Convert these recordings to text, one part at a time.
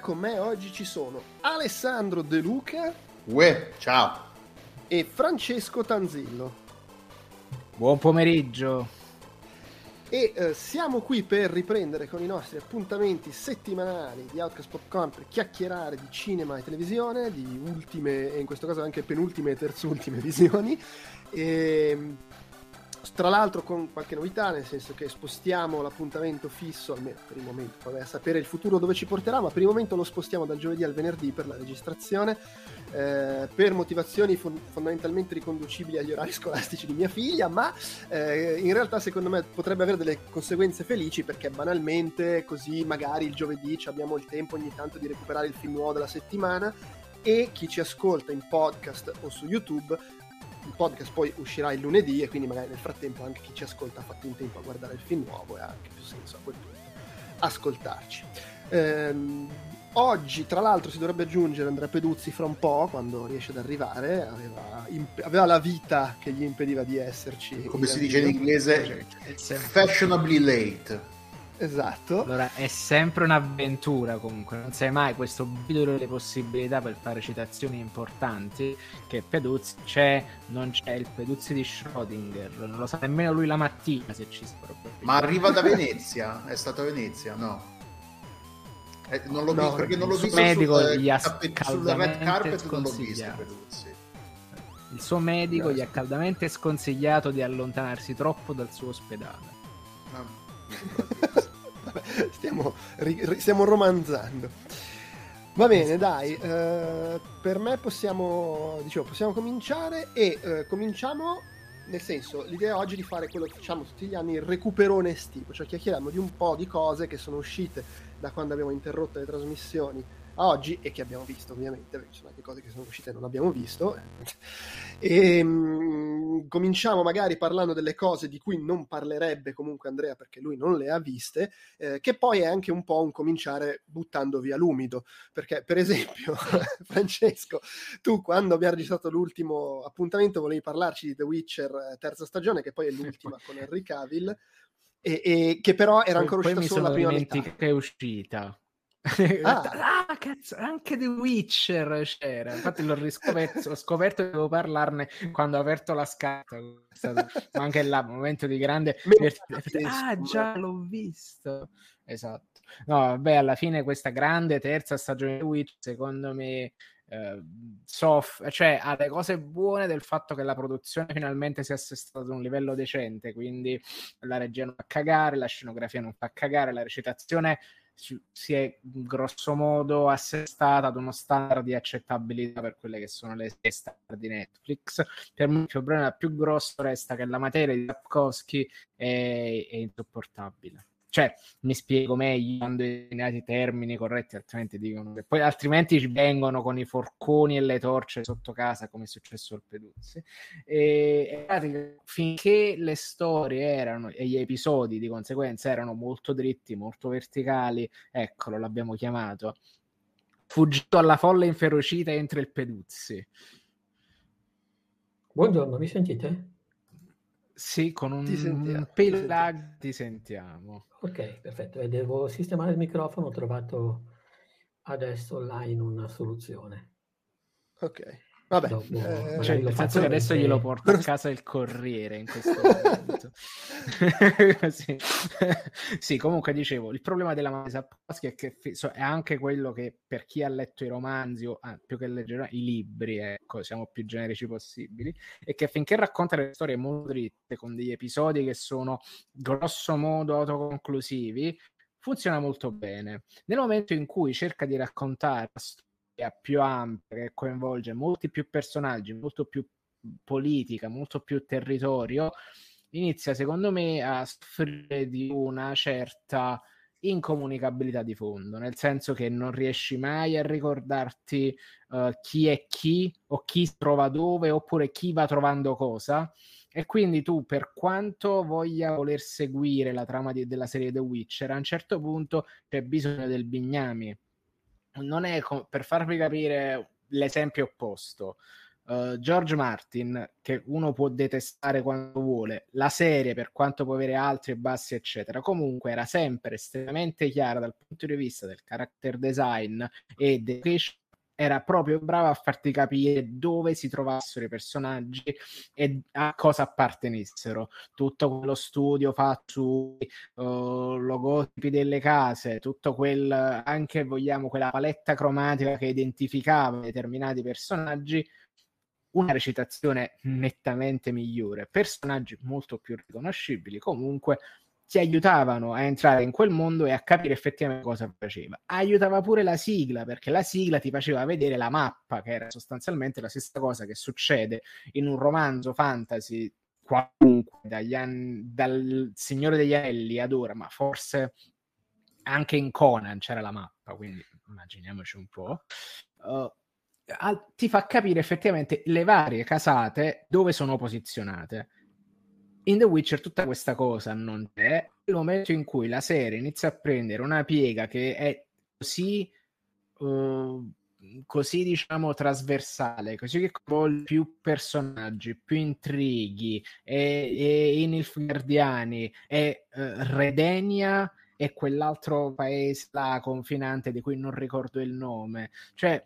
Con me oggi ci sono Alessandro De Luca Uè, ciao. e Francesco Tanzillo. Buon pomeriggio. E eh, siamo qui per riprendere con i nostri appuntamenti settimanali di Outcast Popcorn per chiacchierare di cinema e televisione, di ultime e in questo caso anche penultime e terzultime visioni. E, tra l'altro con qualche novità, nel senso che spostiamo l'appuntamento fisso, almeno per il momento, vabbè, a sapere il futuro dove ci porterà, ma per il momento lo spostiamo dal giovedì al venerdì per la registrazione, eh, per motivazioni fon- fondamentalmente riconducibili agli orari scolastici di mia figlia, ma eh, in realtà secondo me potrebbe avere delle conseguenze felici perché banalmente così magari il giovedì abbiamo il tempo ogni tanto di recuperare il film nuovo della settimana e chi ci ascolta in podcast o su YouTube il podcast poi uscirà il lunedì e quindi magari nel frattempo anche chi ci ascolta ha fatto in tempo a guardare il film nuovo e ha anche più senso a quel punto ascoltarci. Ehm, oggi tra l'altro si dovrebbe aggiungere Andrea Peduzzi fra un po' quando riesce ad arrivare, aveva, imp- aveva la vita che gli impediva di esserci. Come si dice in inglese, fashionably late. Esatto. Allora, è sempre un'avventura comunque, non sai mai questo video delle possibilità per fare citazioni importanti, che Peduzzi c'è, non c'è il Peduzzi di Schrödinger, non lo sa nemmeno lui la mattina se ci proprio. Ma arriva da Venezia? È stato a Venezia? No. Eh, non l'ho No, visto perché non l'ho il visto medico sul, gli ha tappet- sul red carpet non l'ho visto. Peduzzi. Il suo medico Grazie. gli ha caldamente sconsigliato di allontanarsi troppo dal suo ospedale. Stiamo, stiamo romanzando. Va bene, dai, eh, per me possiamo, dicevo, possiamo cominciare e eh, cominciamo, nel senso, l'idea oggi è di fare quello che facciamo tutti gli anni, il recuperone estivo, cioè chiacchieriamo di un po' di cose che sono uscite da quando abbiamo interrotto le trasmissioni a oggi e che abbiamo visto ovviamente, perché ci sono anche cose che sono uscite e non abbiamo visto. E mm, cominciamo magari parlando delle cose di cui non parlerebbe comunque Andrea perché lui non le ha viste, eh, che poi è anche un po' un cominciare buttando via l'umido, perché per esempio Francesco, tu quando abbiamo registrato l'ultimo appuntamento volevi parlarci di The Witcher eh, terza stagione, che poi è l'ultima con Henry Cavill, e, e che però era ancora Poi uscita mi solo la prima metà. che è uscita. Ah. Ah. cazzo, anche The Witcher c'era. Infatti l'ho riscoperto, ho scoperto che devo parlarne quando ho aperto la scatola. Stato anche là, un momento di grande. Ah, già l'ho visto. Esatto. No, vabbè, alla fine questa grande terza stagione di Witch, secondo me, eh, soff- cioè ha le cose buone del fatto che la produzione finalmente si è assestata ad un livello decente, quindi la regia non fa cagare, la scenografia non fa cagare, la recitazione si è grosso modo assestata ad uno standard di accettabilità per quelle che sono le star di Netflix. Per me il problema più grosso resta che la materia di Sapkowski è, è insopportabile. Cioè, mi spiego meglio quando i termini corretti, altrimenti dicono che poi altrimenti ci vengono con i forconi e le torce sotto casa, come è successo al Peduzzi. E, e finché le storie erano e gli episodi di conseguenza erano molto dritti, molto verticali, eccolo, l'abbiamo chiamato. Fuggito alla folla inferocita entra il Peduzzi. Buongiorno, mi sentite? Sì, con un, un ti pelo sentiamo. lag ti sentiamo. Ok, perfetto. E devo sistemare il microfono, ho trovato adesso online una soluzione. Ok. Vabbè, Dopo, eh, Cioè, nel senso che adesso glielo porto a casa il corriere in questo momento. sì. sì, comunque dicevo, il problema della Maya Sapkowski è che è anche quello che per chi ha letto i romanzi o ah, più che leggere i libri, ecco, siamo più generici possibili, è che finché racconta le storie molto dritte con degli episodi che sono grosso modo autoconclusivi, funziona molto bene. Nel momento in cui cerca di raccontare la storia più ampia, che coinvolge molti più personaggi, molto più politica, molto più territorio, inizia secondo me a soffrire di una certa incomunicabilità di fondo, nel senso che non riesci mai a ricordarti uh, chi è chi o chi trova dove oppure chi va trovando cosa. E quindi tu per quanto voglia voler seguire la trama di, della serie The Witcher a un certo punto c'è bisogno del bignami non è com- per farvi capire l'esempio opposto Uh, George Martin, che uno può detestare quando vuole, la serie per quanto può avere alti e bassi, eccetera, comunque era sempre estremamente chiara dal punto di vista del character design e del era proprio brava a farti capire dove si trovassero i personaggi e a cosa appartenessero. Tutto quello studio fatto sui uh, logotipi delle case, tutto quel anche vogliamo quella paletta cromatica che identificava determinati personaggi una recitazione nettamente migliore, personaggi molto più riconoscibili, comunque ti aiutavano a entrare in quel mondo e a capire effettivamente cosa faceva. Aiutava pure la sigla, perché la sigla ti faceva vedere la mappa, che era sostanzialmente la stessa cosa che succede in un romanzo fantasy qualunque, anni, dal Signore degli Anelli ad ora, ma forse anche in Conan c'era la mappa, quindi immaginiamoci un po'. Uh, ti fa capire effettivamente le varie casate dove sono posizionate. In The Witcher tutta questa cosa non c'è. Nel momento in cui la serie inizia a prendere una piega che è così, uh, così diciamo trasversale, così che coinvolge più personaggi, più intrighi, e, e i Nilfgaardiani, e uh, Redenia e quell'altro paese là confinante di cui non ricordo il nome. Cioè,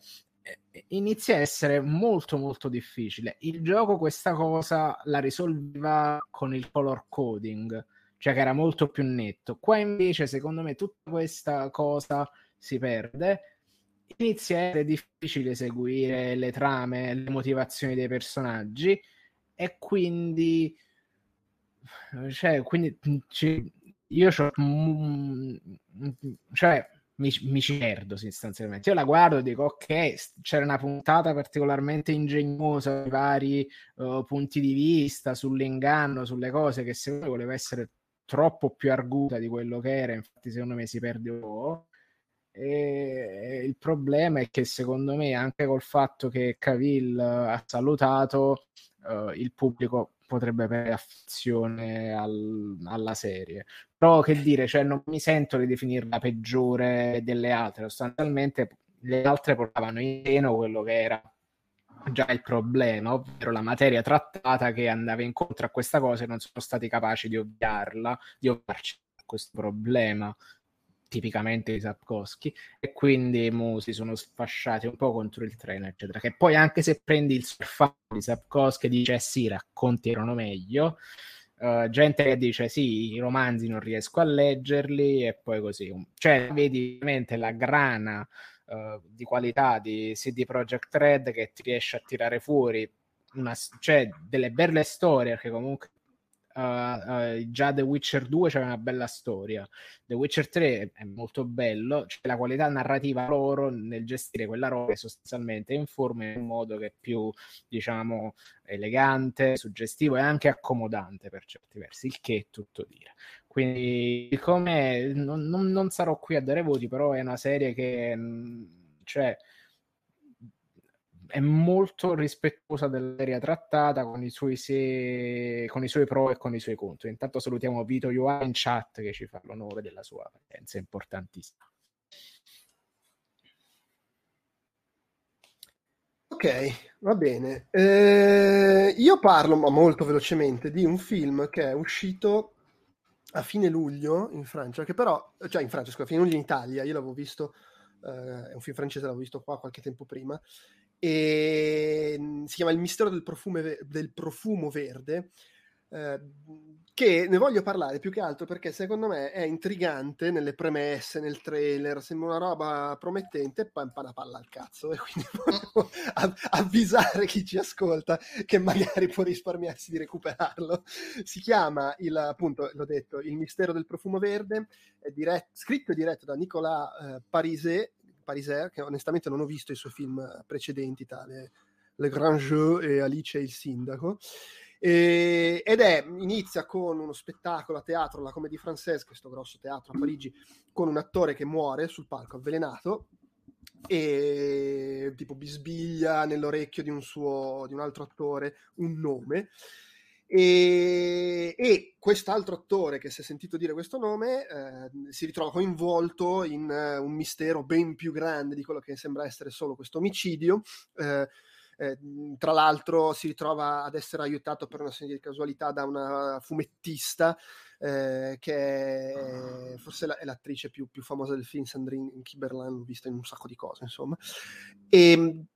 inizia a essere molto molto difficile. Il gioco questa cosa la risolveva con il color coding, cioè che era molto più netto. Qua invece, secondo me, tutta questa cosa si perde. Inizia a essere difficile seguire le trame, le motivazioni dei personaggi e quindi cioè, quindi io c'ho, cioè mi, mi, ci perdo sostanzialmente. Io la guardo e dico: Ok, c'era una puntata particolarmente ingegnosa sui vari uh, punti di vista, sull'inganno, sulle cose che secondo me voleva essere troppo più arguta di quello che era. Infatti, secondo me si perde un po'. E il problema è che secondo me, anche col fatto che Cavill ha salutato, uh, il pubblico potrebbe avere affezione al, alla serie. Però che dire, cioè non mi sento di definirla peggiore delle altre, sostanzialmente le altre portavano in seno quello che era già il problema, ovvero la materia trattata che andava incontro a questa cosa e non sono stati capaci di ovviarla, di ovviarci a questo problema tipicamente di Sapkowski e quindi mo, si sono sfasciati un po' contro il treno eccetera. Che poi anche se prendi il surfano di Sapkowski dice eh sì i racconti erano meglio uh, gente che dice sì i romanzi non riesco a leggerli e poi così. Cioè vedi veramente la grana uh, di qualità di CD Projekt Red che ti riesce a tirare fuori una, cioè delle belle storie che comunque Uh, uh, già The Witcher 2 c'è una bella storia, The Witcher 3 è molto bello, c'è la qualità narrativa loro nel gestire quella roba sostanzialmente in forma in un modo che è più, diciamo, elegante, suggestivo e anche accomodante per certi versi, il che è tutto dire. Quindi, come non, non, non sarò qui a dare voti, però è una serie che, cioè, è molto rispettosa dell'area trattata con i, suoi se... con i suoi pro e con i suoi contro. Intanto salutiamo Vito Ioa in chat che ci fa l'onore della sua presenza importantissima. Ok, va bene. Eh, io parlo ma molto velocemente di un film che è uscito a fine luglio in Francia, che però, cioè in Francia, scusa, a fine luglio in Italia, io l'avevo visto, eh, è un film francese, l'avevo visto qua qualche tempo prima, e mm, si chiama Il mistero del, profume, del profumo verde, eh, che ne voglio parlare più che altro perché secondo me è intrigante nelle premesse, nel trailer, sembra una roba promettente e poi una palla al cazzo e quindi voglio avvisare chi ci ascolta che magari può risparmiarsi di recuperarlo. Si chiama, il, appunto, l'ho detto, Il mistero del profumo verde, è diretto, scritto e diretto da Nicolas eh, Pariset, Pariser, che onestamente non ho visto i suoi film precedenti, tale Le Grand Jeu e Alice e il Sindaco. E, ed è, inizia con uno spettacolo a teatro, la Comédie Française, questo grosso teatro a Parigi, con un attore che muore sul palco avvelenato e tipo bisbiglia nell'orecchio di un suo di un altro attore un nome e, e quest'altro attore che si è sentito dire questo nome eh, si ritrova coinvolto in uh, un mistero ben più grande di quello che sembra essere solo questo omicidio eh, eh, tra l'altro si ritrova ad essere aiutato per una serie di casualità da una fumettista eh, che è, forse è l'attrice più, più, famosa del film, Sandrine Kiberlan, vista in un sacco di cose, insomma. E, ehm,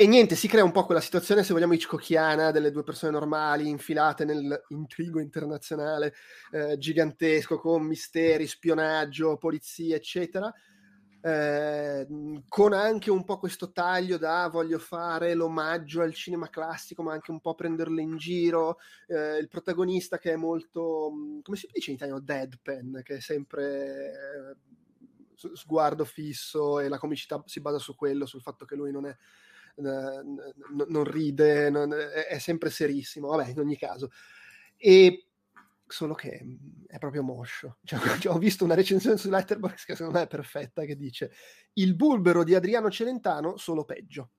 e niente, si crea un po' quella situazione, se vogliamo, hitchcockiana delle due persone normali infilate nell'intrigo internazionale eh, gigantesco con misteri, spionaggio, polizia, eccetera eh, con anche un po' questo taglio da voglio fare l'omaggio al cinema classico, ma anche un po' prenderlo in giro. Eh, il protagonista che è molto, mm, come si dice in italiano, deadpan, che è sempre eh, sguardo fisso e la comicità si basa su quello, sul fatto che lui non è. Non ride, non, è sempre serissimo, vabbè, in ogni caso. E solo che è proprio moscio. Cioè, ho visto una recensione su Letterboxd che secondo me è perfetta, che dice il bulbero di Adriano Celentano solo peggio.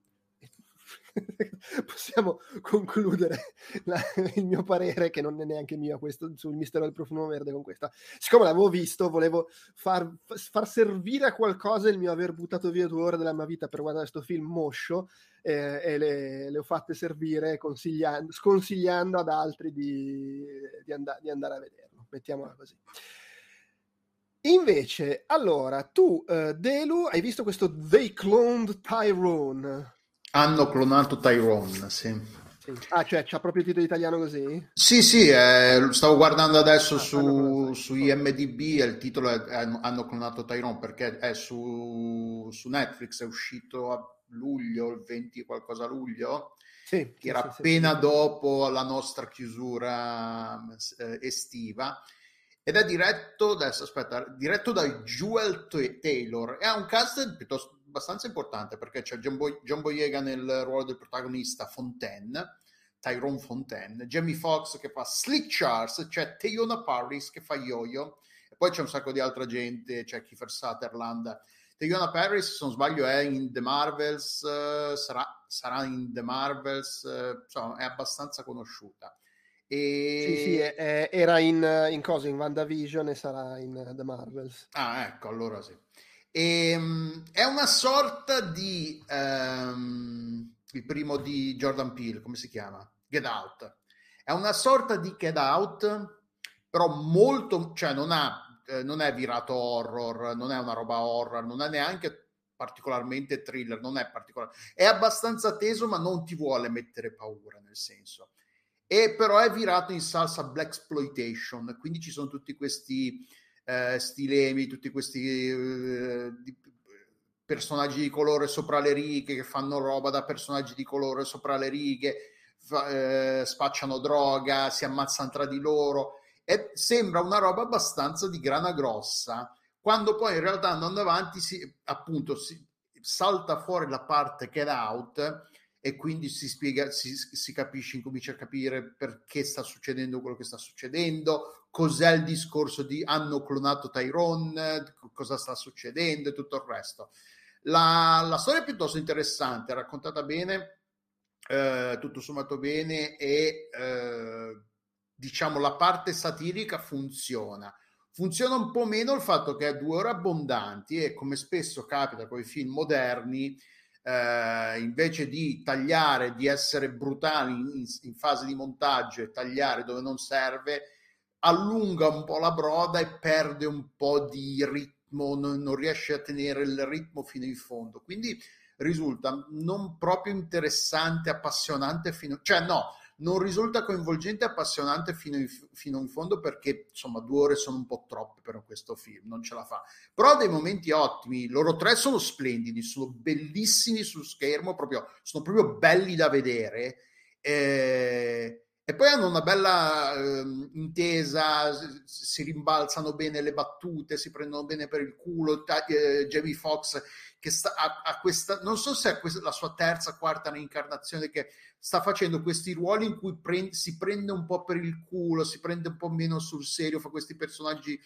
possiamo concludere la, il mio parere, che non è neanche mio, questo, sul mistero del profumo verde con questa. Siccome l'avevo visto, volevo far, far, servire a qualcosa il mio aver buttato via due ore della mia vita per guardare questo film moscio eh, e le, le, ho fatte servire consigliando, sconsigliando ad altri di, di, and- di andare a vederlo. Mettiamola così. Invece, allora, tu, uh, Delu, hai visto questo They Cloned Tyrone? Hanno clonato Tyrone, sì. Ah, cioè c'ha proprio il titolo italiano così? Sì, sì, eh, stavo guardando adesso ah, su, su IMDB e il titolo è, è, Hanno clonato Tyrone perché è su, su, Netflix, è uscito a luglio, il 20 qualcosa luglio, sì, che era sì, appena sì, dopo la nostra chiusura eh, estiva. Ed è diretto, adesso aspetta, diretto da Jewel Taylor. E ha un cast piuttosto abbastanza importante perché c'è John, Boy- John Boyega nel ruolo del protagonista Fontaine, Tyrone Fontaine, Jamie Foxx che fa Slick Charles, c'è Teyona Parris che fa Yo-Yo e poi c'è un sacco di altra gente, c'è Kiefer Sutherland. Teyona Parris, se non sbaglio, è in The Marvels, uh, sarà, sarà, in The Marvels, uh, insomma, è abbastanza conosciuta. E... Sì, sì, è, è, era in, in cosa? In WandaVision e sarà in The Marvels. Ah, ecco, allora sì. E, um, è una sorta di um, il primo di Jordan Peele, come si chiama? Get Out. È una sorta di Get Out, però molto, cioè non, ha, eh, non è virato horror, non è una roba horror, non è neanche particolarmente thriller, non è particolare, è abbastanza teso, ma non ti vuole mettere paura, nel senso. E però è virato in salsa black exploitation, quindi ci sono tutti questi eh, stilemi, tutti questi eh, personaggi di colore sopra le righe che fanno roba da personaggi di colore sopra le righe, fa, eh, spacciano droga, si ammazzano tra di loro. E sembra una roba abbastanza di grana grossa, quando poi in realtà andando avanti si, appunto si salta fuori la parte get out e quindi si spiega, si, si capisce, incomincia a capire perché sta succedendo quello che sta succedendo, cos'è il discorso di hanno clonato Tyrone, cosa sta succedendo e tutto il resto. La, la storia è piuttosto interessante, raccontata bene, eh, tutto sommato bene e eh, diciamo la parte satirica funziona. Funziona un po' meno il fatto che ha due ore abbondanti e come spesso capita con i film moderni, eh, invece di tagliare, di essere brutali in, in, fase di montaggio e tagliare dove non serve, allunga un po' la broda e perde un po' di ritmo, non, non riesce a tenere il ritmo fino in fondo. Quindi risulta non proprio interessante, appassionante, fino, cioè no, non risulta coinvolgente e appassionante fino in, fino in, fondo perché insomma due ore sono un po' troppe per questo film, non ce la fa. Però ha dei momenti ottimi, loro tre sono splendidi, sono bellissimi sul schermo, proprio, sono proprio belli da vedere. Eh, e poi hanno una bella eh, intesa, si rimbalzano bene le battute, si prendono bene per il culo. Eh, Jamie Foxx che sta, a, a, questa, non so se è questa, la sua terza, quarta reincarnazione che sta facendo questi ruoli in cui prende, si prende un po' per il culo, si prende un po' meno sul serio, fa questi personaggi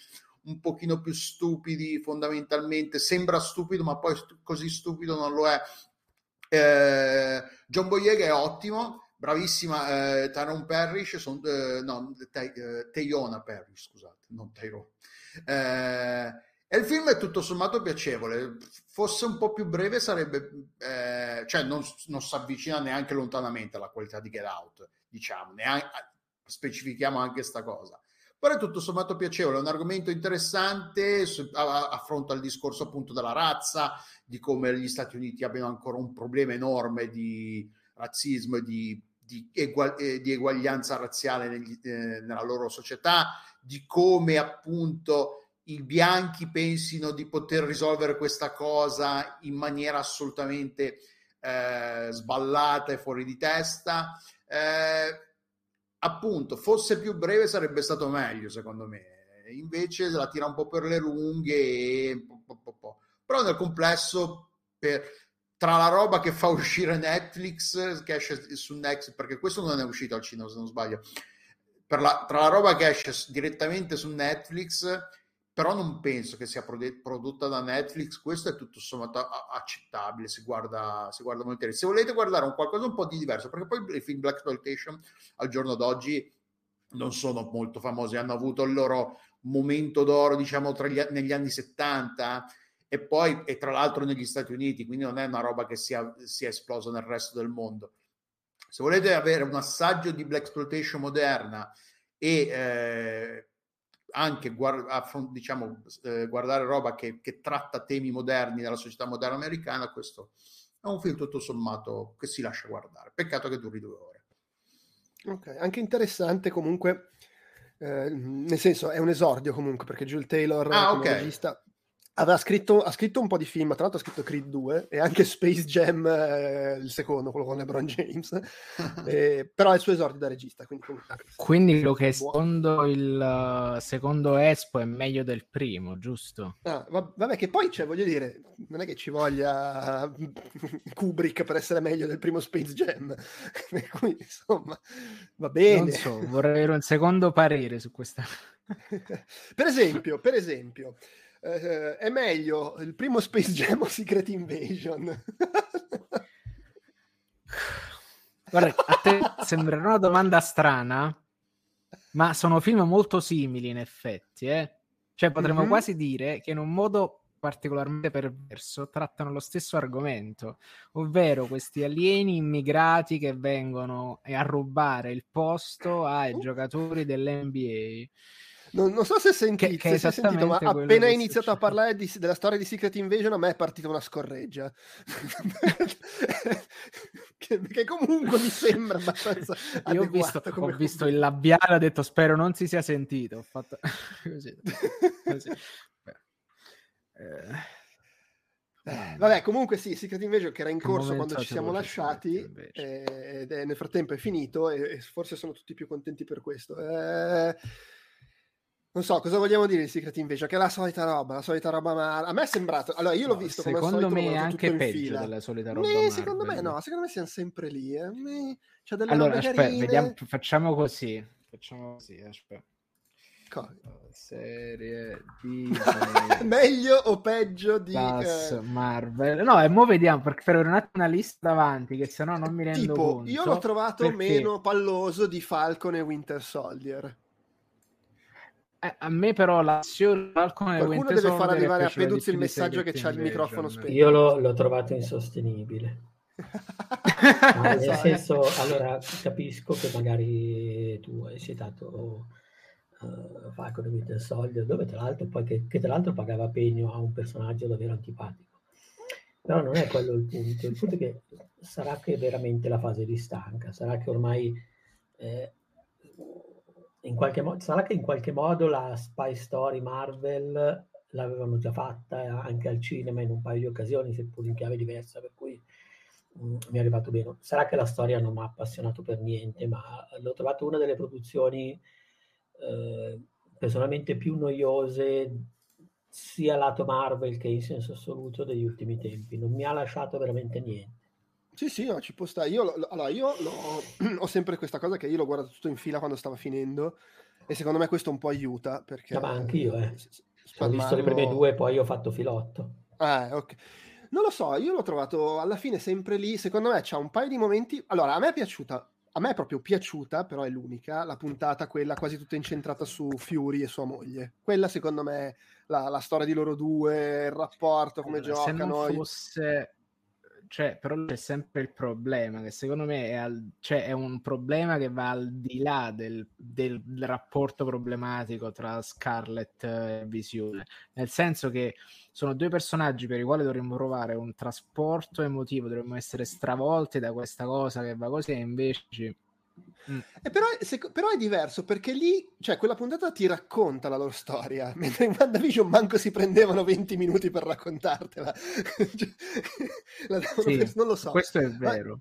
un pochino più stupidi fondamentalmente, sembra stupido ma poi stu- così stupido non lo è. Eh, John Boyega è ottimo, bravissima eh, Tyrone Parrish, son, eh, no, te, eh, Parrish, scusate, non Tyrone. Eh, e il film è tutto sommato piacevole, fosse un po' più breve sarebbe, eh, cioè non, non si avvicina neanche lontanamente alla qualità di Get Out, diciamo, neanche, specifichiamo anche questa cosa. Però è tutto sommato piacevole, è un argomento interessante, affronta il discorso appunto della razza, di come gli Stati Uniti abbiano ancora un problema enorme di razzismo e di di, egual- eh, di eguaglianza razziale negli, eh, nella loro società, di come appunto i bianchi pensino di poter risolvere questa cosa in maniera assolutamente eh, sballata e fuori di testa. Eh, appunto, fosse più breve sarebbe stato meglio, secondo me. Invece la tira un po' per le lunghe e... Però nel complesso, per, tra la roba che fa uscire Netflix, che esce su Netflix, perché questo non è uscito al cinema se non sbaglio, la, tra la roba che esce direttamente su Netflix, però non penso che sia prodotta da Netflix, questo è tutto sommato accettabile, si guarda, si guarda molto Se volete guardare un qualcosa un po' di diverso, perché poi i film Black Exploitation al giorno d'oggi non sono molto famosi, hanno avuto il loro momento d'oro, diciamo, gli, negli anni 70, e poi e tra l'altro negli Stati Uniti, quindi non è una roba che sia, sia esplosa nel resto del mondo. Se volete avere un assaggio di Black Exploitation moderna e eh, anche guard- diciamo, eh, guardare roba che, che, tratta temi moderni della società moderna americana, questo è un film tutto sommato che si lascia guardare. Peccato che duri due ore. Ok, anche interessante comunque, eh, nel senso è un esordio comunque perché Jules Taylor ah, come okay. regista Aveva scritto, ha scritto un po' di film, tra l'altro ha scritto Creed 2 e anche Space Jam, eh, il secondo, quello con LeBron James, eh, però è il suo esordio da regista. Quindi, quindi lo che secondo il secondo Espo è meglio del primo, giusto? Ah, vabbè, che poi, cioè, voglio dire, non è che ci voglia Kubrick per essere meglio del primo Space Jam, quindi insomma, va bene. Non so, vorrei avere un secondo parere su questa. per esempio, per esempio eh, è meglio il primo Space Jam o Secret Invasion? Guarda, a te sembrerà una domanda strana, ma sono film molto simili in effetti, eh? Cioè potremmo mm-hmm. quasi dire che in un modo particolarmente perverso trattano lo stesso argomento, ovvero questi alieni immigrati che vengono a rubare il posto ai giocatori dell'NBA non, non, so se sentite, che, che se sentito, ma appena hai iniziato a parlare di, della storia di Secret Invasion, a me è partita una scorreggia. che, che, comunque mi sembra abbastanza. Io ho visto, ho visto il labiale, ho detto spero non si sia sentito. Ho fatto così. così. Eh. Eh, vabbè, comunque sì, Secret Invasion che era in corso quando ci siamo lasciati eh, ed è, nel frattempo è finito e, e, forse sono tutti più contenti per questo. Eh, non so cosa vogliamo dire di Secret Invasion, che è la solita roba, la solita roba ma a me è sembrato. Allora, io l'ho no, visto secondo come me è anche peggio della solita roba. Nee, secondo me no, secondo me siamo sempre lì. Eh. C'è delle allora, aspetta, vediamo, facciamo così. Facciamo così, aspetta. Cosa? Serie di meglio o peggio di eh... Marvel. No, e mo vediamo perché per un attimo una lista davanti che se no non mi rendo tipo, conto. Io l'ho trovato perché... meno palloso di Falcon e Winter Soldier. Eh, a me però l'azione Qualcuno deve far arrivare a Peduzzi il messaggio che c'ha il microfono spento. Io l'ho, l'ho trovato insostenibile. nel esatto. senso, allora capisco che magari tu hai citato uh, Falcon e Winter Soldier, dove tra l'altro poi che, che, tra l'altro pagava pegno a un personaggio davvero antipatico. Però non è quello il punto. Il punto è che sarà che veramente la fase di stanca, sarà che ormai eh, in qualche modo, sarà che in qualche modo la spy story Marvel l'avevano già fatta anche al cinema in un paio di occasioni, seppur in chiave diversa, per cui mh, mm, mi è arrivato bene. Sarà che la storia non mi ha appassionato per niente, ma l'ho trovato una delle produzioni eh, personalmente più noiose sia lato Marvel che in senso assoluto degli ultimi tempi. Non mi ha lasciato veramente niente. Sì, sì, no, ci può stare. Io, allora, io ho sempre questa cosa che io l'ho guardato tutto in fila quando stava finendo e secondo me questo un po' aiuta perché... No, ma anche io, eh. Ho visto le prime due e poi ho fatto filotto. Ah, ok. Non lo so, io l'ho trovato alla fine sempre lì. Secondo me c'ha un paio di momenti. Allora, a me è piaciuta, a me è proprio piaciuta, però è l'unica, la puntata, quella quasi tutta incentrata su Fury e sua moglie. Quella, secondo me, la, la storia di loro due, il rapporto, come allora, giocano. Se non fosse cioè, però c'è sempre il problema che secondo me è, al, cioè, è un problema che va al di là del, del, rapporto problematico tra Scarlett e Visione, nel senso che sono due personaggi per i quali dovremmo provare un trasporto emotivo, dovremmo essere stravolti da questa cosa che va così e invece Mm. Eh, però, se, però, è diverso perché lì, cioè, quella puntata ti racconta la loro storia, mentre in WandaVision manco si prendevano 20 minuti per raccontartela. cioè, sì, non lo so. Questo è vero.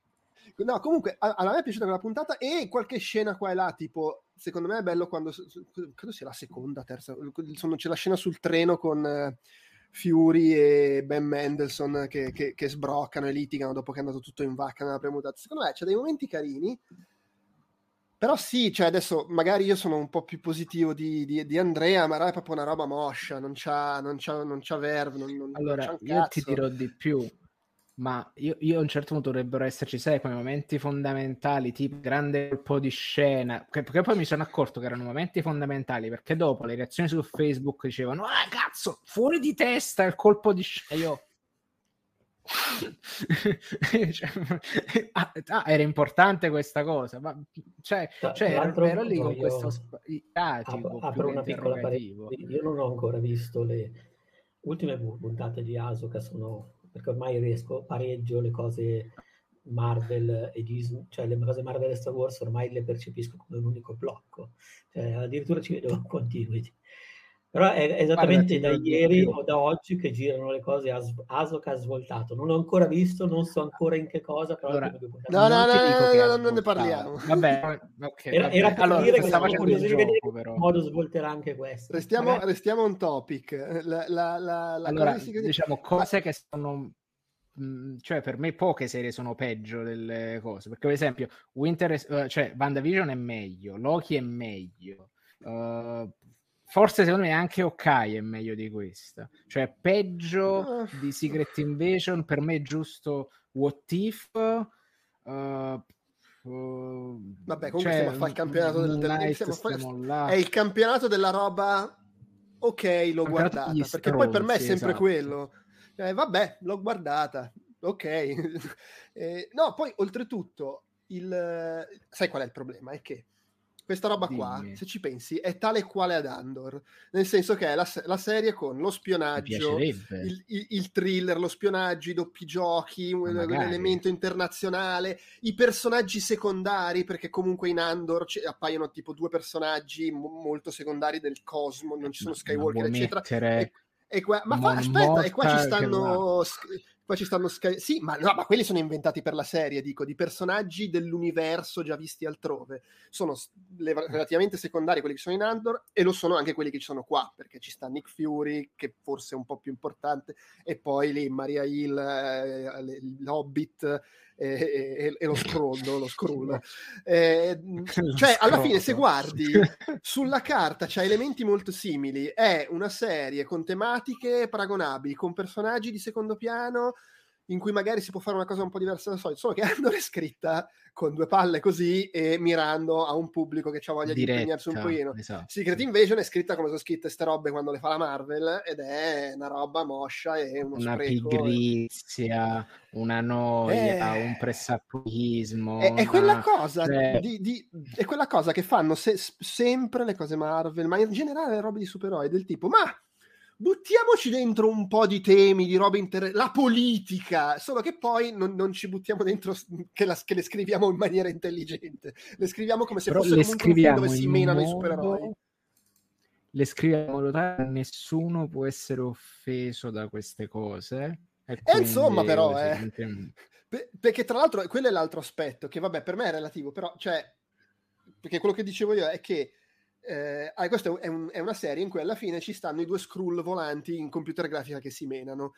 Ma, no, comunque, a, a, me è piaciuta quella puntata e qualche scena qua e là, tipo, secondo me è bello quando, credo sia la seconda, terza, sono, c'è la scena sul treno con... Eh, Fury e Ben Mendelssohn che, che, che, sbroccano e litigano dopo che è andato tutto in vacca nella prima mutata. Secondo me c'è dei momenti carini, però sì, cioè adesso magari io sono un po' più positivo di, di, di Andrea, ma è proprio una roba moscia, non c'ha, non c'ha, non c'ha verve. Non, non, allora, non io ti dirò di più, ma io, io, a un certo punto dovrebbero esserci, sai, quei momenti fondamentali, tipo grande colpo di scena, che, che, poi mi sono accorto che erano momenti fondamentali, perché dopo le reazioni su Facebook dicevano, ah cazzo, fuori di testa il colpo di scena, io cioè, ah, ah, era importante questa cosa, ma cioè, cioè ero, ero lì con questo apro, apro una piccola parentesi. Io non ho ancora visto le ultime puntate di Asoka, sono perché ormai riesco pareggio le cose Marvel e Disney, cioè le cose Marvel e Star Wars ormai le percepisco come un unico blocco, cioè, addirittura ci vedo continuity. Però è esattamente Guarda, da ieri o da oggi che girano le cose a Asoka ha svoltato. Non ho ancora visto, non so ancora in che cosa. Però allora, no, no, no, no, non ne parliamo. Vabbè, okay, era, era per allora, dire che siamo curiosi di vedere in modo svolterà anche questo. Restiamo, restiamo on topic. La, la, la, la allora, cosa diciamo cose che sono cioè per me poche serie sono peggio delle cose perché per esempio Winter cioè WandaVision è meglio Loki è meglio uh, Forse secondo me anche ok è meglio di questa. Cioè, peggio di Secret Invasion, per me è giusto What If. Uh, uh, Vabbè, comunque cioè, stiamo a fare il campionato del, del, fare... È il campionato della roba. Ok, l'ho guardata. Perché stronzi, poi per me è sempre esatto. quello. Eh, vabbè, l'ho guardata. Ok. eh, no, poi oltretutto, il... sai qual è il problema? È che questa roba Dimmi. qua, se ci pensi, è tale quale ad Andor, nel senso che è la, la serie con lo spionaggio, il, il, il, thriller, lo spionaggio, i doppi giochi, un, elemento internazionale, i personaggi secondari, perché comunque in Andor c- appaiono tipo due personaggi mo- molto secondari del cosmo, non ci sono Skywalker, eccetera. E, e qua, ma fa, aspetta, e qua ci stanno poi ci stanno Sky... Sì, ma, no, ma quelli sono inventati per la serie, dico, di personaggi dell'universo già visti altrove. Sono le, relativamente secondari quelli che sono in Andor e lo sono anche quelli che ci sono qua, perché ci sta Nick Fury, che forse è un po' più importante, e poi lì Maria Hill, eh, l'Hobbit e, e, e, lo scroll, lo scroll. Eh, cioè, alla fine, se guardi sulla carta, c'ha elementi molto simili. È una serie con tematiche paragonabili, con personaggi di secondo piano in cui magari si può fare una cosa un po' diversa dal solito, solo che Andor è scritta con due palle così e mirando a un pubblico che ha voglia Diretta, di impegnarsi un pochino. esatto. Secret Invasion è scritta come sono scritte queste robe quando le fa la Marvel ed è una roba moscia e uno una spreco. pigrizia, una noia, Eh. un pressappochismo. È, è una- quella cosa cioè, di, di- è quella cosa che fanno se- sempre le cose Marvel, ma in generale le robe di supereroi del tipo, ma buttiamoci dentro un po' di temi, di robe inter... la politica, solo che poi non, non ci buttiamo dentro che, la- che le scriviamo in maniera intelligente, le scriviamo come se però fosse le comunque un film dove si menano i modo- supereroi. Le scriviamo in modo tale che nessuno può essere offeso da queste cose. E, E insomma, quindi però, eh. sentiamo- Pe- perché tra l'altro quello è l'altro aspetto che vabbè per me è relativo però cioè perché quello che dicevo io è che eh, ah, questa è, un- è una serie in cui alla fine ci stanno i due scroll volanti in computer grafica che si menano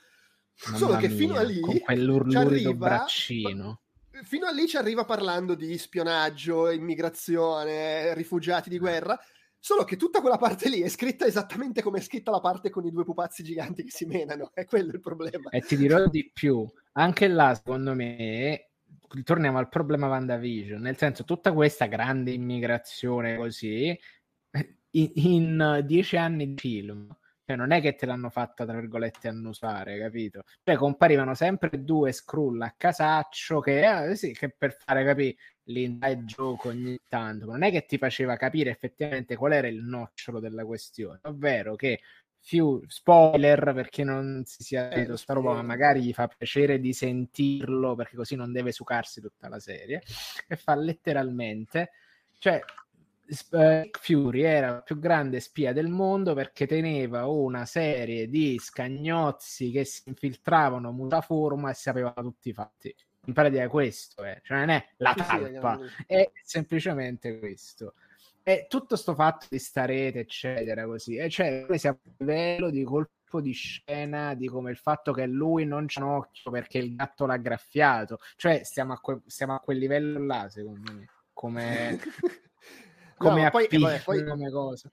solo Mamma che fino mia, a lì ci arriva- braccino. fino a lì ci arriva parlando di spionaggio, immigrazione, rifugiati di guerra. Solo che tutta quella parte lì è scritta esattamente come è scritta la parte con i due pupazzi giganti che si menano. È quello il problema. E ti dirò di più, anche là, secondo me, torniamo al problema WandaVision, nel senso, tutta questa grande immigrazione così, in, in dieci anni di film, cioè non è che te l'hanno fatta, tra virgolette, annusare, capito? Cioè comparivano sempre due scroll a casaccio che, eh, sì, che per fare capire l'inside joke ogni tanto, non è che ti faceva capire effettivamente qual era il nocciolo della questione, ovvero che Fiu- spoiler per chi non si sia detto sta roba, ma magari gli fa piacere di sentirlo perché così non deve sucarsi tutta la serie. E fa letteralmente, cioè, Nick Fury era la più grande spia del mondo perché teneva una serie di scagnozzi che si infiltravano mutaforma e sapevano tutti i fatti. In pratica questo è, cioè non è la talpa, è semplicemente questo. E tutto sto fatto di sta rete, eccetera, così, e cioè noi siamo a livello di colpo di scena di come il fatto che lui non c'ha un occhio perché il gatto l'ha graffiato, cioè stiamo a, que- stiamo a quel livello là, secondo me, come, come No, poi, eh, vabbè, poi- come cosa.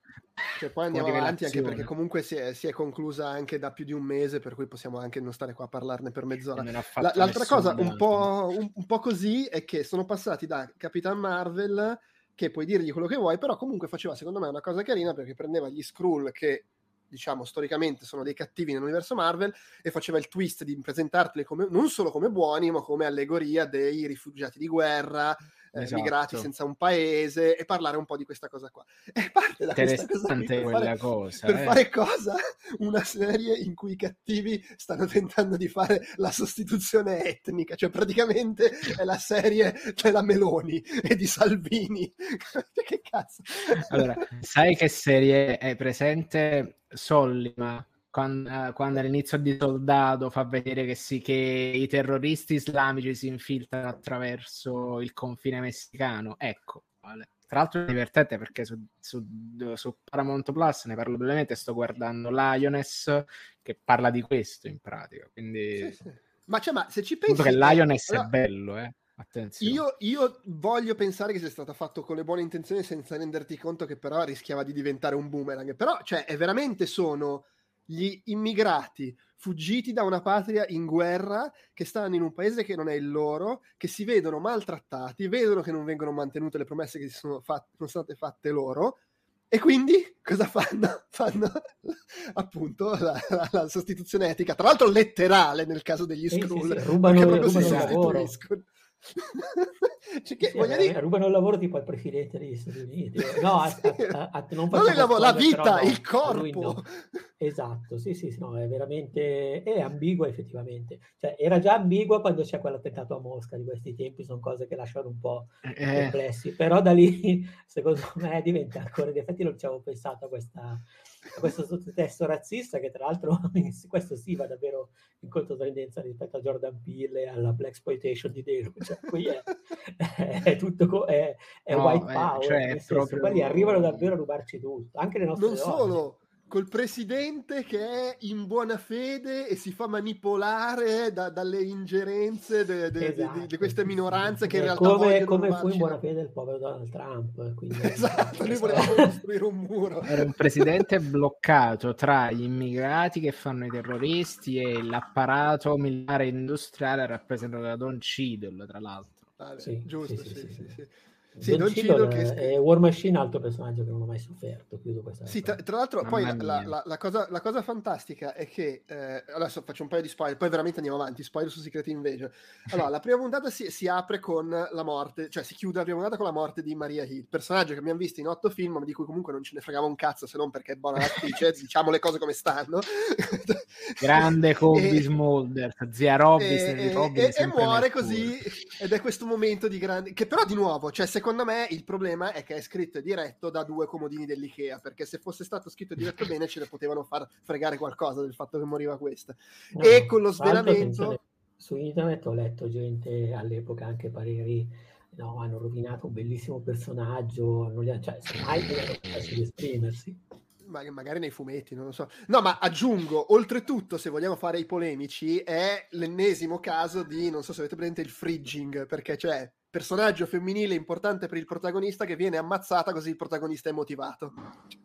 Cioè, poi andiamo avanti anche perché comunque si è, si è conclusa anche da più di un mese, per cui possiamo anche non stare qua a parlarne per mezz'ora. La- l'altra cosa un po', un, un po' così è che sono passati da Capitan Marvel, che puoi dirgli quello che vuoi, però comunque faceva secondo me una cosa carina perché prendeva gli Skrull che diciamo storicamente sono dei cattivi nell'universo Marvel e faceva il twist di presentarteli come, non solo come buoni ma come allegoria dei rifugiati di guerra eh, Esatto. migrati senza un paese e parlare un po' di questa cosa qua e parte da questa cosa qui per fare, cosa. per eh. fare cosa? Una serie in cui i cattivi stanno tentando di fare la sostituzione etnica, cioè praticamente è la serie della Meloni e di Salvini. che cazzo? Allora, sai che serie è presente Sollima quando, eh, quando all'inizio di Soldato fa vedere che, sì, che i terroristi islamici si infiltrano attraverso il confine messicano? Ecco. Tra l'altro è divertente perché su, su, su Paramount Plus ne parlo brevemente, sto guardando Lioness che parla di questo in pratica, quindi Sì, sì. Ma, cioè, ma se ci pensi... Che Lioness allora, è bello, eh. Io, io voglio pensare che sia stato fatto con le buone intenzioni senza renderti conto che però rischiava di diventare un boomerang. Però, cioè, è veramente sono gli immigrati fuggiti da una patria in guerra che stanno in un paese che non è il loro, che si vedono maltrattati, vedono che non vengono mantenute le promesse che si sono, fat- sono state fatte loro. E quindi cosa fanno? Fanno appunto la, la- la sostituzione etica, tra l'altro letterale nel caso degli Sì, sì, Skrull, sì, rubano- proprio si rubano il lavoro. Cioè Sì, voglio eh, dire, rubano il lavoro tipo al presidente degli Stati Uniti. No, a- a- a- non non il lavoro, la vita, no, il corpo. no. Esatto, sì, sì, sì, no, è veramente è ambigua effettivamente. Cioè, era già ambigua quando c'è quell'attentato a Mosca di questi tempi, sono cose che lasciano un po' Eh, perplessi, però da lì secondo me diventa ancora, in effetti non ci avevo pensato a questa a questo sottotesto razzista che tra l'altro questo sì va davvero in controtendenza rispetto a Jordan Peele e alla black exploitation di Dero cioè qui è, è tutto co- è, è No, white power cioè, proprio- quelli arrivano davvero a rubarci tutto anche le nostre Non donne. solo, col presidente che è in buona fede e si fa manipolare da, dalle ingerenze di esatto, queste minoranze che in realtà come, come fu in buona fede il povero Donald Trump quindi... esatto, lui voleva costruire un muro. Era un presidente bloccato tra gli immigrati che fanno i terroristi e l'apparato militare industriale rappresentato da Don Cheadle tra l'altro. Ah, sì, giusto sì, sì, sì, sì Don Cheadle che... è War Machine, altro personaggio che non ho mai sofferto. Sì, tra, tra, l'altro, poi la, la, la, cosa, la, cosa, fantastica è che eh, adesso faccio un paio di spoiler, poi veramente andiamo avanti. Spoiler su Secret Invasion. Allora, la prima puntata si, si, apre con la morte, cioè si chiude la prima puntata con la morte di Maria Hill, personaggio che abbiamo visto in otto film, ma di cui comunque non ce ne fregava un cazzo se non perché è buona attrice. diciamo le cose come stanno. Grande Kobe Smolder, zia Robby, e, e, e muore così, ed è questo momento di grande. Che però di nuovo, cioè, secondo me il problema è che è scritto e diretto da due comodini dell'IKEA, perché se fosse stato scritto e diretto bene ce ne potevano far fregare qualcosa del fatto che moriva questa. No, e con lo svelamento... Su internet ho letto gente all'epoca anche pareri no, hanno rovinato un bellissimo personaggio, non li, cioè, mai di esprimersi. Magari nei fumetti, non lo so. No, ma aggiungo, oltretutto, se vogliamo fare i polemici, è l'ennesimo caso di, non so se avete presente, il frigging, perché cioè personaggio femminile importante per il protagonista che viene ammazzata così il protagonista è motivato.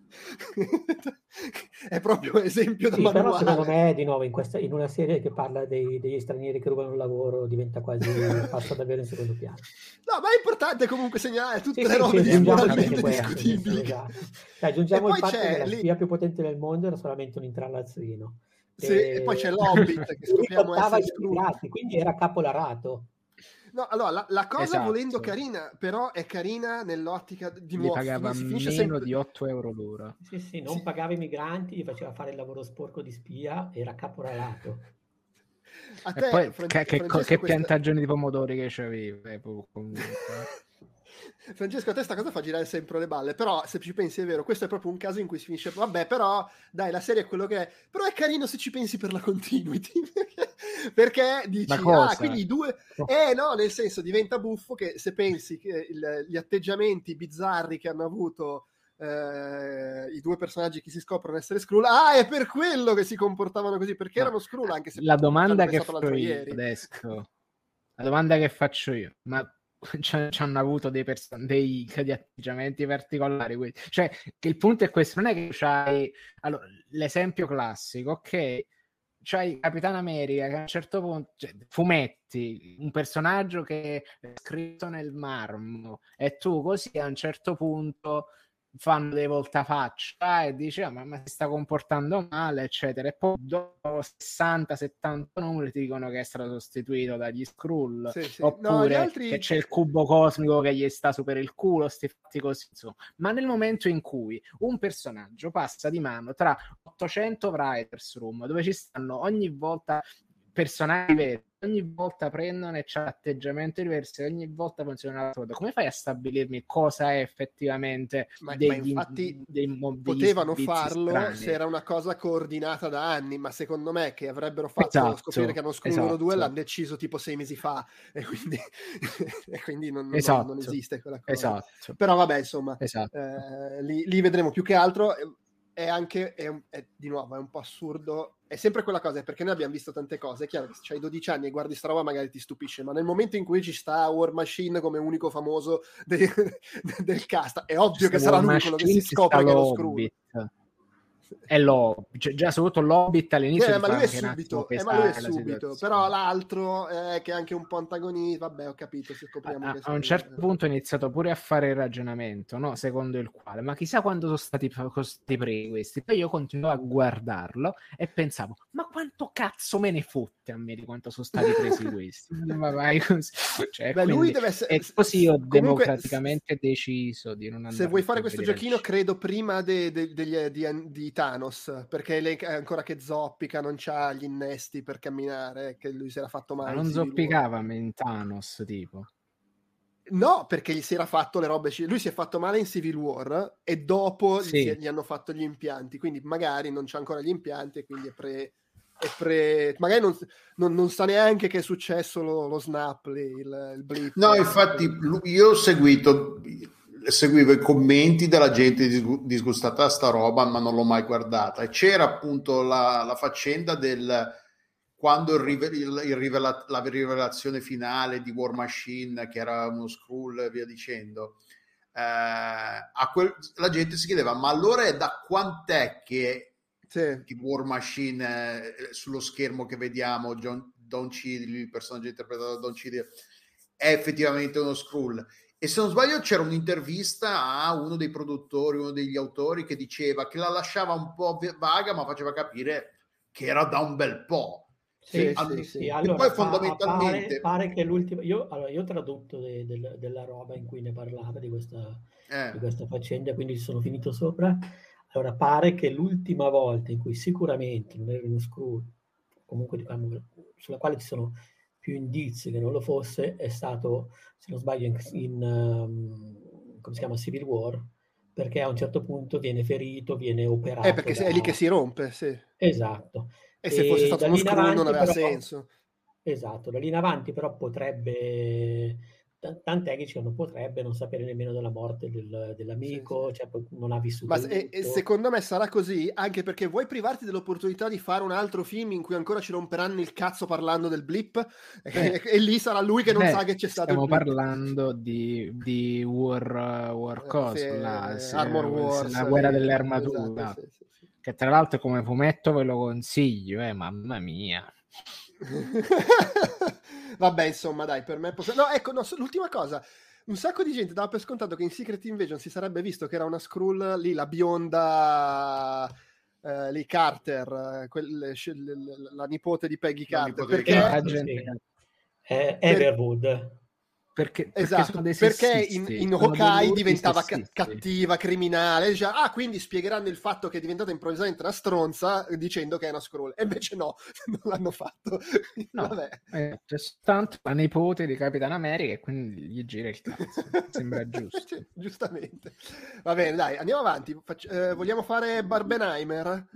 è proprio esempio da sì, manuale. Però secondo me, di nuovo, in, questa, in una serie che parla dei, degli stranieri che rubano il lavoro, diventa quasi, passa davvero in secondo piano. No, ma è importante comunque segnalare tutte sì, le robe sì, moralmente discutibili. Esatto. Cioè, aggiungiamo il fatto che la spia più potente del mondo era solamente un intrallazzino. Sì, e... e poi c'è l'Hobbit che scopriamo essere quindi era capolarato. No, allora la, la cosa esatto. volendo carina, però è carina nell'ottica di nuovo. pagava meno sempre... di 8 euro l'ora. Sì, sì, non sì. pagava i migranti, gli faceva fare il lavoro sporco di spia, era caporalato. A te, e poi Fran- che, che, che questa... piantagioni di pomodori che c'avevi? Francesco, a te sta cosa fa girare sempre le balle, però se ci pensi è vero, questo è proprio un caso in cui si finisce, vabbè, però dai, la serie è quello che è, però è carino se ci pensi per la continuity, perché dici, ah, quindi i due, eh no, nel senso diventa buffo che se pensi che il, gli atteggiamenti bizzarri che hanno avuto eh, i due personaggi che si scoprono essere Skrull, ah, è per quello che si comportavano così, perché no. erano Skrull anche se... La domanda che faccio io adesso, la domanda che faccio io, ma ci hanno avuto dei, person- dei, dei atteggiamenti particolari. Quindi. Cioè, che il punto è questo: non è che c'hai allora, l'esempio classico, ok. C'hai Capitano America che a un certo punto, cioè, fumetti, un personaggio che è scritto nel marmo e tu così a un certo punto fanno dei voltafaccia e dice ah, ma, ma, si sta comportando male eccetera e poi dopo 60-70 numeri ti dicono che è stato sostituito dagli Skrull sì, sì. oppure no, altri... che c'è il cubo cosmico che gli sta su per il culo sti fatti così insomma. ma nel momento in cui un personaggio passa di mano tra 800 writers room dove ci stanno ogni volta personaggi veri ogni volta prendono e c'è atteggiamenti diversi, ogni volta funziona una cosa. Come fai a stabilirmi cosa è effettivamente ma, degli, ma infatti dei, dei, potevano farlo strani. se era una cosa coordinata da anni, ma secondo me che avrebbero fatto esatto, scoprire che hanno scritto esatto. 2 l'hanno deciso tipo sei mesi fa e quindi, e quindi non, esatto, non, non, esiste quella cosa. Esatto. Però vabbè, insomma, esatto. eh, lì, lì vedremo più che altro è anche, è, è, di nuovo, è un po' assurdo. È sempre quella cosa, perché noi abbiamo visto tante cose. È chiaro che se hai 12 anni e guardi sta roba magari ti stupisce, ma nel momento in cui ci sta War Machine come unico famoso de, del cast, è ovvio che sarà lui quello che si scopre che è lo Skrull è l'Hobbit, cioè, già soprattutto l'Hobbit all'inizio eh, ma lui è subito, eh, ma lui è subito. però l'altro eh, che è anche un po' antagonista vabbè ho capito se scopriamo a, a un certo punto ho iniziato pure a fare il ragionamento no? secondo il quale ma chissà quando sono stati questi pre questi poi io continuavo a guardarlo e pensavo ma quanto cazzo me ne fotte a me di quanto sono stati presi questi ma vai così cioè, Beh, lui deve essere... e così ho Comunque, democraticamente deciso di non andare se vuoi fare questo giochino credo prima de, de, de, di, di Thanos, perché lei è ancora che zoppica, non ha gli innesti per camminare, che lui si era fatto male. Ma non zoppicava in Thanos, tipo. No, perché gli si era fatto le robe. Lui si è fatto male in Civil War e dopo sì. gli, gli, hanno fatto gli impianti. Quindi magari non c'ha ancora gli impianti e quindi è pre. È pre magari non, non, non, sa neanche che è successo lo, lo snap, lì, il, il blip. No, infatti, io ho seguito seguivo i commenti della gente disgustata da sta roba, ma non l'ho mai guardata. E c'era appunto la, la faccenda del quando il, il, il rivela, la rivelazione finale di War Machine, che era uno scroll e via dicendo, eh, quel, la gente si chiedeva: ma allora è da quant'è che, sì. che War Machine eh, sullo schermo che vediamo, John, Don Cheadle, il personaggio interpretato da Don Cheadle, è effettivamente uno scroll? E se non sbaglio c'era un'intervista a uno dei produttori, uno degli autori che diceva che la lasciava un po' vaga ma faceva capire che era da un bel po'. Sì, sì, sì. Allora, e poi fondamentalmente... Pare, pare, che l'ultimo... Io, allora, io ho tradotto de, de, della roba in cui ne parlava di questa, eh. di questa faccenda, quindi sono finito sopra. Allora, pare che l'ultima volta in cui sicuramente non era uno screw, comunque diciamo, sulla quale ci sono più indizi che non lo fosse, è stato, se non sbaglio, in, in um, come si chiama, Civil War, perché a un certo punto viene ferito, viene operato. Eh, perché da... è lì che si rompe, sì. Esatto. E se fosse stato uno screw non aveva però, senso. Esatto, da lì in avanti però potrebbe tant'è che dicevano potrebbe non sapere nemmeno della morte del, dell'amico, sì, sì. Cioè, non ha vissuto. Ma e, e secondo me sarà così anche perché vuoi privarti dell'opportunità di fare un altro film in cui ancora ci romperanno il cazzo parlando del blip e, e, lì sarà lui che non Beh, sa che c'è stato. Stiamo parlando di, di War, War eh, Cos, sì, la, Armor Wars, la guerra delle armature. Esatto, che tra l'altro come fumetto ve lo consiglio, eh, mamma mia. Vabbè, insomma, dai, per me... Posso... No, ecco, no, l'ultima cosa. Un sacco di gente dava per scontato che in Secret Invasion si sarebbe visto che era una Skrull lì, la bionda... Uh, lì Carter, eh, quel, la nipote di Peggy Carter, perché... Di È Everwood perché, esatto, perché in, in Hawkeye diventava ca- cattiva, criminale, diceva, ah quindi spiegheranno il fatto che è diventata improvvisamente una stronza dicendo che è una scroll, e invece no, non l'hanno fatto. No, Vabbè. Eh, c'è soltanto la nipote di Capitan America e quindi gli gira il cazzo, sembra giusto. Giustamente. Va bene, dai, andiamo avanti. Faccio, eh, vogliamo fare Barbenheimer?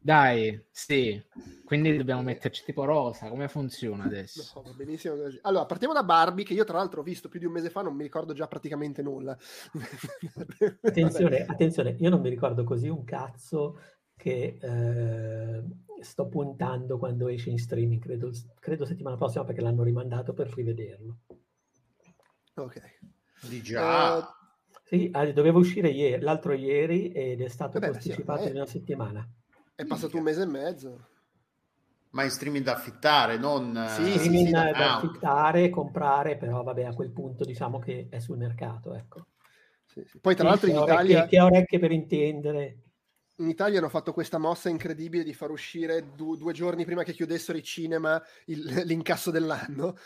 Dai, sì. Quindi dobbiamo metterci tipo rosa. Come funziona adesso? No, va benissimo così. Allora, partiamo da Barbie, che io tra l'altro ho visto più di un mese fa, non mi ricordo già praticamente nulla. attenzione, attenzione, io non mi ricordo così un cazzo che eh, sto puntando quando esce in streaming, credo, credo, settimana prossima perché l'hanno rimandato per rivederlo. Ok. Di già. Uh, sì, ah, doveva uscire ieri, l'altro ieri ed è stato Vabbè, posticipato sì, in una settimana. È passato un mese e mezzo. Ma in streaming da affittare, non... Sì, uh, streaming da, da affittare, comprare, però vabbè, a quel punto diciamo che è sul mercato, ecco. Sì, sì. Poi tra l'altro in Italia... Che, che orecchie per intendere. In Italia hanno fatto questa mossa incredibile di far uscire du- due giorni prima che chiudessero i cinema il, l'incasso dell'anno.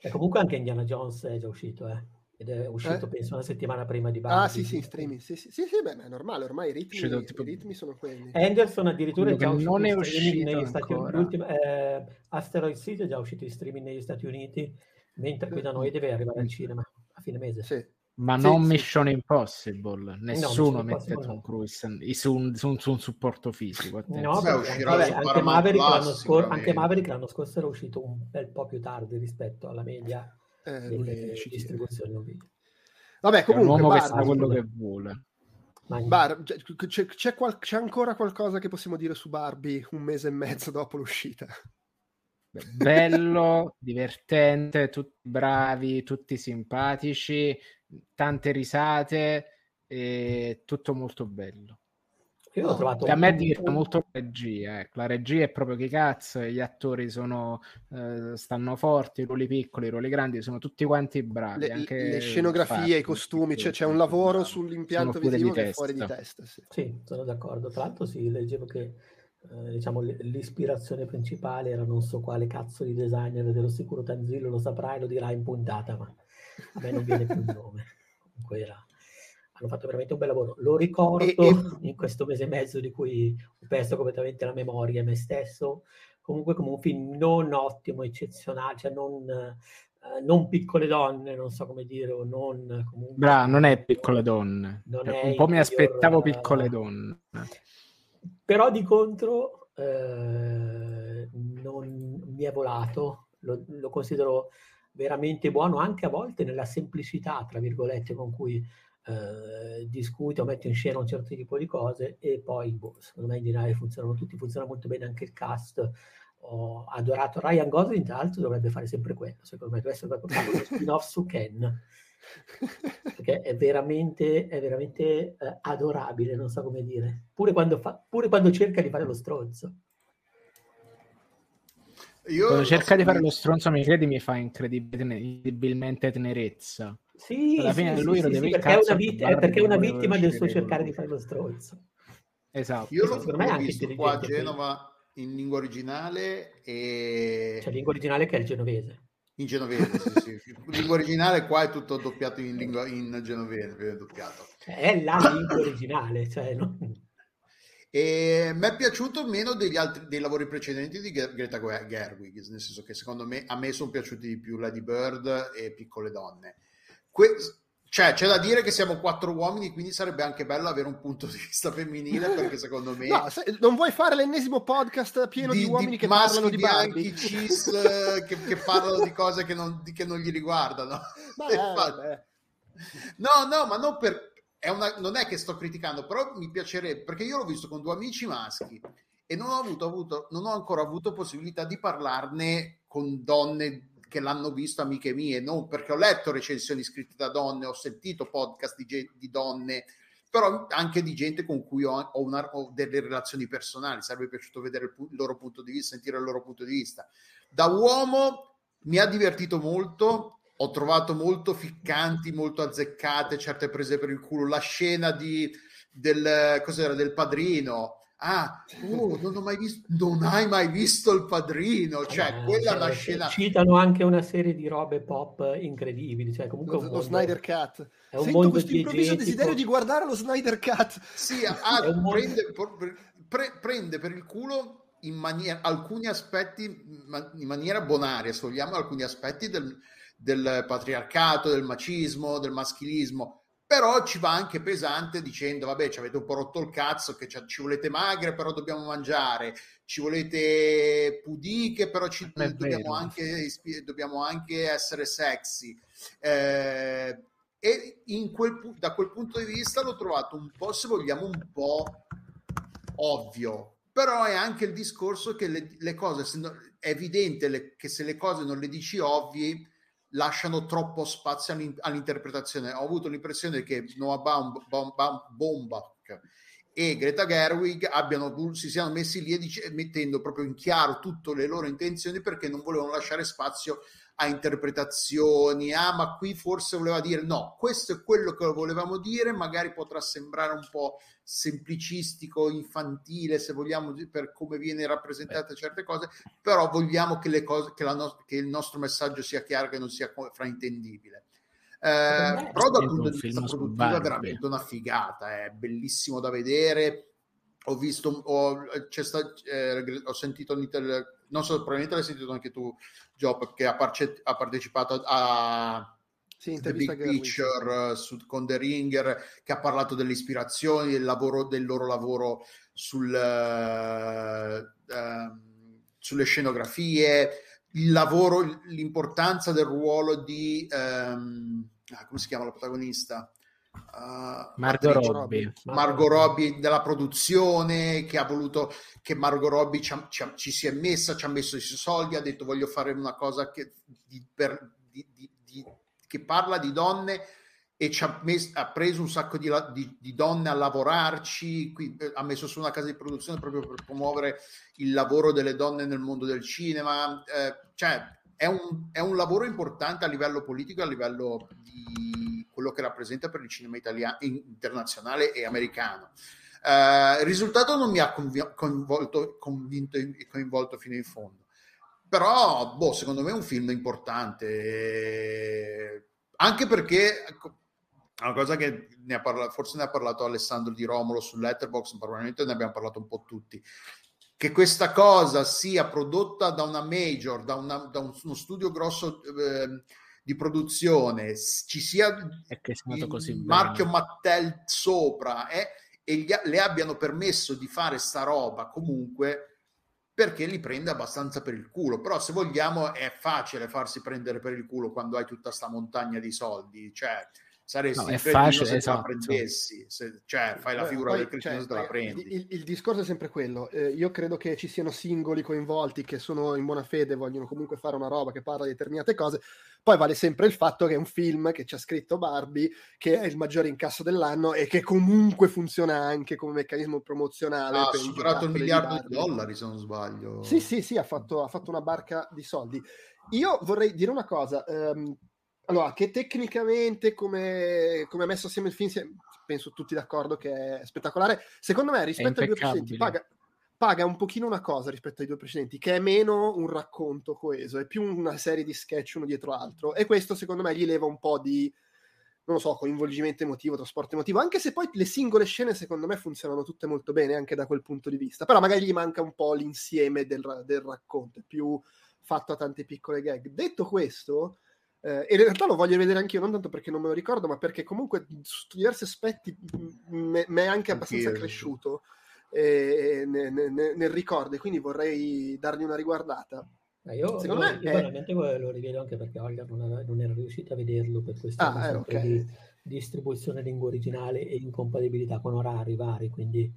e comunque anche Indiana Jones è già uscito, eh ed è uscito eh? penso una settimana prima di Barbie. Ah sì sì, in streaming, sì sì, sì, sì beh, è normale, ormai i ritmi, tipo... i ritmi sono quelli. Anderson addirittura è già uscito non è uscito negli Stati Uniti, eh, Asteroid City è già uscito in streaming negli Stati Uniti, mentre qui da noi deve arrivare al cinema a fine mese. Sì. Ma sì, non sì. Mission Impossible, nessuno no, mette Tom Cruise su un, su, un, su un, supporto fisico. No, Beh, vabbè, anche, Maverick l'anno scor- anche Maverick l'anno scorso era uscito un bel po' più tardi rispetto alla media eh, delle distribuzioni Vabbè, comunque, è un uomo Bar, che sa quello che vuole. Bar, c'è, c'è, qual- c'è, ancora qualcosa che possiamo dire su Barbie un mese e mezzo dopo l'uscita? Bello, divertente, tutti bravi, tutti simpatici, tante risate, e tutto molto bello. Io l'ho trovato a me diverte molto la regia, ecco. la regia è proprio che cazzo, gli attori sono, eh, stanno forti, i ruoli piccoli, i ruoli grandi, sono tutti quanti bravi. Le, le scenografie, i costumi, cioè, c'è un lavoro sull'impianto visivo che è fuori di testa. Sì. sì. sono d'accordo. Tra l'altro sì, leggevo che eh, diciamo, l'ispirazione principale era non so quale cazzo di designer dello sicuro Tanzillo, lo saprai, lo dirà in puntata, ma a me non viene più il nome. Comunque era hanno fatto veramente un bel lavoro. Lo ricordo e, e... in questo mese e mezzo di cui ho perso completamente la memoria me stesso, comunque come un film non ottimo, eccezionale, cioè non, eh, non piccole donne, non so come dire, o non comunque... Bra, non è piccole donne. Cioè, un po' mi aspettavo piccole donne. Però di contro eh, non mi è volato, lo, lo considero veramente buono anche a volte nella semplicità, tra virgolette, con cui eh, discute o mette in scena un certo tipo di cose e poi, boh, secondo me in generale funzionano tutti, funziona molto bene anche il cast. Ho adorato Ryan Gosling, tra l'altro dovrebbe fare sempre quello, secondo me deve essere proprio uno spin-off su Ken perché è veramente, è veramente eh, adorabile, non so come dire, pure quando, fa, pure quando cerca di fare lo stronzo. Io quando cerca di fare lo stronzo, mi credi, mi fa incredibilmente tenerezza. Sì, Alla fine sì, lui sì, sì, perché, è una, vit- perché è una vittima del suo cercare di fare lo stronzo. Esatto. Io l'ho, l'ho visto qua a Genova in lingua originale e... Cioè lingua originale che è il genovese. In genovese, sì, sì. Lingua originale qua è tutto doppiato in, lingua, in genovese, doppiato. È la lingua originale, cioè... No? E mi è piaciuto meno degli altri dei lavori precedenti di Greta Gerwig, nel senso che secondo me a me sono piaciuti di più Lady Bird e Piccole Donne. Que- cioè, c'è da dire che siamo quattro uomini, quindi sarebbe anche bello avere un punto di vista femminile, perché secondo me... No, se, non vuoi fare l'ennesimo podcast pieno di, di uomini di che parlano di Barbie? cis eh, che, che, parlano di cose che non, che non gli riguardano. Beh, no, no, ma non per... È una, non è che sto criticando, però mi piacerebbe, perché io l'ho visto con due amici maschi e non ho, avuto, avuto, non ho ancora avuto possibilità di parlarne con donne che l'hanno visto amiche mie, non perché ho letto recensioni scritte da donne, ho sentito podcast di, di donne, però anche di gente con cui ho, ho, una, ho, delle relazioni personali, sarebbe piaciuto vedere il, il loro punto di vista, sentire il loro punto di vista. Da uomo mi ha divertito molto, ho trovato molto ficcanti, molto azzeccate certe prese per il culo, la scena di, del, del padrino, ah, oh, non, ho mai visto, non hai mai visto il padrino, cioè eh, quella è una scena... Citano anche una serie di robe pop incredibili, cioè comunque... Lo, mondo, Snyder Cut. È un Sento questo improvviso desiderio di guardare lo Snyder Cut. Sì, ah, prende, pre, prende per il culo in maniera, alcuni aspetti in maniera bonaria, se vogliamo, alcuni aspetti del, del patriarcato, del macismo, del maschilismo, però ci va anche pesante dicendo vabbè ci avete un po' rotto il cazzo che ci volete magre però dobbiamo mangiare. Ci volete pudiche però ci, dobbiamo, anche, dobbiamo, anche, essere sexy. Eh, e quel, da quel punto di vista l'ho trovato un po' se vogliamo un po' ovvio. Però è anche il discorso che le, le cose è evidente le, che se le cose non le dici ovvi lasciano troppo spazio all'interpretazione. Ho avuto l'impressione che Noah Bombach e Greta Gerwig abbiano, si siano messi lì dice, mettendo proprio in chiaro tutte le loro intenzioni perché non volevano lasciare spazio a interpretazioni, ah ma qui forse voleva dire no, questo è quello che volevamo dire, magari potrà sembrare un po' semplicistico, infantile, se vogliamo, per come viene rappresentate certe cose, però vogliamo che, le cose, che, no- che il nostro messaggio sia chiaro, che non sia fraintendibile. Eh, però dal punto di vista produttivo è veramente una figata, è bellissimo da vedere. Ho visto, ho, sta, eh, ho sentito, non so, probabilmente l'hai sentito anche tu, Job, che ha, parce- ha partecipato a sì, The Big Picture su, con The Ringer, che ha parlato delle ispirazioni, del, lavoro, del loro lavoro sul, uh, uh, sulle scenografie, il lavoro, l'importanza del ruolo di... Um, ah, come si chiama la protagonista? Uh, Margot Robbie. Margot Robbie. Della produzione che ha voluto che Margot Robbie ci, ci, ci, si è messa, ci ha messo i suoi soldi, ha detto voglio fare una cosa che, di, per, di, di, che parla di donne e ci ha, messo, ha preso un sacco di, donne a lavorarci, qui, eh, ha messo su una casa di produzione proprio per promuovere il lavoro delle donne nel mondo del cinema, eh, cioè è un, è un, lavoro importante a livello politico, a livello di quello che rappresenta per il cinema italiano, internazionale e americano. Uh, il risultato non mi ha coinvolto, convinto e coinvolto fino in fondo però boh, secondo me è un film importante anche perché ecco, una cosa che ne ha parlato, forse ne ha parlato Alessandro Di Romolo su Letterboxd, probabilmente ne abbiamo parlato un po' tutti che questa cosa sia prodotta da una major, da, una, da un, uno studio grosso eh, di produzione, ci sia il marchio Mattel sopra eh, e gli, le abbiano permesso di fare sta roba comunque perché li prende abbastanza per il culo. Però se vogliamo è facile farsi prendere per il culo quando hai tutta sta montagna di soldi, cioè saresti no, è facile, se esatto. la prendessi, se, cioè fai la figura Poi, del cretino cioè, se te la prendi. Il, il, discorso è sempre quello, eh, io credo che ci siano singoli coinvolti che sono in buona fede, vogliono comunque fare una roba che parla di determinate cose, poi vale sempre il fatto che è un film che ci ha scritto Barbie, che è il maggiore incasso dell'anno e che comunque funziona anche come meccanismo promozionale. Ha superato il miliardo di, di dollari se non sbaglio. Sì, sì, sì, ha fatto, ha fatto una barca di soldi. Io vorrei dire una cosa, ehm, allora, che tecnicamente, come, come ha messo assieme il film, penso tutti d'accordo che è spettacolare. Secondo me, rispetto ai due precedenti, paga, paga, un pochino una cosa rispetto ai due precedenti, che è meno un racconto coeso, è più una serie di sketch uno dietro l'altro. E questo, secondo me, gli leva un po' di, non lo so, coinvolgimento emotivo, trasporto emotivo, anche se poi le singole scene, secondo me, funzionano tutte molto bene anche da quel punto di vista. Però magari gli manca un po' l'insieme del, del racconto, è più fatto a tante piccole gag. Detto questo eh, e in realtà lo voglio vedere anche io, non tanto perché non me lo ricordo, ma perché comunque su diversi aspetti mi è anche abbastanza Anch'io. cresciuto eh, nel, nel, nel ricordo e quindi vorrei dargli una riguardata. Eh, io, Secondo io, me io è... veramente lo rivedo anche perché Olga non, era, non era riuscita a vederlo per questa ah, eh, okay. di distribuzione lingua originale e incompatibilità con orari vari, quindi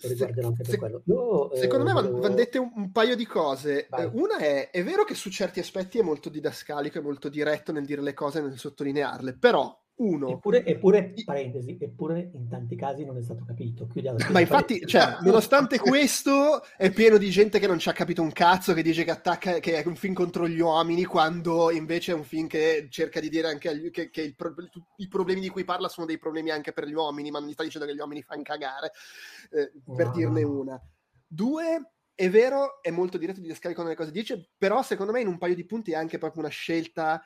riguarderà anche per se, quello. Io, eh, secondo eh, me volevo... vanno dette un, un, paio di cose. Vai. Una è, è vero che su certi aspetti è molto didascalico, è molto diretto nel dire le cose e nel sottolinearle, però uno. Eppure, eppure, parentesi, eppure in tanti casi non è stato capito. Ma infatti, cioè, nonostante questo, è pieno di gente che non ci ha capito un cazzo, che dice che attacca, che è un film contro gli uomini, quando invece è un film che cerca di dire anche agli, che, che il, i problemi di cui parla sono dei problemi anche per gli uomini, ma non gli sta dicendo che gli uomini fanno cagare, eh, per wow. dirne una. Due, è vero, è molto diretto di descarico nelle cose dice, però secondo me in un paio di punti è anche proprio una scelta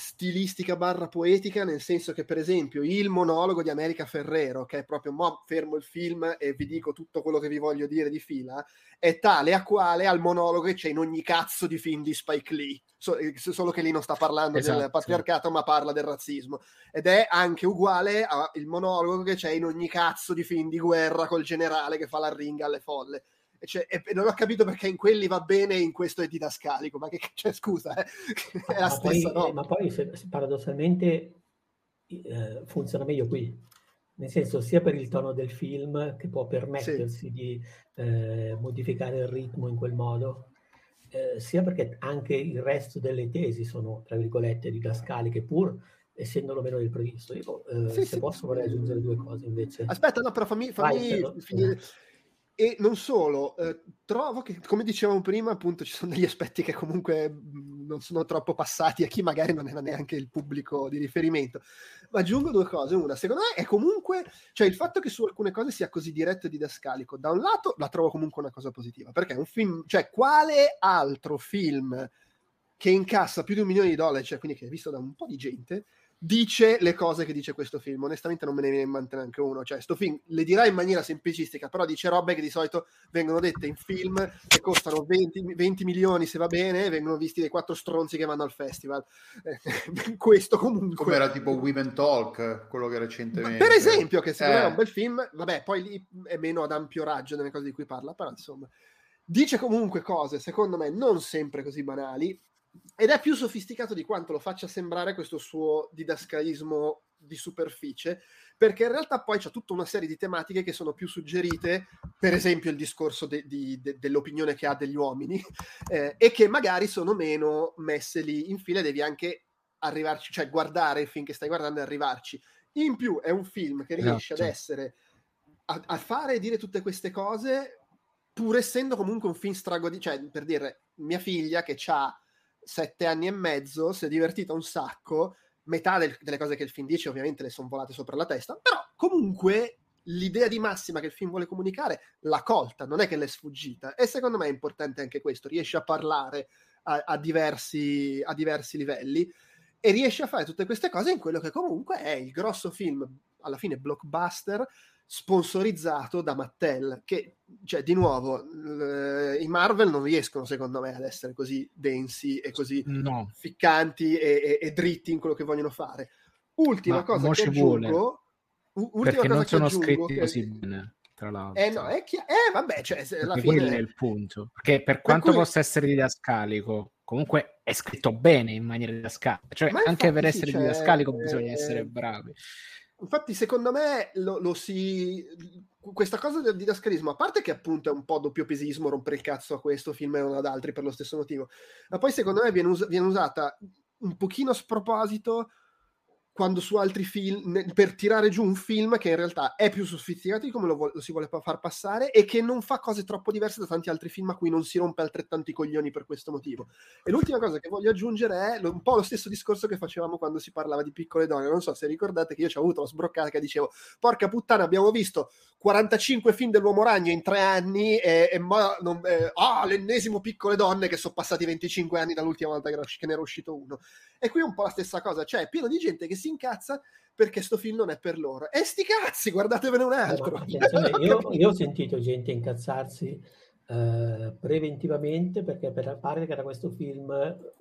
stilistica barra poetica, nel senso che, per esempio, il monologo di America Ferrero, che è proprio mo fermo il film e vi dico tutto quello che vi voglio dire di fila, è tale a quale al monologo che c'è in ogni cazzo di film di Spike Lee. So, eh, solo che lì non sta parlando esatto. del patriarcato, ma parla del razzismo. Ed è anche uguale al monologo che c'è in ogni cazzo di film di guerra col generale che fa la ringa alle folle cioè, e, non ho capito perché in quelli va bene e in questo è didascalico, ma che cioè, scusa, eh? è la ma stessa poi, Ma poi se, paradossalmente eh, funziona meglio qui, nel senso sia per il tono del film che può permettersi sì. di eh, modificare il ritmo in quel modo, eh, sia perché anche il resto delle tesi sono, tra virgolette, didascaliche, pur essendolo meno del previsto. Io, eh, sì, se sì. posso vorrei aggiungere due cose invece. Aspetta, no, però fammi, fammi Vai, finire. E non solo, eh, trovo che, come dicevamo prima, appunto ci sono degli aspetti che comunque mh, non sono troppo passati a chi magari non era neanche il pubblico di riferimento. Ma aggiungo due cose. Una, secondo me è comunque, cioè il fatto che su alcune cose sia così diretto e didascalico, da un lato la trovo comunque una cosa positiva, perché è un film, cioè quale altro film che incassa più di un milione di dollari, cioè quindi che è visto da un po' di gente, dice le cose che dice questo film. Onestamente non me ne viene in mente neanche uno. Cioè, sto film le dirà in maniera semplicistica, però dice robe che di solito vengono dette in film che costano 20, 20 milioni se va bene, vengono visti dei quattro stronzi che vanno al festival. Eh, questo comunque... Come era tipo Women Talk, quello che recentemente... Per esempio, che secondo eh. me è un bel film, vabbè, poi lì è meno ad ampio raggio nelle cose di cui parla, però insomma... Dice comunque cose, secondo me, non sempre così banali, ed è più sofisticato di quanto lo faccia sembrare questo suo didascalismo di superficie, perché in realtà poi c'è tutta una serie di tematiche che sono più suggerite, per esempio il discorso de- de- de- dell'opinione che ha degli uomini, eh, e che magari sono meno messe lì in fila, devi anche arrivarci, cioè guardare il film che stai guardando e arrivarci. In più è un film che riesce esatto. ad essere, a, a fare e dire tutte queste cose, pur essendo comunque un film strago di, cioè per dire, mia figlia che ha sette anni e mezzo, si è divertita un sacco, metà del, delle cose che il film dice ovviamente le sono volate sopra la testa, però comunque l'idea di massima che il film vuole comunicare l'ha colta, non è che l'è sfuggita. E secondo me è importante anche questo, riesce a parlare a, a, diversi, a diversi livelli e riesce a fare tutte queste cose in quello che comunque è il grosso film, alla fine blockbuster, sponsorizzato da Mattel, che, cioè, di nuovo, l- i Marvel non riescono, secondo me, ad essere così densi e così no. ficcanti e, e, e, dritti in quello che vogliono fare. Ultima Ma cosa che aggiungo... U- ultima Perché non sono scritti che... così bene. tra l'altro. Eh no, è chiaro. Eh vabbè, cioè, alla fine... quello è il punto. Perché per quanto per cui... possa essere didascalico, comunque è scritto bene in maniera didascalica. Cioè, anche per essere sì, didascalico cioè... bisogna essere bravi. Infatti, secondo me lo, lo, si. Questa cosa del didascalismo, a parte che appunto è un po' doppio pesismo, rompere il cazzo a questo film e non ad altri per lo stesso motivo, ma poi secondo me viene, us- viene usata un pochino a sproposito quando su altri film, per tirare giù un film che in realtà è più sofisticato di come lo, vo- lo, si vuole far passare e che non fa cose troppo diverse da tanti altri film a cui non si rompe altrettanto i coglioni per questo motivo. E l'ultima cosa che voglio aggiungere è un po' lo stesso discorso che facevamo quando si parlava di piccole donne. Non so se ricordate che io ci ho avuto la sbroccata che dicevo, porca puttana, abbiamo visto 45 film dell'Uomo Ragno in tre anni e, e ma non, eh, ah, l'ennesimo piccole donne che sono passati 25 anni dall'ultima volta che ne era uscito uno. E qui è un po' la stessa cosa, cioè è pieno di gente che si incazza perché sto film non è per loro. E sti cazzi, guardatevene un altro. No, io, io, ho sentito gente incazzarsi uh, preventivamente perché per pare che da questo film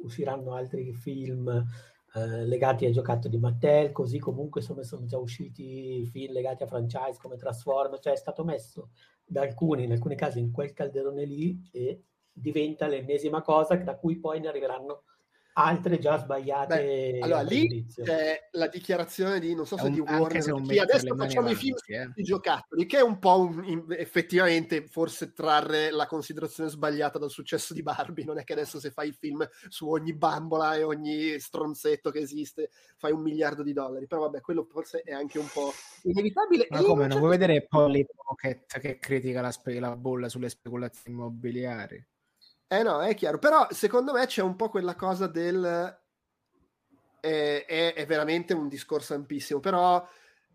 usciranno altri film uh, legati ai giocattoli di Mattel, così comunque insomma, sono già usciti film legati a franchise come Transformers, cioè è stato messo da alcuni, in alcuni casi, in quel calderone lì e diventa l'ennesima cosa da cui poi ne arriveranno altre già sbagliate. Beh, allora lì c'è la dichiarazione di non so se un, di Warner se che adesso facciamo i film eh. di giocattoli, che è un po' un, effettivamente forse trarre la considerazione sbagliata dal successo di Barbie. Non è che adesso se fai il film su ogni bambola e ogni stronzetto che esiste fai un miliardo di dollari. Però vabbè, quello forse è anche un po' inevitabile. Ma come non certo... vuoi vedere Polly Pocket che critica la, spe- la bolla sulle speculazioni immobiliari? Eh no, è chiaro, però secondo me c'è un po' quella cosa del... È, è, è veramente un discorso ampissimo, però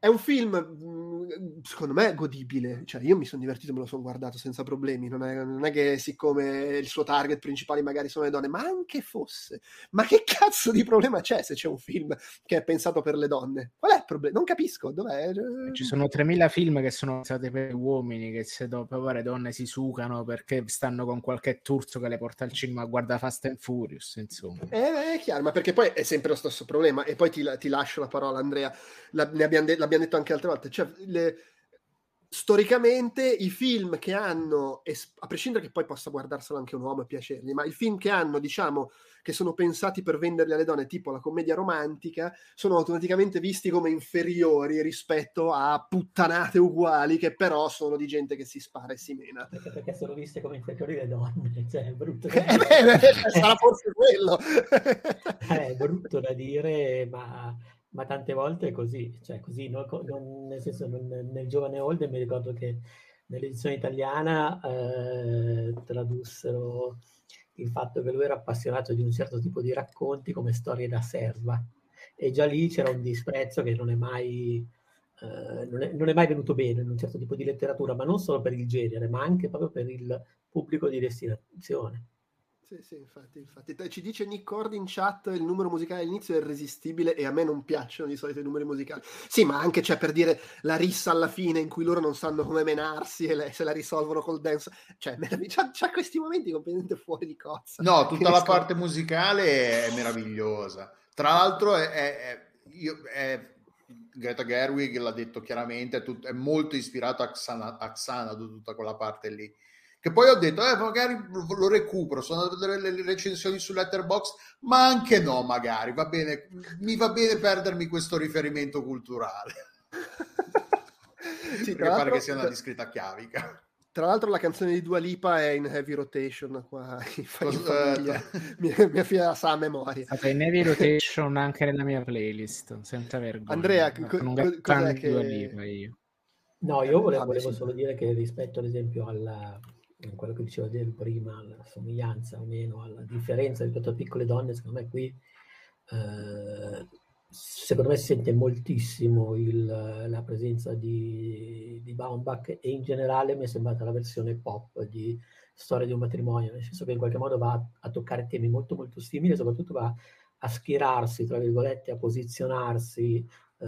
è un film, mm, secondo me, godibile. Cioè, io mi sono divertito, me lo sono guardato senza problemi. Non è, non è, che siccome il suo target principale magari sono le donne, ma anche fosse. Ma che cazzo di problema c'è se c'è un film che è pensato per le donne? Qual è il problema? Non capisco. Dov'è? Ci sono 3000 film che sono pensati per uomini che se dopo le donne si sucano perché stanno con qualche turzo che le porta al cinema a guardare Fast and Furious, insomma. Eh, è chiaro, ma perché poi è sempre lo stesso problema. E poi ti, ti lascio la parola, Andrea. La, ne abbiamo de- l'abbiamo detto anche altre volte, cioè, le, storicamente i film che hanno, a prescindere che poi possa guardarselo anche un uomo e piacergli, ma i film che hanno, diciamo, che sono pensati per venderli alle donne, tipo la commedia romantica, sono automaticamente visti come inferiori rispetto a puttanate uguali, che però sono di gente che si spara e si mena. Perché, perché sono viste come inferiori le donne, cioè è brutto eh, beh, sarà forse quello. eh, è brutto da dire, ma ma tante volte è così, cioè così, no? non, nel senso non, nel giovane Holden mi ricordo che nell'edizione italiana eh, tradussero il fatto che lui era appassionato di un certo tipo di racconti come storie da serva e già lì c'era un disprezzo che non è mai, eh, non, è, non è mai venuto bene in un certo tipo di letteratura, ma non solo per il genere, ma anche proprio per il pubblico di destinazione. Sì, sì, infatti, infatti. Ci dice Nick Cord in chat il numero musicale all'inizio è irresistibile e a me non piacciono di solito i numeri musicali. Sì, ma anche cioè, per dire la rissa alla fine in cui loro non sanno come menarsi e le, se la risolvono col dance. Cioè, c'ha, c'ha questi momenti completamente fuori di cozza. No, tutta la riscontro... parte musicale è meravigliosa. Tra l'altro è, è, è, io, è Greta Gerwig l'ha detto chiaramente, è, tut, è molto ispirato a Xana, a Xanadu, tutta quella parte lì che poi ho detto, eh, magari lo recupero, sono delle recensioni su Letterbox, ma anche no, magari, va bene, mi va bene perdermi questo riferimento culturale. sì, Perché pare che sia una discreta chiavica. Tra l'altro la canzone di Dua Lipa è in heavy rotation qua in famiglia. mia, mia, figlia sa a memoria. È in heavy rotation anche nella mia playlist, senza vergogna. Andrea, co- co- cos'è che... Dua Lipa io. No, io volevo, volevo solo dire che rispetto ad esempio alla, quello che diceva Del prima, la somiglianza o meno, alla differenza rispetto a piccole donne, secondo me qui eh, secondo me si sente moltissimo il, la presenza di, di Baumbach e in generale mi è sembrata la versione pop di Storia di un matrimonio, nel senso che in qualche modo va a, toccare temi molto molto simili soprattutto va a schierarsi, tra virgolette, a posizionarsi eh,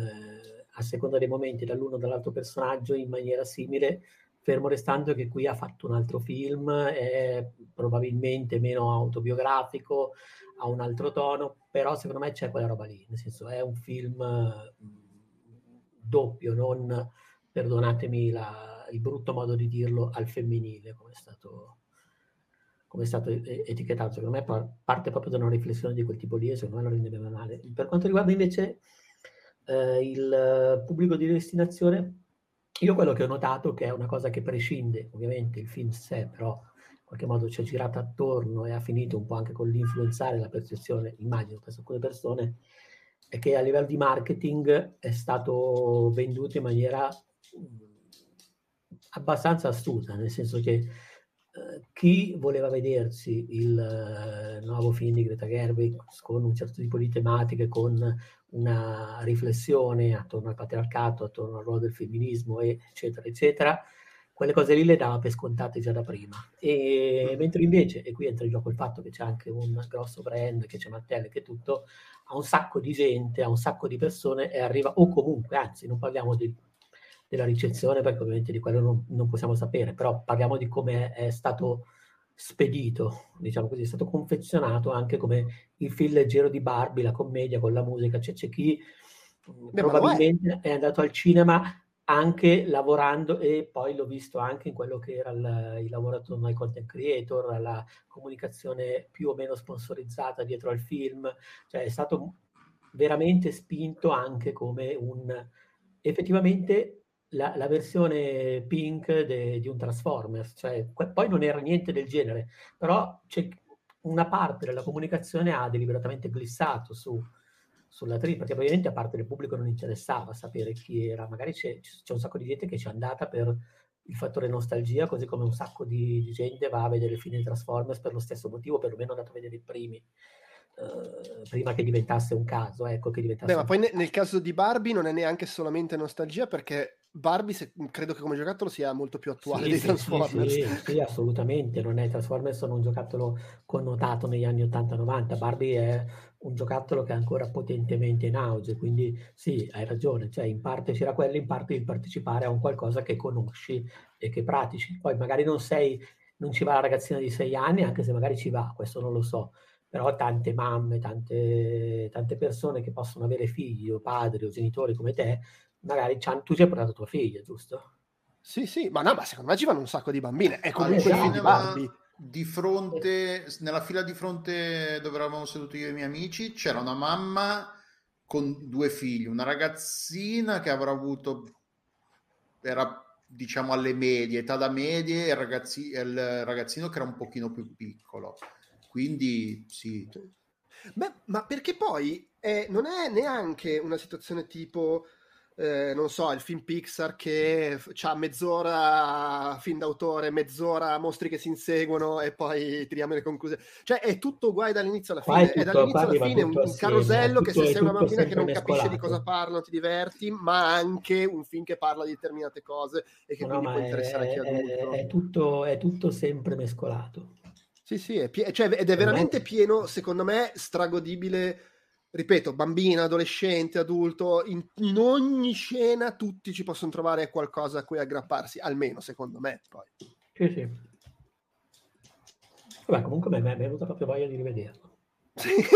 a seconda dei momenti dall'uno o dall'altro personaggio in maniera simile fermo restando che qui ha fatto un altro film, è probabilmente meno autobiografico, ha un altro tono, però secondo me c'è quella roba lì, nel senso è un film doppio, non, perdonatemi la, il brutto modo di dirlo, al femminile, come è stato, come è stato etichettato. Secondo me parte proprio da una riflessione di quel tipo lì e secondo me lo rende male. Per quanto riguarda invece eh, il pubblico di destinazione, io quello che ho notato che è una cosa che prescinde, ovviamente il film sé, però in qualche modo ci è girato attorno e ha finito un po' anche con l'influenzare la percezione, immagino, per alcune persone, è che a livello di marketing è stato venduto in maniera abbastanza astuta, nel senso che eh, chi voleva vedersi il uh, nuovo film di Greta Gerwig con un certo tipo di tematiche, con una riflessione attorno al patriarcato, attorno al ruolo del femminismo, eccetera, eccetera, quelle cose lì le dava per scontate già da prima. E mm. mentre invece, e qui entra in gioco il fatto che c'è anche un grosso brand, che c'è Mattel, che tutto, ha un sacco di gente, ha un sacco di persone e arriva, o comunque, anzi, non parliamo di, della ricezione perché ovviamente di quello non, non, possiamo sapere, però parliamo di come è stato spedito, diciamo così, è stato confezionato anche come il film leggero di Barbie, la commedia con la musica, cioè c'è chi Beh, probabilmente è andato al cinema anche lavorando e poi l'ho visto anche in quello che era il, il lavoro attorno ai content creator, la comunicazione più o meno sponsorizzata dietro al film, cioè è stato veramente spinto anche come un effettivamente la, la versione pink de, di un Transformers, cioè poi non era niente del genere, però una parte della comunicazione ha deliberatamente glissato su sulla trip, perché ovviamente a parte del pubblico non interessava sapere chi era, magari c'è, c'è un sacco di gente che ci è andata per il fattore nostalgia, così come un sacco di, di gente va a vedere il film di Transformers per lo stesso motivo, perlomeno è andato a vedere i primi. Uh, prima che diventasse un caso, ecco che diventasse Beh, ma poi nel caso di Barbie non è neanche solamente nostalgia perché Barbie se, credo che come giocattolo sia molto più attuale sì, dei sì, Transformers. Sì, sì, assolutamente, non è Transformers sono un giocattolo connotato negli anni 80-90, Barbie è un giocattolo che è ancora potentemente in auge, quindi sì, hai ragione, cioè in parte c'era quello, in parte il partecipare a un qualcosa che conosci e che pratici. Poi magari non sei, non ci va la ragazzina di 6 anni, anche se magari ci va, questo non lo so, però tante mamme, tante, tante persone che possono avere figli o padri o genitori come te, magari tu ci hai portato tua figlia, giusto? Sì, sì, ma no, ma secondo me ci vanno un sacco di bambine. È comunque il film di fronte, nella fila di fronte dove eravamo seduti io e i miei amici, c'era una mamma con due figli, una ragazzina che avrà avuto, era diciamo alle medie, età da medie, e il, ragazzi, il ragazzino che era un pochino più piccolo. Quindi sì. Beh, ma perché poi eh, non è neanche una situazione tipo eh, non so, il film Pixar che ha mezz'ora film d'autore, mezz'ora mostri che si inseguono e poi tiriamo le conclusioni. Cioè è tutto uguale dall'inizio alla fine. Tutto, è dall'inizio alla fine un, un carosello che se sei una bambina che non capisce di cosa parlano ti diverti, ma anche un film che parla di determinate cose e che no, quindi può interessare è, chi è adulto. È tutto, è tutto sempre mescolato. Sì, sì, è pie- cioè, ed è veramente pieno, secondo me, stragodibile ripeto, bambina, adolescente, adulto, in, in, ogni scena tutti ci possono trovare qualcosa a cui aggrapparsi, almeno secondo me. Poi. Sì, sì. Vabbè, comunque mi è venuta proprio voglia di rivederlo.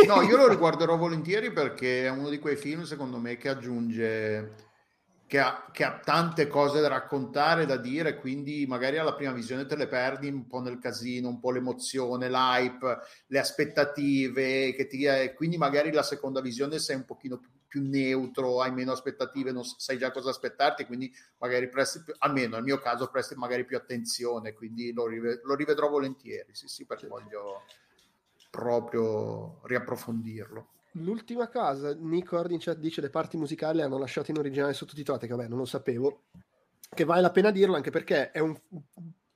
No, io lo riguarderò volentieri perché è uno di quei film, secondo me, che aggiunge che ha, che ha, tante cose da raccontare, da dire, quindi magari alla prima visione te le perdi un po' nel casino, un po' l'emozione, l'hype, le aspettative, che ti, eh, quindi magari la seconda visione sei un pochino più, più, neutro, hai meno aspettative, non sai già cosa aspettarti, quindi magari presti, più, almeno nel mio caso, presti magari più attenzione, quindi lo, rive, lo rivedrò volentieri, sì sì, perché voglio proprio riapprofondirlo. L'ultima cosa, Nico in chat dice le parti musicali hanno lasciato in originale sottotitolate, che vabbè non lo sapevo, che vale la pena dirlo anche perché è un...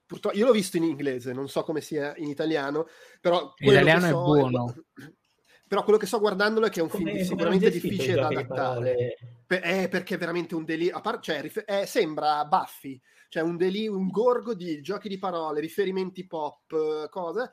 Purtroppo, io l'ho visto in inglese, non so come sia in italiano, però... In italiano so, è buono. Però quello che sto guardandolo è che è un come, film sicuramente difficile da adattare. Per, è perché è veramente un delirio. Par- cioè, rif- è, sembra Buffy, cioè un delirio, un gorgo di giochi di parole, riferimenti pop, cose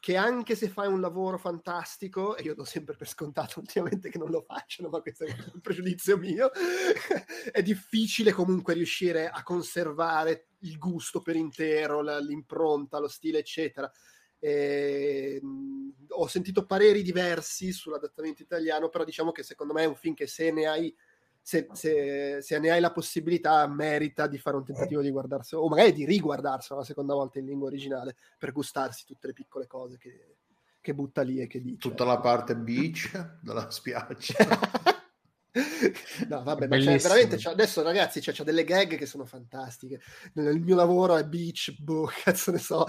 che anche se fai un lavoro fantastico, e io do sempre per scontato ultimamente che non lo facciano, ma questo è un pregiudizio mio, è difficile comunque riuscire a conservare il gusto per intero, l'impronta, lo stile, eccetera. E, mh, ho sentito pareri diversi sull'adattamento italiano, però diciamo che secondo me è un film che se ne hai se, se, se, ne hai la possibilità, merita di fare un tentativo di guardarselo, o magari di riguardarselo la seconda volta in lingua originale per gustarsi tutte le piccole cose che, che butta lì e che dice. Tutta la parte beach della spiaggia. no, vabbè, ma c'è, veramente c'è, adesso ragazzi c'è, c'è, delle gag che sono fantastiche. Il mio lavoro è beach, boh, cazzo ne so,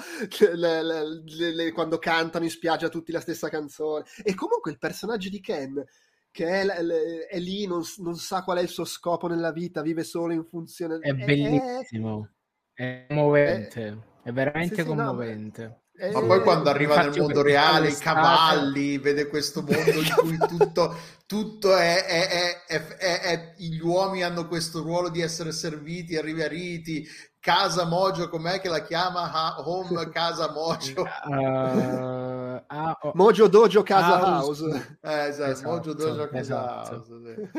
le, le, le, quando cantano in spiaggia tutti la stessa canzone. E comunque il personaggio di Ken che è, è lì, non, non, sa qual è il suo scopo nella vita, vive solo in funzione... È bellissimo, è, commovente, è, è veramente sì, sì, commovente. No, ma poi quando arriva nel mondo reale, i cavalli, vede questo mondo in cui tutto, tutto è, è, è, Gli uomini hanno questo ruolo di essere serviti, arrivi a riti. Casa Mojo, com'è che la chiama? home Casa Mojo. Uh, ah, oh. Mojo Dojo Casa House. house. Eh, esatto, esatto, Mojo Dojo Casa esatto. House.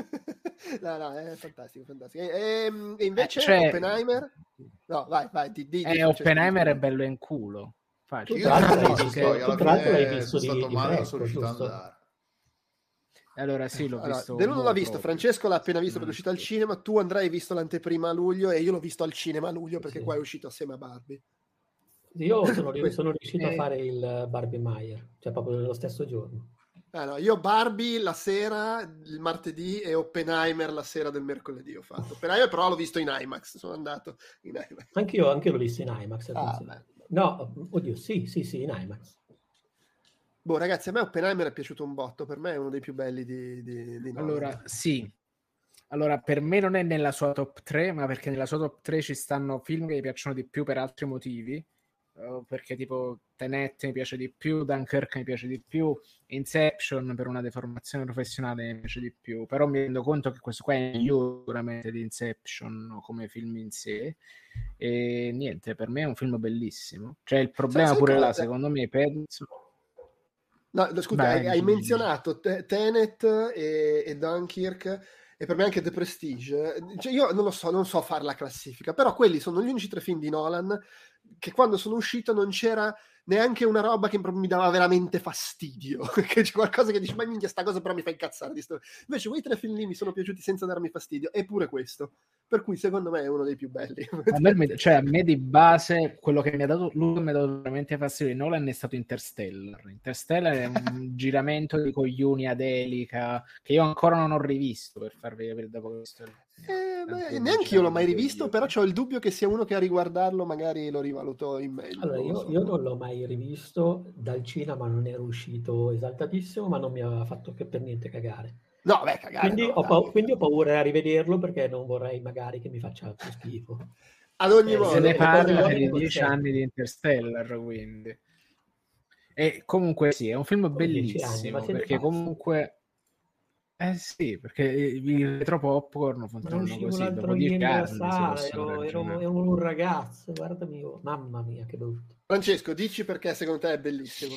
Sì. no, no, è fantastico, fantastico. E, e invece eh, cioè... Oppenheimer? No, vai, vai. Di, di, eh, Oppenheimer è bello in culo. Facile. Io non l'ho visto, io alla fine è stato male, sono riuscito ad andare. Allora sì, l'ho allora, visto. Deluno l'ha visto, Francesco l'ha appena visto perché è uscito al cinema, tu andrai visto l'anteprima a luglio e io l'ho visto al cinema a luglio perché sì. qua è uscito assieme a Barbie. Io sono, sono riuscito a eh. fare il Barbie Meyer, cioè proprio nello stesso giorno. Ah, no, io Barbie la sera, il martedì, e Oppenheimer la sera del mercoledì ho fatto. Oppenheimer però l'ho visto in IMAX, sono andato in IMAX. Anch'io, anche l'ho visto in IMAX. Ah, no, oddio, sì, sì, sì, in IMAX. Boh, ragazzi, a me Oppenheimer è piaciuto un botto, per me è uno dei più belli di, di, di Allora, sì. Allora, per me non è nella sua top 3, ma perché nella sua top 3 ci stanno film che mi piacciono di più per altri motivi perché tipo Tenet mi piace di più, Dunkirk mi piace di più, Inception per una deformazione professionale mi piace di più, però mi rendo conto che questo qua è sicuramente di Inception come film in sé e niente, per me è un film bellissimo. Cioè il problema sì, pure là, secondo me, penso... No, scusa, Beh, hai, hai menzionato Tenet e, e Dunkirk e per me anche The Prestige. Cioè, io non lo so, non so fare la classifica, però quelli sono gli unici tre film di Nolan che quando sono uscito non c'era neanche una roba che mi dava veramente fastidio, che c'è qualcosa che dici, ma minchia, sta cosa però mi fa incazzare. Invece quei tre film lì mi sono piaciuti senza darmi fastidio, eppure questo. Per cui secondo me è uno dei più belli. A me, cioè, a me di base, quello che mi ha dato, lui mi ha dato veramente fastidio di Nolan è stato Interstellar. Interstellar è un giramento di coglioni ad elica che io ancora non ho rivisto per farvi capire dopo questo. Eh, beh, neanche io l'ho mai rivisto, però ho il dubbio che sia uno che a riguardarlo magari lo rivaluto in meglio. Allora, io, io, non l'ho mai rivisto dal cinema, non ero uscito esaltatissimo, ma non mi aveva fatto che per niente cagare. No, beh, cagare. Quindi, no, ho, pa- quindi ho paura a rivederlo perché non vorrei magari che mi faccia più schifo. Ad ogni eh, modo, se ne parla per i dieci anni di Interstellar, quindi. E comunque sì, è un film bellissimo, anni, perché comunque eh sì, perché i retro popcorn funzionano così. Dopo dieci anni ero, ero, ero, un ragazzo, guardami, mamma mia che brutto. Francesco, dici perché secondo te è bellissimo.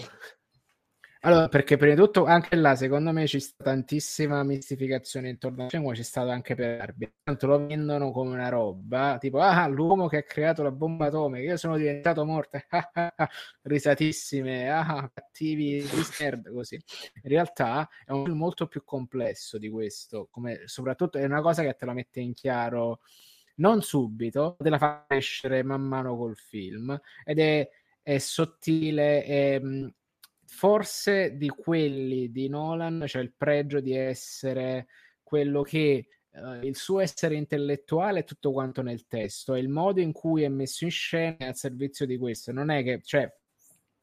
Allora, perché prima di tutto anche là, secondo me, c'è stata tantissima mistificazione intorno a come c'è stato anche per Barbie. Tanto lo vendono come una roba, tipo, ah, l'uomo che ha creato la bomba atomica, io sono diventato morto, risatissime, ah, cattivi, nerd, così. In realtà è un film molto più complesso di questo, come soprattutto è una cosa che te la mette in chiaro non subito, te la fa crescere man mano col film, ed è, è sottile, è forse di quelli di Nolan c'è il pregio di essere quello che uh, il suo essere intellettuale è tutto quanto nel testo e il modo in cui è messo in scena è al servizio di questo. Non è che, cioè,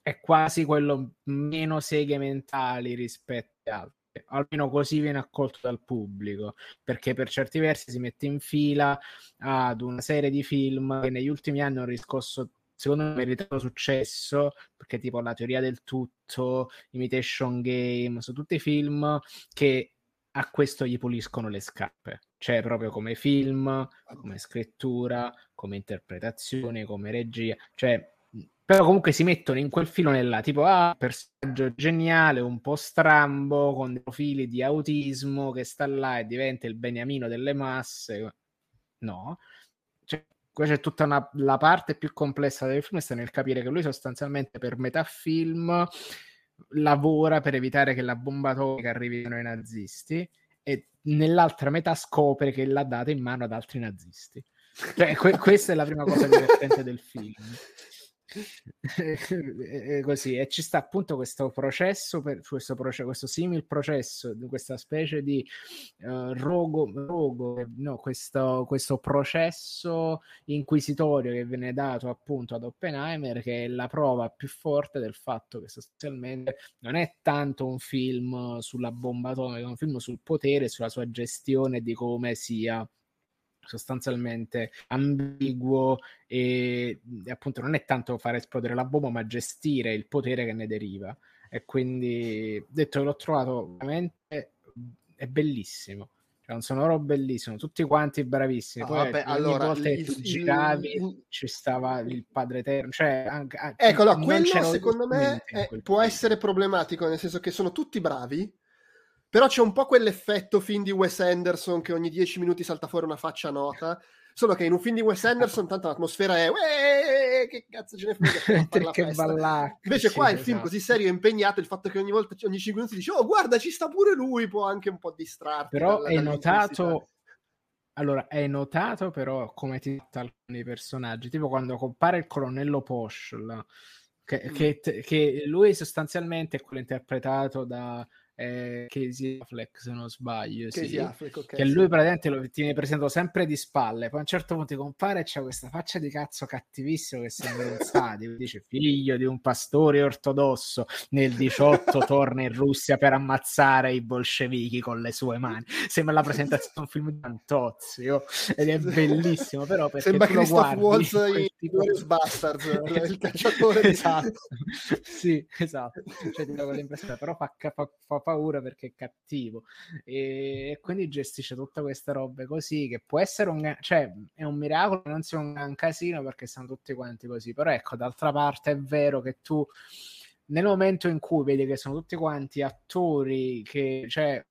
è quasi quello meno seghe mentali rispetto ad altri. Almeno così viene accolto dal pubblico, perché per certi versi si mette in fila ad una serie di film che negli ultimi anni hanno riscosso secondo me meritato successo perché tipo la teoria del tutto, Imitation Game, sono tutti film che a questo gli puliscono le scarpe, cioè proprio come film, come scrittura, come interpretazione, come regia, cioè però comunque si mettono in quel filone là, tipo ah, personaggio geniale, un po' strambo, con profili di autismo che sta là e diventa il beniamino delle masse. No, Qua c'è tutta una, la parte più complessa del film, sta nel capire che lui sostanzialmente per metà film lavora per evitare che la bomba atomica arrivino ai nazisti e nell'altra metà scopre che l'ha data in mano ad altri nazisti. Cioè, que- questa è la prima cosa divertente del film. Così e ci sta appunto questo processo per questo, processo, questo simil processo questa specie di uh, rogo, rogo no, questo, questo processo inquisitorio che viene dato appunto ad Oppenheimer che è la prova più forte del fatto che sostanzialmente non è tanto un film sulla bomba atomica è un film sul potere sulla sua gestione di come sia sostanzialmente ambiguo e, appunto non è tanto fare esplodere la bomba ma gestire il potere che ne deriva. E quindi detto che l'ho trovato veramente è bellissimo. Cioè un sonoro bellissimo tutti quanti bravissimi. Poi vabbè, ogni allora, volta che tu giravi il... ci stava il padre eterno cioè anche, ecco quello secondo me è, può essere problematico nel senso che sono tutti bravi però c'è un po' quell'effetto film di Wes Anderson che ogni dieci minuti salta fuori una faccia nota. Solo che in un film di Wes Anderson tanto l'atmosfera è che cazzo ce ne frega che ballacca, Invece qua il film esatto. così serio e impegnato il fatto che ogni volta ogni 5 minuti dice "Oh, guarda, ci sta pure lui", può anche un po' distrarti. Però è notato allora, è notato però come ti alcuni personaggi, tipo quando compare il colonnello Posh, che, mm. che, che lui sostanzialmente è quello interpretato da eh, Casey Affleck se non sbaglio Casey sì. Affleck, okay, che lui praticamente lo tiene presentato sempre di spalle poi a un certo punto compare e c'è questa faccia di cazzo cattivissimo che sembra un sadico dice figlio di un pastore ortodosso nel 18 torna in Russia per ammazzare i bolscevichi con le sue mani. Sembra la presentazione di un film di Antozzi oh, ed è bellissimo però perché sembra Christoph Waltz in tipo... Bastards il cacciatore esatto. Sì esatto. Cioè, però fa, fa, fa paura perché è cattivo. E, quindi gestisce tutta questa roba così che può essere un cioè è un miracolo non sia un gran casino perché sono tutti quanti così. Però ecco d'altra parte è vero che tu nel momento in cui vedi che sono tutti quanti attori che cioè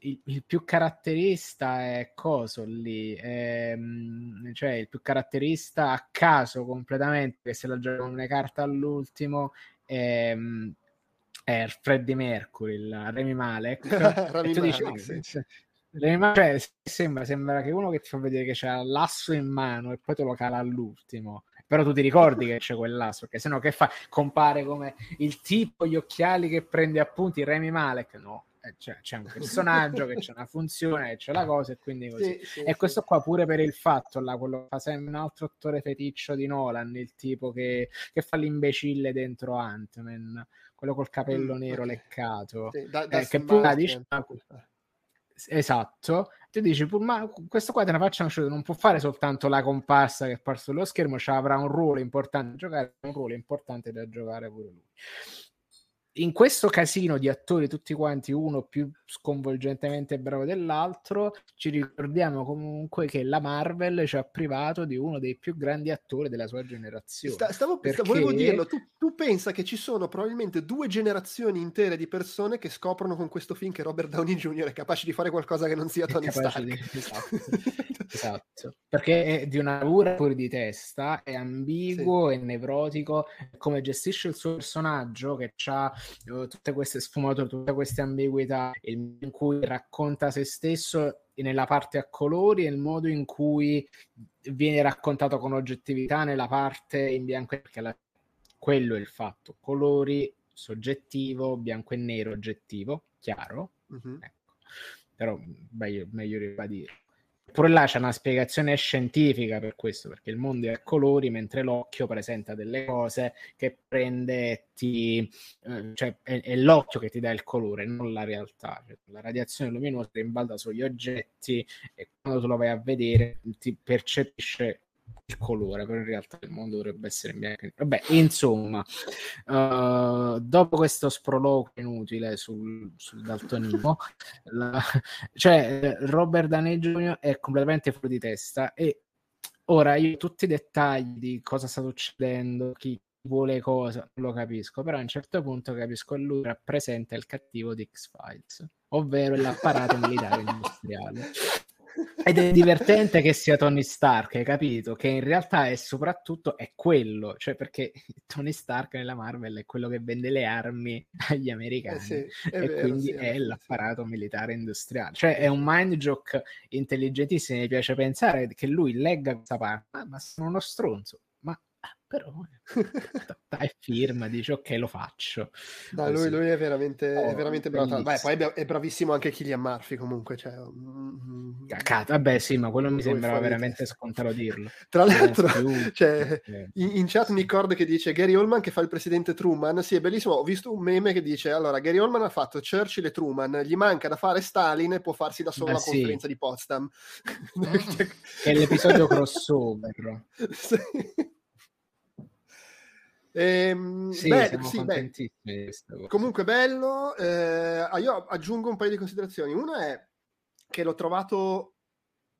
il, il, più caratterista è coso lì, è, ehm, cioè il più caratterista a caso completamente, che se la gioca con le carte all'ultimo, è, ehm, è Freddie Mercury, il Remy Malek. Remy e tu dici, Malek, sì. Remy cioè, sembra, sembra che uno che ti fa vedere che c'ha l'asso in mano e poi te lo cala all'ultimo. Però tu ti ricordi che c'è quell'asso, perché sennò che fa? Compare come il tipo, gli occhiali che prende appunti Remy Malek? No, eh, cioè, c'è un personaggio che c'è una funzione, che c'è la cosa e quindi così. Sì, sì, e questo qua pure per il fatto, là, quello fa sempre un altro attore feticcio di Nolan, il tipo che, che fa l'imbecille dentro Ant-Man quello col capello mm, nero leccato, sì, da, da eh, che poi dice, esatto, tu dici, ma questo qua te ne facciano uscire, non può fare soltanto la comparsa che è sullo schermo, cioè avrà un ruolo importante da giocare, un ruolo importante da giocare pure lui in questo casino di attori, tutti quanti, uno più sconvolgentemente bravo dell'altro, ci ricordiamo comunque che la Marvel ci ha privato di uno dei più grandi attori della sua generazione. Sta, stavo, perché... Volevo dirlo, tu, tu pensa che ci sono probabilmente due generazioni intere di persone che scoprono con questo film che Robert Downey Jr. è capace di fare qualcosa che non sia Tony Stark. Di... Esatto. esatto. Perché è di una paura fuori di testa, è ambiguo, sì. è nevrotico, come gestisce il suo personaggio che ha tutte queste sfumature, tutte queste ambiguità, il modo in cui racconta se stesso nella parte a colori e il modo in cui viene raccontato con oggettività nella parte in bianco e perché la... quello è il fatto. Colori soggettivo, bianco e nero oggettivo, chiaro. Uh-huh. Ecco. Però meglio, meglio ribadire. Pure là c'è una spiegazione scientifica per questo, perché il mondo è a colori, mentre l'occhio presenta delle cose che prende, ti, eh, cioè è, è, l'occhio che ti dà il colore, non la realtà. Cioè, la radiazione luminosa rimbalza sugli oggetti e quando tu lo vai a vedere ti percepisce il colore, però in realtà il mondo dovrebbe essere bianco. Vabbè, insomma, uh, dopo questo sproloquio inutile sul, sul daltonismo, cioè Robert Downey Jr. è completamente fuori di testa e ora io tutti i dettagli di cosa sta succedendo, chi vuole cosa, non lo capisco, però a un certo punto capisco che lui rappresenta il cattivo di X-Files, ovvero l'apparato militare industriale. Ed è divertente che sia Tony Stark, hai capito? Che in realtà è soprattutto è quello, cioè perché Tony Stark nella Marvel è quello che vende le armi agli americani eh sì, e vero, quindi sì, è l'apparato sì. militare industriale. Cioè è un mind joke intelligentissimo, mi piace pensare che lui legga questa parte, ah, ma sono uno stronzo però dai firma, dici ok lo faccio. Dai, lui, lui, è veramente, oh, è veramente bravo. Beh, poi è bravissimo anche Killian Murphy comunque. Cioè, mm, Cacata, vabbè sì, ma quello mi sembrava veramente scontato dirlo. Tra l'altro, cioè, in, in, chat Nicord che dice Gary Oldman che fa il presidente Truman, sì è bellissimo, ho visto un meme che dice allora Gary Oldman ha fatto Churchill e Truman, gli manca da fare Stalin e può farsi da solo la sì. conferenza di Potsdam. che è l'episodio crossover. sì. Ehm, sì, beh, sì, beh. Comunque bello. Eh, ah, io aggiungo un paio di considerazioni. Una è che l'ho trovato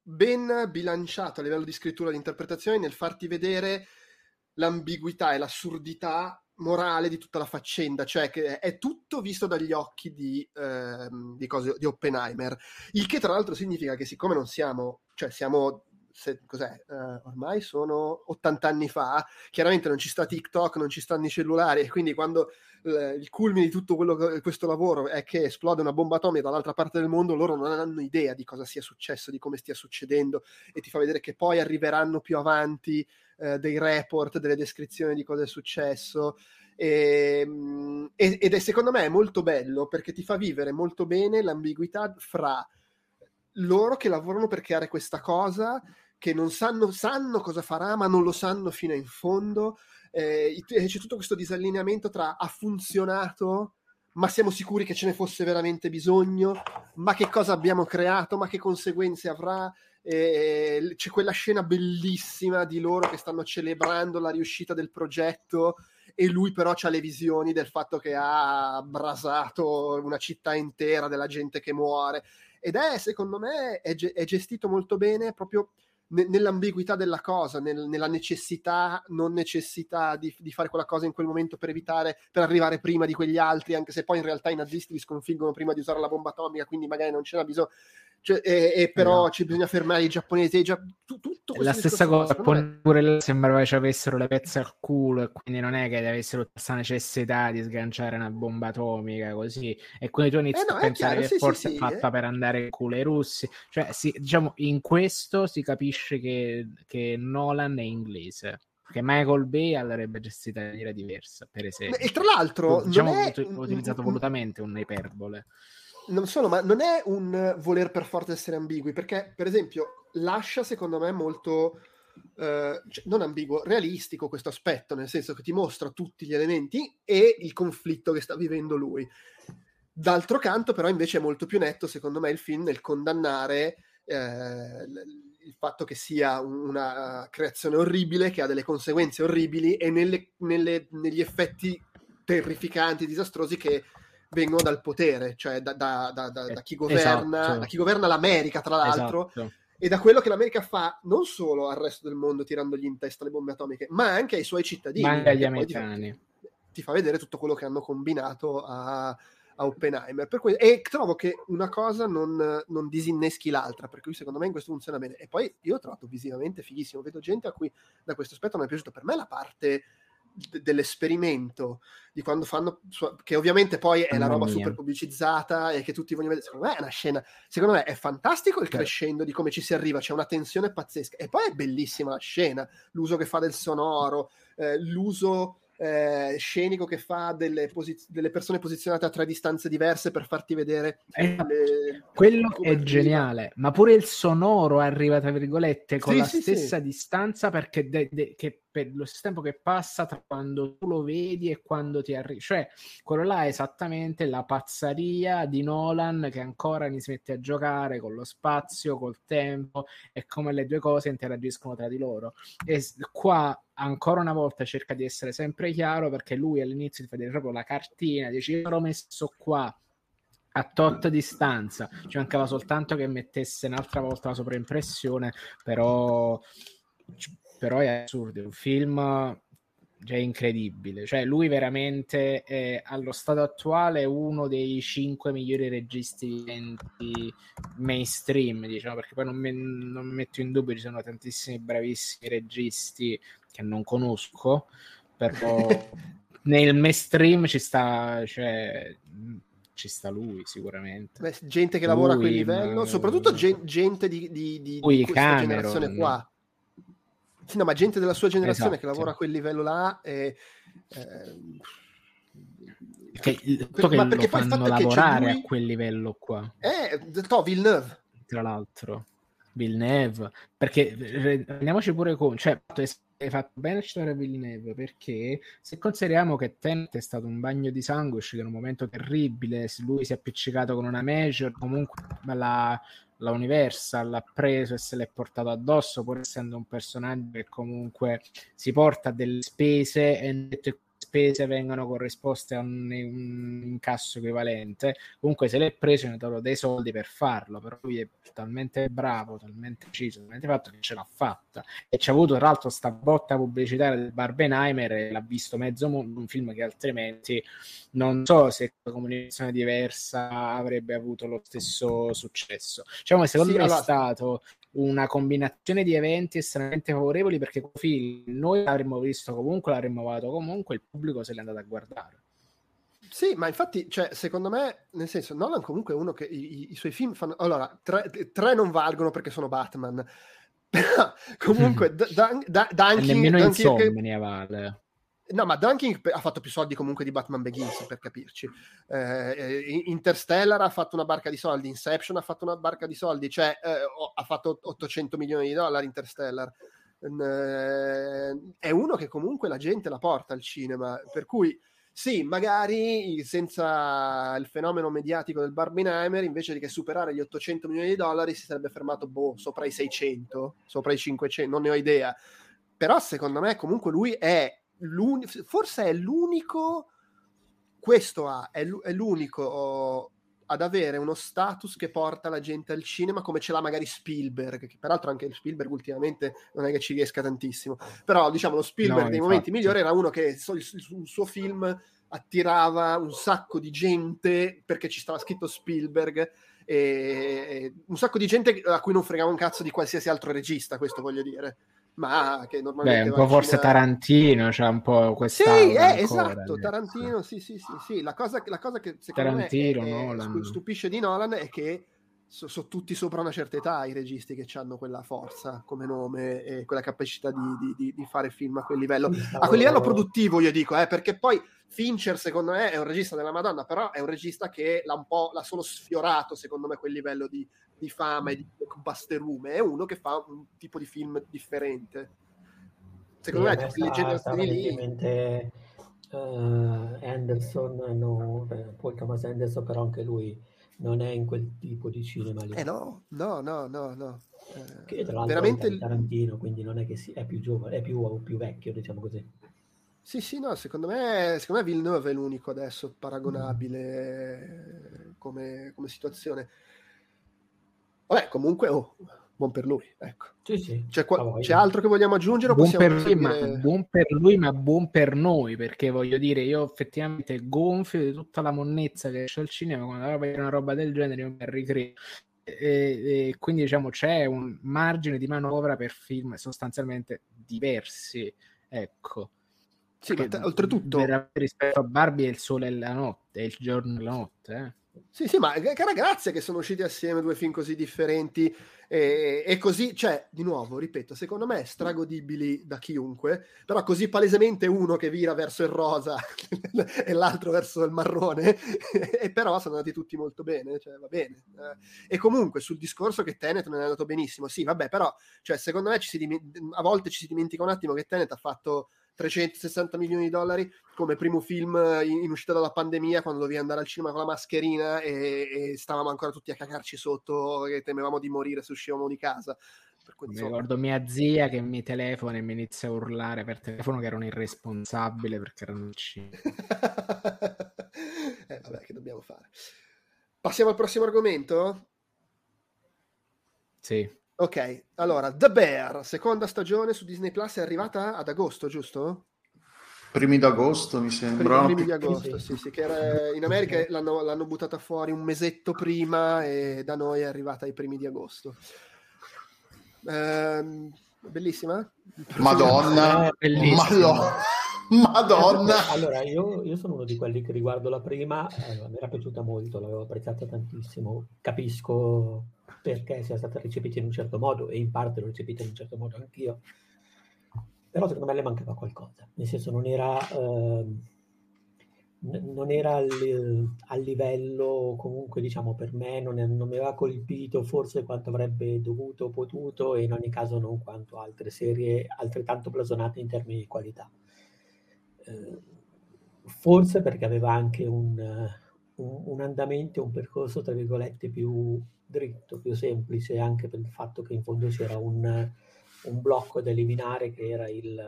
ben bilanciato a livello di scrittura e di interpretazione nel farti vedere l'ambiguità e l'assurdità morale di tutta la faccenda, cioè che è tutto visto dagli occhi di, ehm, di, cose, di Oppenheimer, il che tra l'altro significa che siccome non siamo, cioè siamo se, cos'è, uh, ormai sono 80 anni fa, chiaramente non ci sta TikTok, non ci stanno i cellulari e quindi quando uh, il culmine di tutto quello, questo lavoro è che esplode una bomba atomica dall'altra parte del mondo, loro non hanno idea di cosa sia successo, di come stia succedendo e ti fa vedere che poi arriveranno più avanti uh, dei report, delle descrizioni di cosa è successo. Ehm, e, ed è secondo me molto bello perché ti fa vivere molto bene l'ambiguità fra loro che lavorano per creare questa cosa che non sanno, sanno cosa farà, ma non lo sanno fino in fondo. Eh, c'è tutto questo disallineamento tra ha funzionato, ma siamo sicuri che ce ne fosse veramente bisogno, ma che cosa abbiamo creato, ma che conseguenze avrà. Eh, c'è quella scena bellissima di loro che stanno celebrando la riuscita del progetto e lui però ha le visioni del fatto che ha abrasato una città intera della gente che muore ed è secondo me è, è gestito molto bene proprio nell'ambiguità della cosa, nel, nella necessità, non necessità di, di, fare quella cosa in quel momento per evitare, per arrivare prima di quegli altri, anche se poi in realtà i nazisti vi sconfiggono prima di usare la bomba atomica, quindi magari non c'era bisogno. Cioè, e, e, però no. ci bisogna fermare i giapponesi. Già, tu, tutto la stessa cosa, pure là sembrava che ci avessero le pezze al culo e quindi non è che avessero questa necessità di sganciare una bomba atomica così. E quindi tu inizi eh no, a pensare chiaro, che sì, forse sì, è fatta eh. per andare in culo ai russi. Cioè, sì, diciamo, in questo si capisce che, che Nolan è inglese che Michael Bay avrebbe gestito in maniera diversa, per esempio. E tra l'altro, diciamo, è... ho utilizzato volutamente un'iperbole non solo, ma non è un voler per forza essere ambigui, perché per esempio lascia secondo me molto, eh, cioè, non ambiguo, realistico questo aspetto, nel senso che ti mostra tutti gli elementi e il conflitto che sta vivendo lui. D'altro canto però invece è molto più netto secondo me il film nel condannare eh, il fatto che sia una creazione orribile, che ha delle conseguenze orribili e nelle, nelle, negli effetti terrificanti, disastrosi che vengono dal potere, cioè da, da, da, da chi, governa, esatto. chi, governa, l'America, tra l'altro. Esatto. E da quello che l'America fa non solo al resto del mondo tirandogli in testa le bombe atomiche, ma anche ai suoi cittadini. Ma anche agli americani. Ti fa, ti fa, vedere tutto quello che hanno combinato a, a Oppenheimer. Que- e trovo che una cosa non, non, disinneschi l'altra, per cui secondo me in questo funziona bene. E poi io ho trovato visivamente fighissimo. Vedo gente a cui da questo aspetto non è piaciuto. Per me la parte dell'esperimento di quando fanno che ovviamente poi è la roba mia. super pubblicizzata e che tutti vogliono vedere. Secondo me è una scena secondo me è fantastico il crescendo di come ci si arriva c'è una tensione pazzesca. E poi è bellissima la scena l'uso che fa del sonoro eh, l'uso eh, scenico che fa delle, posiz- delle, persone posizionate a tre distanze diverse per farti vedere eh, le... quello è geniale ma pure il sonoro arriva tra virgolette con sì, la sì, stessa sì. distanza perché de- de- che per lo stesso tempo che passa tra quando tu lo vedi e quando ti arrivi. Cioè, quello là è esattamente la pazzaria di Nolan che ancora mi si mette a giocare con lo spazio, col tempo e come le due cose interagiscono tra di loro. E qua ancora una volta cerca di essere sempre chiaro perché lui all'inizio ti fa vedere proprio la cartina, dice io l'ho messo qua a tot distanza, ci mancava soltanto che mettesse un'altra volta la sovraimpressione, però però è assurdo, è un film cioè incredibile. Cioè, lui veramente è allo stato attuale uno dei cinque migliori registi mainstream, diciamo, perché poi non, me, non metto in dubbio, ci sono tantissimi bravissimi registi che non conosco, però nel mainstream ci sta, cioè, ci sta lui sicuramente. Beh, gente che lui, lavora a quel livello, ma... soprattutto gen- gente di, di, di, di questa Cameron, generazione qua. Sì, no, ma gente della sua generazione esatto. che lavora a quel livello là e... Eh, che, per, ma perché poi fanno lavorare lui... a quel livello qua. Eh, to, Villeneuve. Tra l'altro. Villeneuve. Perché rendiamoci pure conto, cioè, hai fatto bene a citare Villeneuve perché se consideriamo che Tenet è stato un bagno di sangue, uscito in un momento terribile, lui si è appiccicato con una major, comunque la, la Universal l'ha preso e se l'è portato addosso, pur essendo un personaggio che comunque si porta delle spese e spese vengono corrisposte a un, un, incasso equivalente. Comunque se l'è preso ne dato dei soldi per farlo, però lui è talmente bravo, talmente preciso, talmente fatto che ce l'ha fatta. E ci ha avuto tra l'altro sta botta pubblicitaria del Barbenheimer e l'ha visto mezzo mondo, un film che altrimenti non so se con comunicazione diversa avrebbe avuto lo stesso successo. Diciamo che secondo sì, me allora... è stato una combinazione di eventi estremamente favorevoli perché film noi l'avremmo visto comunque, l'avremmo vadato comunque, il pubblico se l'è andato a guardare. Sì, ma infatti, cioè, secondo me, nel senso, Nolan comunque è uno che i, i suoi film fanno... Allora, tre, tre, non valgono perché sono Batman, comunque da, da, da, Dunking... Nemmeno Insomnia vale. No, ma Dunking ha fatto più soldi comunque di Batman Begins, per capirci. Eh, eh Interstellar ha fatto una barca di soldi, Inception ha fatto una barca di soldi, cioè eh, ha fatto 800 milioni di dollari Interstellar. Eh, è uno che comunque la gente la porta al cinema, per cui sì, magari senza il fenomeno mediatico del Barbenheimer, invece di che superare gli 800 milioni di dollari, si sarebbe fermato boh, sopra i 600, sopra i 500, non ne ho idea. Però secondo me comunque lui è forse è l'unico, questo ha, è, è l'unico oh, ad avere uno status che porta la gente al cinema come ce l'ha magari Spielberg, che peraltro anche Spielberg ultimamente non è che ci riesca tantissimo, però diciamo lo Spielberg no, dei infatti. momenti migliori era uno che il, suo film attirava un sacco di gente perché ci stava scritto Spielberg e un sacco di gente a cui non fregava un cazzo di qualsiasi altro regista, questo voglio dire ma che normalmente... Beh, un po' forse a... Tarantino, c'è un po' questa... Sì, eh, esatto, Tarantino, sì, sì, sì, sì. La cosa, la cosa che secondo Tarantino, me è, Nolan. stupisce di Nolan è che sono so tutti sopra una certa età i registi che hanno quella forza come nome e quella capacità di, di, di fare film a quel livello, a quel livello produttivo io dico, eh, perché poi Fincher secondo me è un regista della Madonna, però è un regista che l'ha un po' l'ha solo sfiorato secondo me quel livello di, di fama e di basterume, è uno che fa un tipo di film differente. Secondo sì, me, le generazioni lì... Uh, Anderson, no, poi Thomas Anderson, però anche lui non è in quel tipo di cinema lì. Eh no, no, no, no, no. Eh, che tra l'altro veramente è Tarantino, quindi non è che si, è più giovane, è più, più vecchio, diciamo così. Sì, sì, no, secondo me, secondo me Villeneuve è l'unico adesso paragonabile come, come situazione. Vabbè, comunque, oh, buon per lui. Ecco. Sì, sì. C'è, qua- c'è, altro che vogliamo aggiungere? Buon per, lui, ma, buon per lui, ma buon per noi, perché voglio dire, io effettivamente gonfio di tutta la monnezza che c'è al cinema quando vedere una roba del genere, io mi ricredo. E, e, quindi diciamo c'è un margine di manovra per film sostanzialmente diversi. Ecco. Sì, ma t- oltretutto rispetto a Barbie è il sole e la notte, è il giorno e la notte. Eh? Sì, sì, ma cara grazia che sono usciti assieme due film così differenti e, e, così, cioè, di nuovo, ripeto, secondo me stragodibili da chiunque, però così palesemente uno che vira verso il rosa e l'altro verso il marrone, e però sono andati tutti molto bene, cioè, va bene. Eh, e comunque sul discorso che Tenet non è andato benissimo, sì, vabbè, però, cioè, secondo me ci si dim- a volte ci si dimentica un attimo che Tenet ha fatto 360 milioni di dollari come primo film in, in, uscita dalla pandemia quando dovevi andare al cinema con la mascherina e, e stavamo ancora tutti a cagarci sotto e temevamo di morire se uscivamo di casa. Cui, mi ricordo mia zia che mi telefona e mi inizia a urlare per telefono che ero un irresponsabile perché erano al cinema. eh, vabbè, che dobbiamo fare? Passiamo al prossimo argomento? Sì. Ok, allora, The Bear, seconda stagione su Disney Plus è arrivata ad agosto, giusto? Primi d'agosto mi sembra. Primi, primi di agosto, sì, sì, che era, in America l'hanno, l'hanno, buttata fuori un mesetto prima e da noi è arrivata ai primi di agosto. Ehm, bellissima? Madonna, bellissima. Madonna. Madonna! Allora, io, io, sono uno di quelli che riguardo la prima, eh, mi era piaciuta molto, l'avevo apprezzata tantissimo. Capisco perché sia stata recepita in un certo modo e in parte l'ho recepita in un certo modo anch'io. Però secondo me le mancava qualcosa, nel senso non era, eh, non era al, al, livello comunque diciamo per me, non, è, non mi aveva colpito forse quanto avrebbe dovuto o potuto e in ogni caso non quanto altre serie altrettanto blasonate in termini di qualità. Eh, forse perché aveva anche un, un, un, andamento, un percorso, tra virgolette, più dritto, più semplice, anche per il fatto che in fondo c'era un, un blocco da eliminare che era il,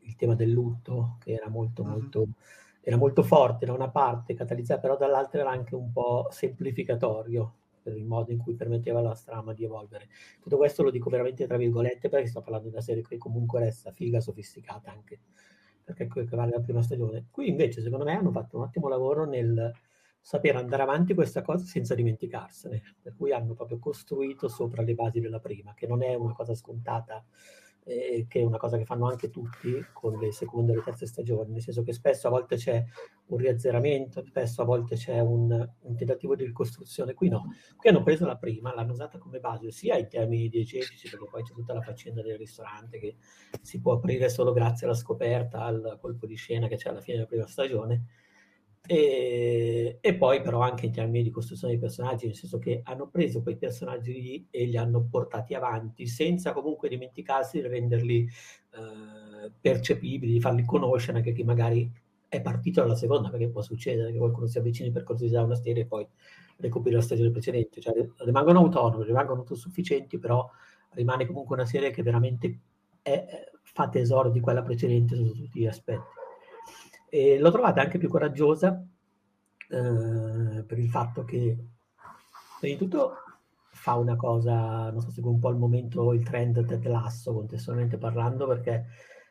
il, tema del lutto, che era molto, mm-hmm. molto, era molto forte da una parte, catalizzato, però dall'altra era anche un po' semplificatorio per il modo in cui permetteva alla strama di evolvere. Tutto questo lo dico veramente tra virgolette perché sto parlando di una serie che comunque resta figa, sofisticata anche perché che vale la prima stagione. Qui invece, secondo me, hanno fatto un ottimo lavoro nel sapere andare avanti questa cosa senza dimenticarsene, per cui hanno proprio costruito sopra le basi della prima, che non è una cosa scontata eh, che è una cosa che fanno anche tutti con le seconde e le terze stagioni, nel senso che spesso a volte c'è un riazzeramento, spesso a volte c'è un, un, tentativo di ricostruzione, qui no, qui hanno preso la prima, l'hanno usata come base sia in termini diegetici, perché poi c'è tutta la faccenda del ristorante che si può aprire solo grazie alla scoperta, al colpo di scena che c'è alla fine della prima stagione, e, e, poi però anche in termini di costruzione dei personaggi, nel senso che hanno preso quei personaggi lì e li hanno portati avanti senza comunque dimenticarsi di renderli eh, percepibili, di farli conoscere anche chi magari è partito dalla seconda, perché può succedere che qualcuno si avvicini per curiosità a una serie e poi recuperi la stagione precedente, cioè rimangono autonomi, rimangono autosufficienti, però rimane comunque una serie che veramente è, fa tesoro di quella precedente su tutti gli aspetti. E l'ho trovata anche più coraggiosa eh, per il fatto che, prima di tutto, fa una cosa, non so se un po' il momento, il trend Ted Lasso, contestualmente parlando, perché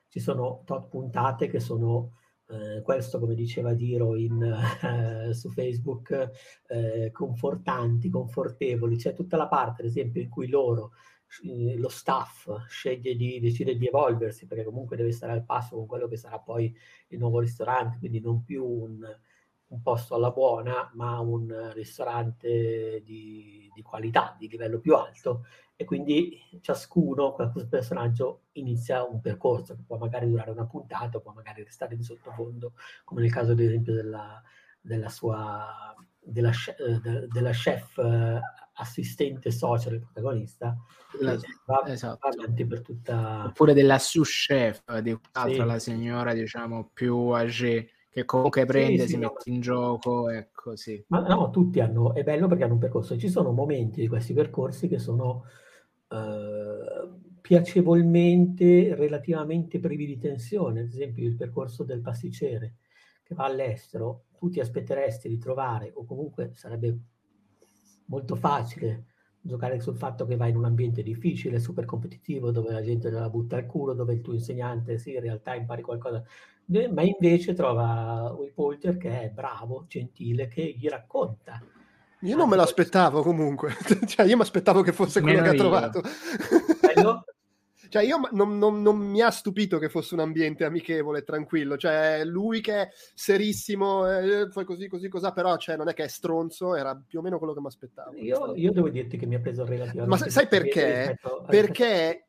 ci sono tot puntate che sono eh, questo, come diceva Diro in, eh, su Facebook, eh, confortanti, confortevoli. C'è tutta la parte, ad esempio, in cui loro lo staff sceglie di decide di evolversi perché comunque deve stare al passo con quello che sarà poi il nuovo ristorante, quindi non più un, un posto alla buona, ma un ristorante di, di, qualità, di livello più alto. E quindi ciascuno, questo personaggio inizia un percorso che può magari durare una puntata, può magari restare in sottofondo, come nel caso ad esempio della, della sua della, eh, della chef eh, assistente social del protagonista la, va, esatto. va avanti per tutta oppure della sous chef di un'altra sì. la signora diciamo più âgée che comunque prende, sì, si no. mette in gioco e così. Ma no, tutti hanno, è bello perché hanno un percorso. Ci sono momenti di questi percorsi che sono eh, piacevolmente, relativamente privi di tensione. Ad esempio il percorso del pasticcere che va all'estero, tu ti aspetteresti di trovare, o comunque sarebbe molto facile giocare sul fatto che vai in un ambiente difficile, super competitivo, dove la gente la butta al culo, dove il tuo insegnante, sì, in realtà impari qualcosa, ma invece trova Will Poulter che è bravo, gentile, che gli racconta. Io non me l'aspettavo comunque, cioè io mi aspettavo che fosse quello che ha trovato. Bello? Cioè, io non, non, non, mi ha stupito che fosse un ambiente amichevole, tranquillo. Cioè, lui che è serissimo, eh, poi così, così, cos'ha, però cioè, non è che è stronzo, era più o meno quello che mi aspettavo. Io, io, devo dirti che mi ha preso relativamente... Ma sai perché? Perché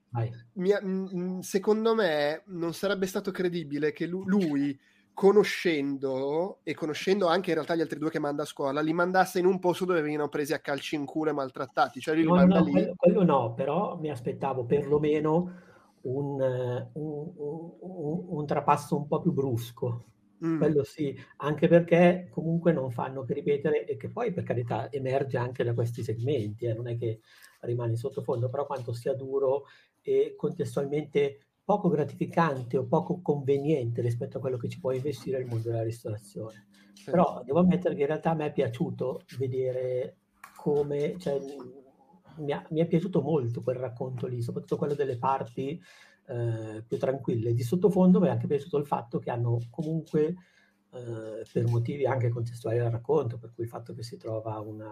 mi, secondo me non sarebbe stato credibile che lui conoscendo e conoscendo anche in realtà gli altri due che manda a scuola, li mandasse in un posto dove venivano presi a calci in culo e maltrattati. Cioè, no, no, lì. Quello, quello, no, però mi aspettavo perlomeno un, un, un, un trapasso un po' più brusco. Mm. Quello sì, anche perché comunque non fanno che ripetere e che poi per carità emerge anche da questi segmenti, eh, non è che rimane in sottofondo, però quanto sia duro e contestualmente poco gratificante o poco conveniente rispetto a quello che ci può investire il mondo della ristorazione. Sì. Però devo ammettere che in realtà a me è piaciuto vedere come, cioè, mi, ha, mi, è piaciuto molto quel racconto lì, soprattutto quello delle parti eh, più tranquille. Di sottofondo mi è anche piaciuto il fatto che hanno comunque, eh, per motivi anche contestuali del racconto, per cui il fatto che si trova una,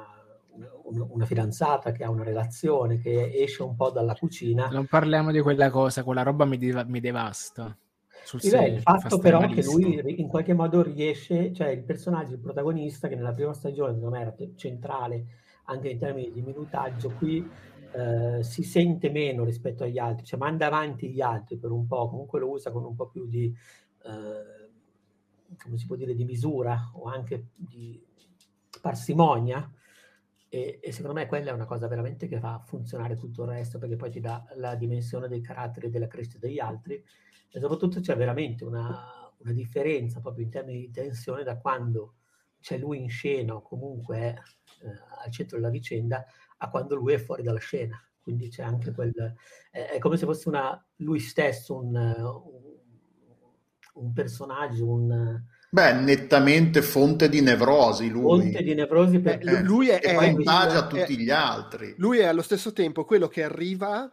una, fidanzata che ha una relazione, che esce un po' dalla cucina. Non parliamo di quella cosa, quella roba mi, deva, mi devasta. Sul sì, beh, il fatto però che lui in qualche modo riesce, cioè il personaggio, il protagonista che nella prima stagione secondo me era centrale anche in termini di minutaggio, qui eh, si sente meno rispetto agli altri, cioè manda avanti gli altri per un po', comunque lo usa con un po' più di, eh, come si può dire, di misura o anche di parsimonia. E, e, secondo me quella è una cosa veramente che fa funzionare tutto il resto perché poi ti dà la dimensione dei caratteri della crescita degli altri e soprattutto c'è veramente una, una differenza proprio in termini di tensione da quando c'è lui in scena o comunque è eh, al centro della vicenda a quando lui è fuori dalla scena. Quindi c'è anche quel... È, è come se fosse una, lui stesso un, un, un personaggio, un... Beh, nettamente fonte di nevrosi lui. Fonte di nevrosi per... Eh, lui è... Poi intagia tutti gli altri. Lui è allo stesso tempo quello che arriva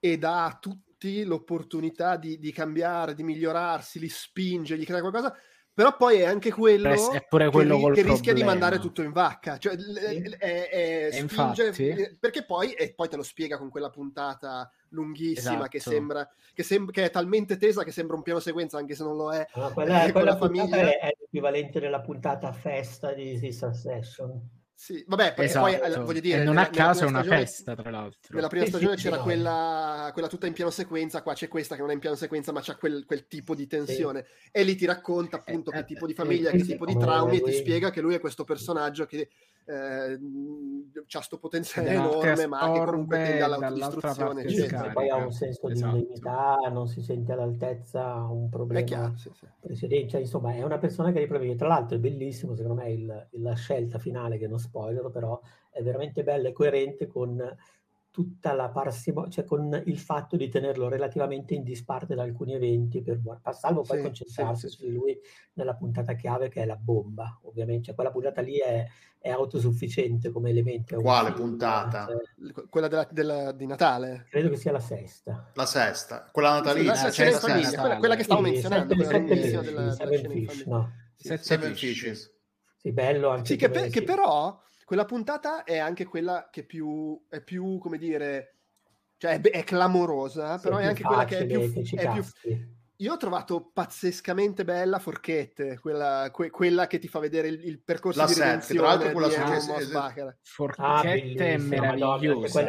e dà a tutti l'opportunità di, di cambiare, di migliorarsi, li spinge, gli crea qualcosa, però poi è anche quello, è pure quello che, che rischia di mandare tutto in vacca. Cioè, sì. è, è, spinge, infatti... perché poi, e poi te lo spiega con quella puntata lunghissima esatto. che sembra che, sem- che, è talmente tesa che sembra un piano sequenza anche se non lo è. No, quella, eh, quella famiglia è, l'equivalente della puntata festa di This Succession. Sì, vabbè, perché esatto. poi eh, voglio dire. E non a caso è una stagione, festa, tra l'altro. Nella prima stagione c'era no. quella, quella, tutta in piano sequenza, qua c'è questa che non è in piano sequenza, ma c'ha quel, quel tipo di tensione. Sì. E lì ti racconta appunto eh, che tipo di famiglia, che tipo di traumi, e ti spiega che lui è questo personaggio che eh, c'ha sto potenziale enorme, ma che comunque tende all'autodistruzione. Eccetera. Poi ha un senso esatto. di dignità, non si sente all'altezza, un problema chiaro, sì, sì. precedente. Cioè, insomma, è una persona che riprende. Tra l'altro è bellissimo, secondo me, il, la scelta finale, che non spoiler, però è veramente bella e coerente con tutta la parsimonia, cioè con il fatto di tenerlo relativamente in disparte da alcuni eventi, per, salvo poi sì, concentrarsi sì, su lui nella puntata chiave che è la bomba, ovviamente. Cioè, quella puntata lì è, è autosufficiente come elemento. Quale puntata? Cioè, quella della, della, di Natale? Credo che sia la sesta. La sesta, quella natalizia. Sì, la, sesta, sesta, quella, quella, che stavo sì, menzionando. Sette, sette, della, seven fish, no. Seven Fishes. Sì, bello anche. Sì, che, pe- che però quella puntata è anche quella che più, è più, come dire, cioè è, è clamorosa, sì, però è, anche quella che è più, è più, io ho trovato pazzescamente bella Forchette, quella, que, quella, che ti fa vedere il, il percorso la di redenzione tra l'altro quella successiva Forchette ah, è meravigliosa,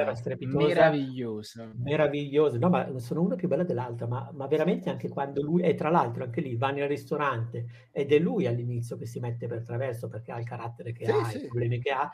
meravigliosa, meravigliosa. No, ma sono una più bella dell'altra, ma, ma, veramente anche quando lui, e tra l'altro anche lì va nel ristorante ed è lui all'inizio che si mette per traverso perché ha il carattere che sì, ha, sì. i problemi che ha,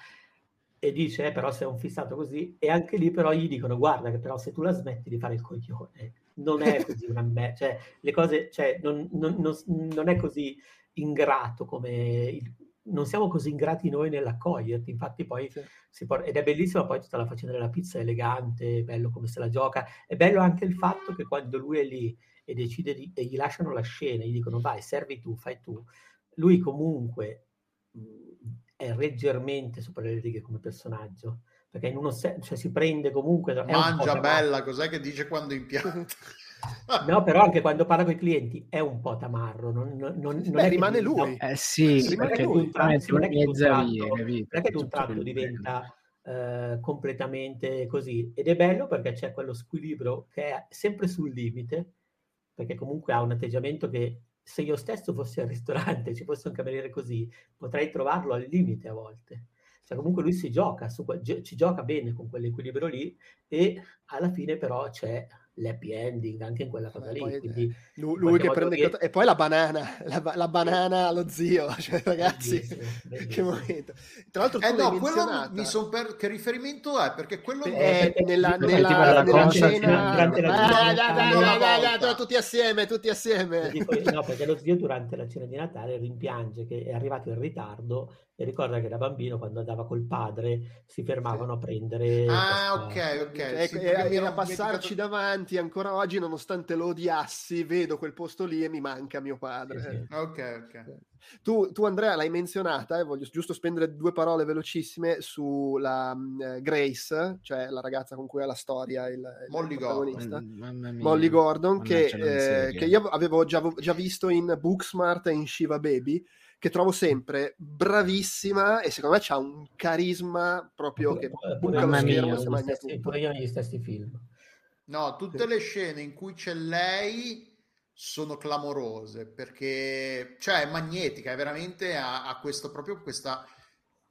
e dice eh, però sei un fissato così, e anche lì però gli dicono guarda che però se tu la smetti di fare il coglione non è così una me- cioè le cose, cioè, non, non, non, non, è così ingrato come il, non siamo così ingrati noi nell'accoglierti, infatti poi sì. si porta, ed è bellissima poi tutta la faccenda della pizza, elegante, bello come se la gioca, è bello anche il fatto che quando lui è lì e decide di, e gli lasciano la scena, gli dicono vai, servi tu, fai tu, lui comunque mh, è leggermente sopra le righe come personaggio, perché in uno se- cioè si prende comunque... Mangia bella, cos'è che dice quando impianta? no, però anche quando parla con i clienti è un po' tamarro. Non, non, non Beh, rimane lui. No, eh sì, rimane lui. Non è che non è che un tratto diventa uh, completamente così. Ed è bello perché c'è quello squilibrio che è sempre sul limite, perché comunque ha un atteggiamento che se io stesso fossi al ristorante, ci fosse un cameriere così, potrei trovarlo al limite a volte. Cioè comunque lui si gioca, su, ci gioca bene con quell'equilibrio lì e alla fine però c'è l'happy ending anche in quella cosa lì. Poi, quindi, lui, lui che prende riesce... e poi la banana, la, la banana allo zio, cioè ragazzi, bellissimo, bellissimo. che momento. Tra l'altro tu eh no, quello mi son per... che riferimento è? Perché quello è nella, nella, nella cena tutti assieme, tutti assieme. no, perché lo zio durante la cena di Natale rimpiange che è arrivato in ritardo e ricorda che da bambino quando andava col padre si fermavano a prendere ah questa... ok ok. Ecco, sì, e, a passarci dimenticato... davanti ancora oggi nonostante lo odiassi vedo quel posto lì e mi manca mio padre. Sì, sì. ok ok. Tu, tu, Andrea l'hai menzionata e eh, voglio giusto spendere due parole velocissime sulla uh, Grace cioè la ragazza con cui ha la storia il, Molly il Gordon Molly Gordon che, eh, che, io avevo già, già visto in Booksmart e in Shiva Baby che trovo sempre bravissima e secondo me ha un carisma proprio che pure, lo schermo se mangia stessi, pure io negli stessi film. No, tutte sì. le scene in cui c'è lei sono clamorose perché cioè è magnetica, è veramente ha, ha questo proprio questa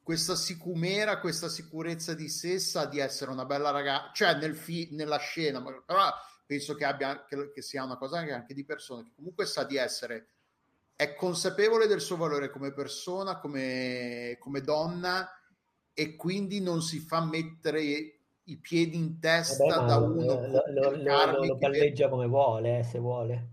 questa sicumera, questa sicurezza di sé sa di essere una bella ragazza, cioè nel fi- nella scena, però penso che abbia che, che sia una cosa anche di persone che comunque sa di essere è consapevole del suo valore come persona, come, come donna e quindi non si fa mettere i piedi in testa Vabbè, da uno lo, lo, lo, lo palleggia come vuole, eh, se vuole.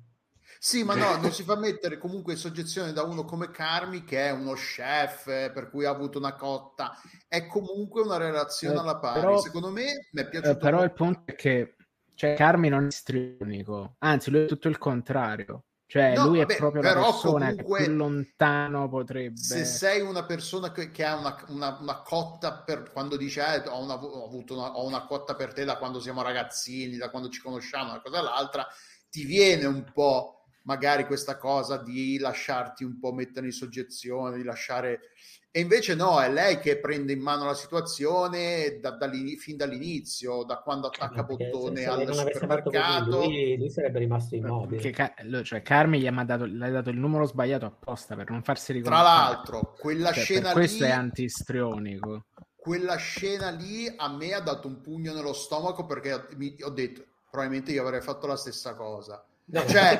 Sì, ma no, non si fa mettere comunque in soggezione da uno come Carmi, che è uno chef, eh, per cui ha avuto una cotta. È comunque una relazione eh, alla pari. Però, Secondo me mi è piaciuto. Eh, però molto. il punto è che cioè, Carmi non è istrionico, anzi, lui è tutto il contrario. Cioè, no, lui vabbè, è proprio la persona comunque, che più lontano potrebbe. Se sei una persona che, che ha una, una, una, cotta per quando dice eh, ho, una, ho, avuto una, ho una cotta per te da quando siamo ragazzini, da quando ci conosciamo, una cosa all'altra, ti viene un po' magari questa cosa di lasciarti un po' mettere in soggezione, di lasciare e invece no, è lei che prende in mano la situazione da, da, fin dall'inizio, da quando attacca bottone al supermercato. Così, lui, lui, sarebbe rimasto immobile. Perché, cioè, Carmi gli ha mandato, gli ha dato il numero sbagliato apposta per non farsi riconoscere. Tra l'altro, quella cioè, scena questo lì... è antistrionico. Quella scena lì a me ha dato un pugno nello stomaco perché mi, ho detto, probabilmente io avrei fatto la stessa cosa No, cioè,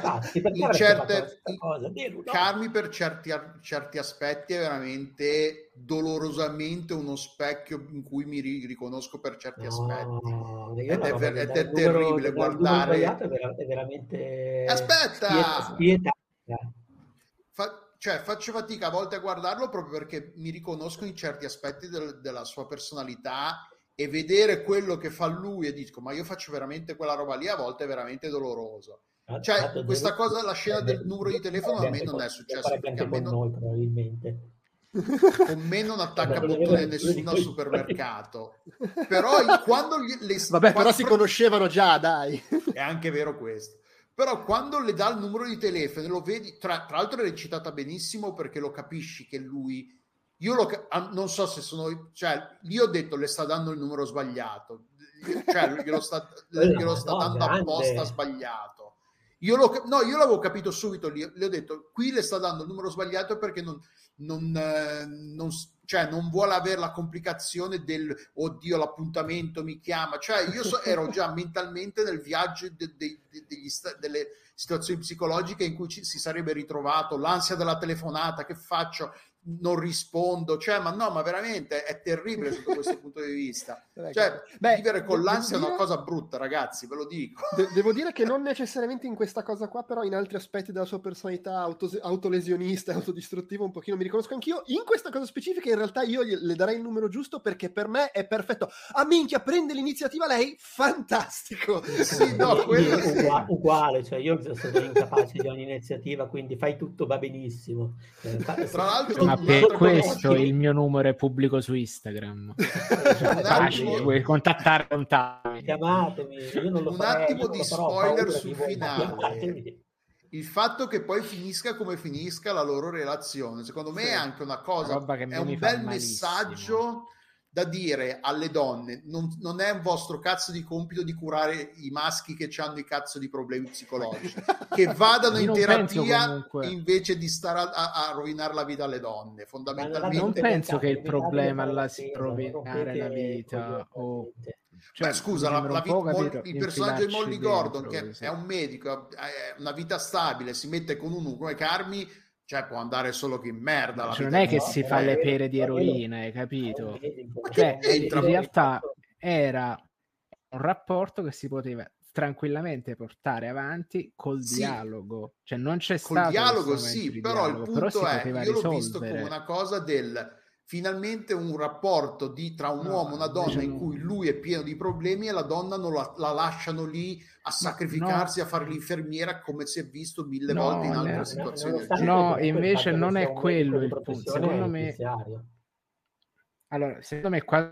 in certe Carmi per certi, certi, aspetti è veramente dolorosamente uno specchio in cui mi riconosco per certi no, aspetti. ed è, ver- ed è terribile numero, guardare è, veramente aspetta! spietata Fa- cioè faccio fatica a volte a guardarlo proprio perché mi riconosco in certi aspetti del- della sua personalità e vedere quello che fa lui e dico ma io faccio veramente quella roba lì a volte è veramente doloroso cioè, questa cosa, la scena del numero di telefono a me non è successa perché a me non... noi probabilmente. Con me non attacca bottone nessuno al supermercato. Però quando le... Vabbè, però si conoscevano già, dai. È anche vero questo. Però quando le dà il numero di telefono, lo vedi, tra, tra l'altro è recitata benissimo perché lo capisci che lui... Io lo, non so se sono... Cioè, io ho detto le sta dando il numero sbagliato. Cioè, glielo sta, glielo sta dando apposta sbagliato io, lo, no, io l'avevo capito subito, le, le ho detto, qui le sta dando il numero sbagliato perché non, non, eh, non, cioè, non vuole avere la complicazione del oddio l'appuntamento mi chiama, cioè io so, ero già mentalmente nel viaggio de, de, de, degli, delle situazioni psicologiche in cui ci, si sarebbe ritrovato, l'ansia della telefonata, che faccio? Non rispondo, cioè, ma no, ma veramente è terribile sotto questo punto di vista. Cioè, Beh, vivere con l'ansia dire... è una cosa brutta, ragazzi, ve lo dico. De- devo dire che non necessariamente in questa cosa qua, però in altri aspetti della sua personalità auto- autolesionista, autodistruttiva, un pochino mi riconosco anch'io. In questa cosa specifica, in realtà, io le darei il numero giusto perché per me è perfetto. Ah, minchia, prende l'iniziativa lei? Fantastico! sì, no, quello sì. uguale, uguale, cioè io sono incapace di ogni iniziativa, quindi fai tutto, va benissimo. Eh, Tra l'altro, ma per questo il mio numero è pubblico su Instagram. Facile, vuoi contattare, contattami. Chiamatemi. un farei, attimo di spoiler sul finale. Il fatto che poi finisca come finisca la loro relazione, secondo me sì. è anche una cosa, una è un bel messaggio da dire alle donne non, non, è un vostro cazzo di compito di curare i maschi che hanno i cazzo di problemi psicologici. Che vadano in terapia invece di stare a, a, a, rovinare la vita alle donne fondamentalmente. Non penso che il problema la si rovinare la vita o cioè, Beh, scusa, la, la vita, Molly, il personaggio di Molly Gordon, dentro, che sì. è un medico, ha una vita stabile, si mette con uno come Carmi, cioè può andare solo che in merda. Cioè, non è che no, si fa le pere di eroina, hai capito? Cioè, in realtà era un rapporto che si poteva tranquillamente portare avanti col sì. dialogo. Cioè non c'è col stato dialogo, sì, però dialogo, il punto però è io l'ho visto come una cosa del finalmente un rapporto di, tra un no, uomo e una donna in cui lui è pieno di problemi e la donna non la, la lasciano lì a sacrificarsi, no. a fare l'infermiera come si è visto mille no, volte in altre no, situazioni. No, invece non è quello il punto. Secondo me... Allora, secondo me qua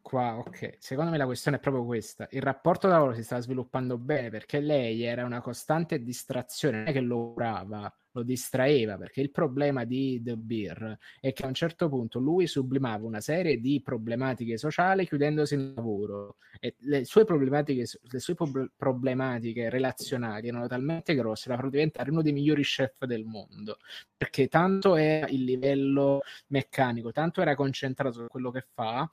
qua, ok. Secondo me la questione è proprio questa. Il rapporto da lavoro si stava sviluppando bene perché lei era una costante distrazione, non è che lo curava, lo distraeva, perché il problema di The Beer è che a un certo punto lui sublimava una serie di problematiche sociali chiudendosi nel lavoro e le sue problematiche, le sue problematiche relazionali erano talmente grosse da farlo diventare uno dei migliori chef del mondo, perché tanto è il livello meccanico, tanto era concentrato su quello che fa,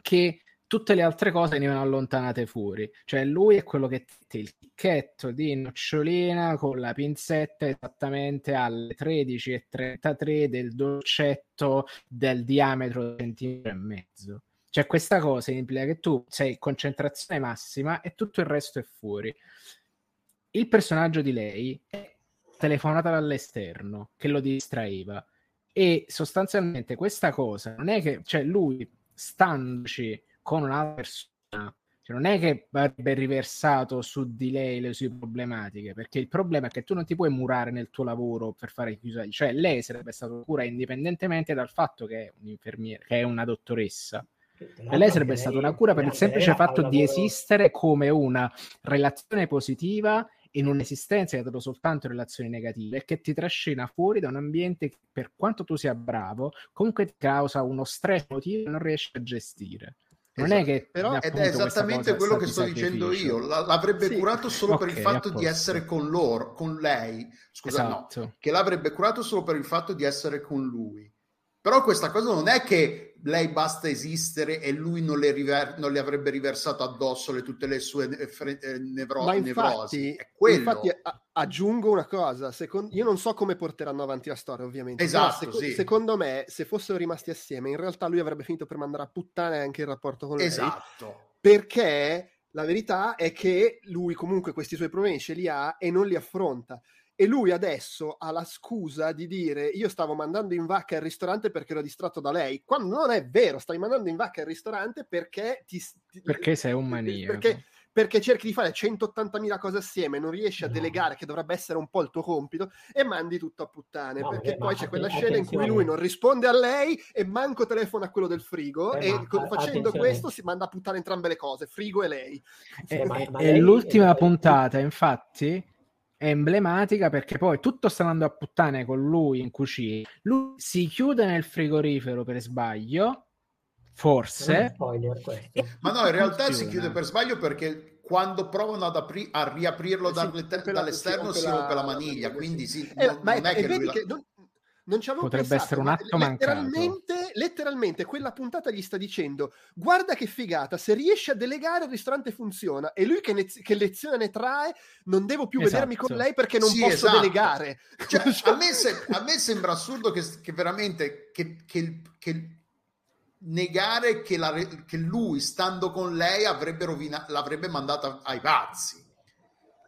che tutte le altre cose venivano allontanate fuori. Cioè lui è quello che ti il ticchetto di nocciolina con la pinzetta esattamente alle 13.33 del dolcetto del diametro di centimetro e mezzo. Cioè questa cosa implica che tu sei concentrazione massima e tutto il resto è fuori. Il personaggio di lei è telefonata dall'esterno che lo distraeva e sostanzialmente questa cosa non è che cioè lui standoci con un'altra persona, cioè non è che avrebbe riversato su di lei le sue problematiche, perché il problema è che tu non ti puoi murare nel tuo lavoro per fare chiusa, cioè lei sarebbe stata cura indipendentemente dal fatto che è un'infermiera, che è una dottoressa. E lei sarebbe stata una cura per il semplice fatto di esistere come una relazione positiva in un'esistenza che ha dato soltanto relazioni negative e che ti trascina fuori da un ambiente che, per quanto tu sia bravo, comunque ti causa uno stress emotivo che non riesci a gestire. Non esatto. è che però ed è esattamente quello che sto dicendo io. L'avrebbe sì. curato solo okay, per il fatto di essere con loro, con lei. Scusa, esatto. no, che l'avrebbe curato solo per il fatto di essere con lui. Però questa cosa non è che lei basta esistere e lui non le, river- non le avrebbe riversato addosso le, tutte le sue fre- eh, nevro- Ma infatti, infatti a- aggiungo una cosa, Second- io non so come porteranno avanti la storia ovviamente, esatto, sec- sì. secondo me se fossero rimasti assieme in realtà lui avrebbe finito per mandare a puttane anche il rapporto con lei. Esatto. Perché la verità è che lui comunque questi suoi problemi ce li ha e non li affronta e lui adesso ha la scusa di dire io stavo mandando in vacca il ristorante perché ero distratto da lei, quando non è vero, stai mandando in vacca il ristorante perché ti... perché sei un maniaco. Perché, perché cerchi di fare 180.000 cose assieme, non riesci a no. delegare, che dovrebbe essere un po' il tuo compito, e mandi tutto a puttane. No, perché poi c'è quella scena in cui lui non risponde a lei e manco telefona a quello del frigo, eh, e ma, facendo attenzione. questo si manda a puttane entrambe le cose, frigo e lei. Eh, ma, ma e lei, l'ultima è... puntata, infatti è emblematica perché poi tutto sta andando a puttane con lui in cucina. Lui si chiude nel frigorifero per sbaglio, forse. Spoiler, Ma no, in realtà si chiude per sbaglio perché quando provano ad apri- a riaprirlo eh sì, dall'esterno si rompe la maniglia, quindi sì, eh, non, non è, è, che lui... Che non, non ci avevo Potrebbe pensato, essere un atto letteralmente, mancato. letteralmente quella puntata gli sta dicendo guarda che figata, se riesci a delegare il ristorante funziona e lui che, ne, che lezione ne trae non devo più esatto. vedermi con esatto. lei perché non sì, posso esatto. delegare. Cioè, a, me se, a, me sembra assurdo che, che veramente che, che, che negare che, la, che, lui stando con lei avrebbe rovina, l'avrebbe mandata ai pazzi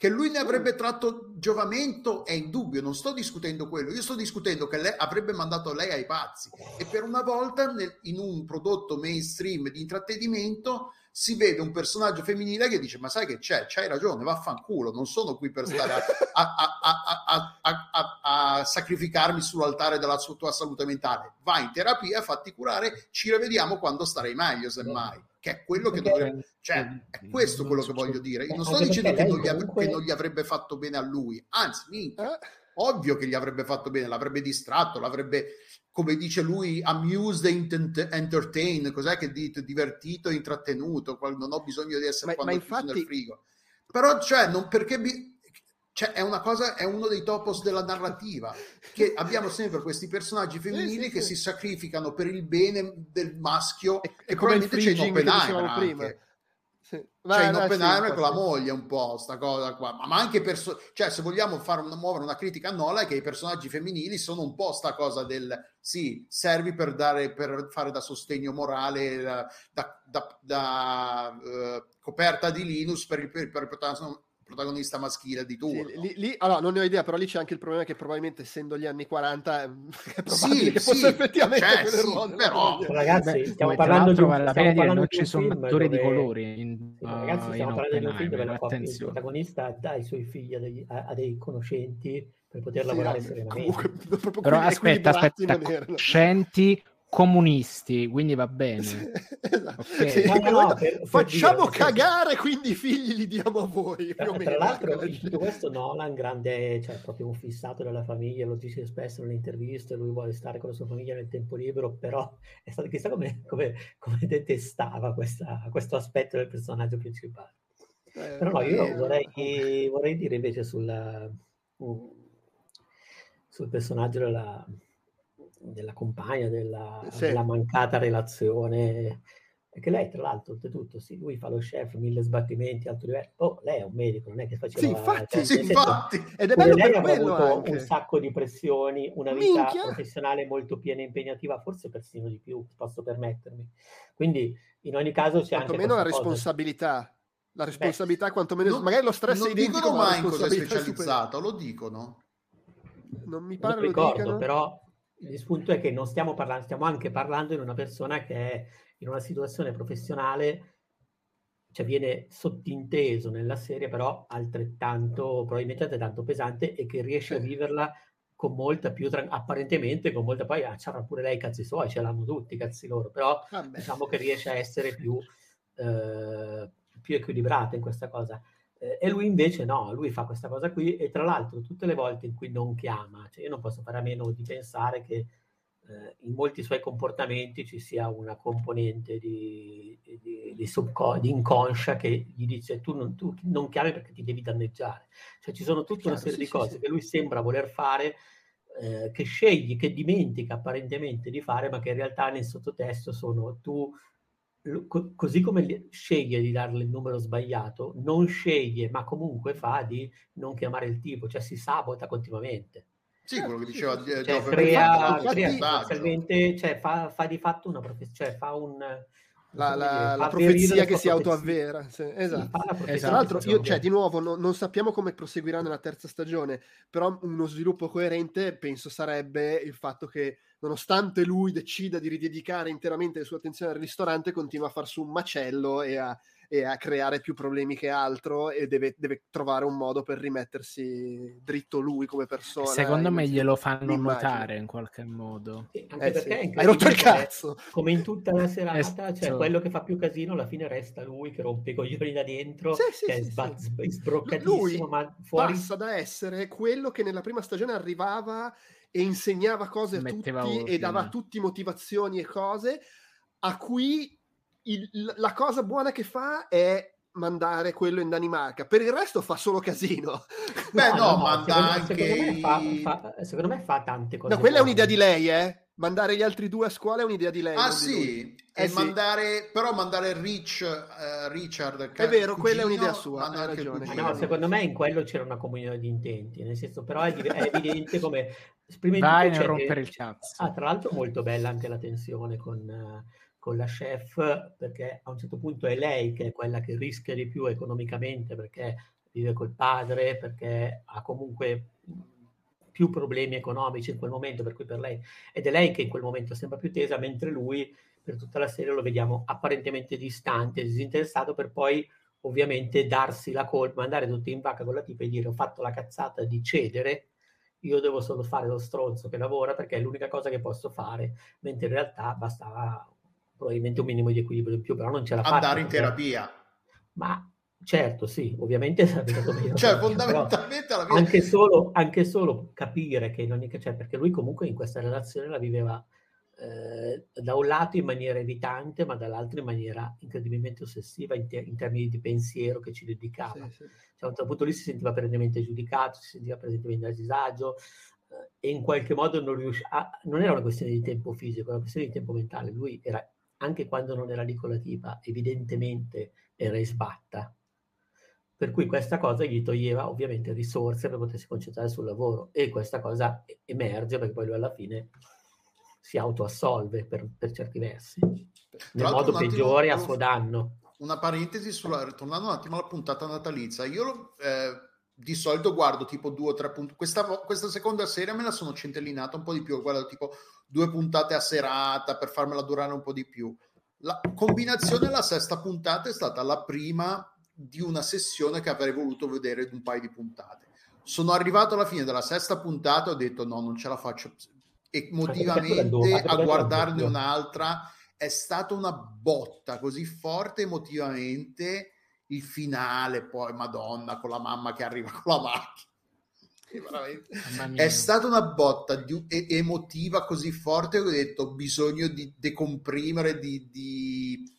che lui ne avrebbe tratto giovamento è indubbio, non sto discutendo quello, io sto discutendo che lei avrebbe mandato lei ai pazzi. E per una volta nel, in un prodotto mainstream di intrattenimento si vede un personaggio femminile che dice ma sai che c'è, c'hai ragione, vaffanculo, non sono qui per stare a, a, a, a sacrificarmi sull'altare della tua salute mentale, vai in terapia, fatti curare, ci rivediamo quando starei meglio semmai che è quello che dovrebbe, cioè, è questo quello che voglio dire. Io non sto dicendo che non, comunque... che non, gli avrebbe fatto bene a lui, anzi, minchia, eh? ovvio che gli avrebbe fatto bene, l'avrebbe distratto, l'avrebbe, come dice lui, amused and entertained, cos'è che dite? Divertito e intrattenuto, non ho bisogno di essere ma, quando ma infatti... nel frigo. Però, cioè, non perché... Bi- cioè, è una cosa, è uno dei topos della narrativa, che abbiamo sempre questi personaggi femminili sì, sì, che sì. si sacrificano per il bene del maschio e, e probabilmente c'è in Oppenheimer. Sì. Vai, cioè in Oppenheimer con la moglie un po' sta cosa qua ma, ma anche perso- cioè se vogliamo fare una, muovere una critica a Nola è che i personaggi femminili sono un po' sta cosa del sì, servi per dare per fare da sostegno morale da, da, da, da uh, coperta di Linus per il, per, per, per protagonista maschile di turno. Sì, lì, lì, allora, non ne ho idea, però lì c'è anche il problema che probabilmente essendo gli anni 40 è probabile sì, che fosse sì, effettivamente cioè, sì, ruolo, però ragazzi stiamo parlando di un, vale la pena dire non ci sono attori di colori in, sì, ragazzi stiamo parlando di un film dove il protagonista dà i suoi figli a dei, a, a dei conoscenti per poter sì, lavorare serenamente. Però aspetta, aspetta, conoscenti comunisti, quindi va bene. esatto. okay. sì, no, no, per, facciamo per cagare, dire, quindi i figli li diamo a voi. Tra, tra l'altro, in tutto questo Nolan, grande, cioè proprio un fissato della famiglia, lo dice spesso nelle interviste, lui vuole stare con la sua famiglia nel tempo libero, però è stato chissà come, come, come detestava questa, questo aspetto del personaggio principale. Eh, però no, io eh, vorrei, vorrei dire invece sulla, uh, sul personaggio della della compagna, della, sì. della, mancata relazione. Perché lei, tra l'altro, oltretutto, sì, lui fa lo chef, mille sbattimenti, alto livello. Oh, lei è un medico, non è che faceva... Sì, infatti, cioè, sì, infatti. Ed è bello lei per quello avuto anche. un sacco di pressioni, una vita Minchia. professionale molto piena e impegnativa, forse persino di più, posso permettermi. Quindi, in ogni caso, c'è anche... Quantomeno la responsabilità. La responsabilità, Beh, quantomeno... Non, magari lo stress non è identico, mai in cosa è specializzato, lo dicono. Non mi pare non ricordo, però il punto è che non stiamo parlando, stiamo anche parlando di una persona che è in una situazione professionale, cioè viene sottinteso nella serie, però altrettanto, probabilmente altrettanto pesante e che riesce a viverla con molta più, tra- apparentemente con molta, poi ah, c'era pure lei i cazzi suoi, ce l'hanno tutti i cazzi loro, però Vabbè. diciamo che riesce a essere più, eh, più equilibrata in questa cosa. Eh, e lui invece no, lui fa questa cosa qui e tra l'altro tutte le volte in cui non chiama, cioè io non posso fare a meno di pensare che eh, in molti suoi comportamenti ci sia una componente di, di, di, subco- di inconscia che gli dice tu non, tu non, chiami perché ti devi danneggiare. Cioè ci sono tutta Chiaro, una serie sì, di cose sì, che lui sembra voler fare eh, che scegli, che dimentica apparentemente di fare, ma che in realtà nel sottotesto sono tu così come sceglie di darle il numero sbagliato, non sceglie, ma comunque fa di non chiamare il tipo, cioè si sabota continuamente. Sì, quello che diceva cioè, crea, crea cioè, fa, fa, di fatto una professione, cioè fa un la, la, la profezia che si autoavvera. Sì, esatto. Sì, esatto. Tra l'altro, io, cioè, di nuovo, no, non sappiamo come proseguirà nella terza stagione, però uno sviluppo coerente penso sarebbe il fatto che, nonostante lui decida di ridedicare interamente la sua attenzione al ristorante, continua a far su un macello e a e a creare più problemi che altro e deve, deve trovare un modo per rimettersi dritto lui come persona. Secondo me glielo fanno notare in qualche modo. Sì, anche eh perché sì. hai rotto il cazzo. Come in tutta la serata, esatto. cioè quello che fa più casino alla fine resta lui che rompe i coglioni da dentro, sì, sì, che è sba- sbroccatissimo, lui ma fuori... passa da essere quello che nella prima stagione arrivava e insegnava cose a Metteva tutti ordine. e dava a tutti motivazioni e cose a cui il, la cosa buona che fa è mandare quello in Danimarca. Per il resto fa solo casino. Beh, no, no, no manda anche... Secondo me fa, fa, secondo me fa tante cose. No, quella è un'idea di lei, eh? Mandare gli altri due a scuola è un'idea di lei. Ah, sì? Eh, sì. Mandare, però mandare Rich, uh, Richard. È vero, quella è un'idea sua. No, secondo me in quello c'era una comunione di intenti. Nel senso, però è, è evidente come. Vai a rompere il cazzo. Ah, tra l'altro, molto bella anche la tensione con. Uh, con la chef perché a un certo punto è lei che è quella che rischia di più economicamente perché vive col padre, perché ha comunque più problemi economici in quel momento, per cui per lei ed è lei che in quel momento sembra più tesa, mentre lui per tutta la serie lo vediamo apparentemente distante, disinteressato, per poi ovviamente darsi la colpa, mandare tutti in vacca con la tipa e dire ho fatto la cazzata di cedere, io devo solo fare lo stronzo che lavora perché è l'unica cosa che posso fare, mentre in realtà bastava probabilmente un minimo di equilibrio in più, però non ce la fa. Andare in terapia. Ma certo, sì, ovviamente sarebbe stato meglio. cioè, fondamentalmente alla fine... anche, solo, anche solo capire che in ogni caso, cioè, perché lui comunque in questa relazione la viveva eh, da un lato in maniera evitante, ma dall'altro in maniera incredibilmente ossessiva in, te- in termini di pensiero che ci dedicava. Sì, sì. Cioè, a un certo punto lì si sentiva perennemente giudicato, si sentiva perennemente a disagio, eh, e in qualche modo non riusciva, non era una questione di tempo fisico, era una questione di tempo mentale. Lui era anche quando non era lì con la tipa, evidentemente era in sbatta. Per cui questa cosa gli toglieva ovviamente risorse per potersi concentrare sul lavoro e questa cosa emerge perché poi lui alla fine si autoassolve per, per certi versi, nel modo peggiore a suo danno. una parentesi sulla, tornando un attimo alla puntata natalizia. Io eh, di solito guardo tipo due o tre puntate. Questa, questa, seconda serie me la sono centellinata un po' di più. Guardo tipo due puntate a serata per farmela durare un po' di più. La combinazione la sesta puntata è stata la prima di una sessione che avrei voluto vedere di un paio di puntate. Sono arrivato alla fine della sesta puntata e ho detto no, non ce la faccio. Emotivamente a guardarne un'altra è stata una botta così forte emotivamente il finale poi madonna con la mamma che arriva con la macchina. È stata una botta di, emotiva così forte che ho detto bisogno di decomprimere di, di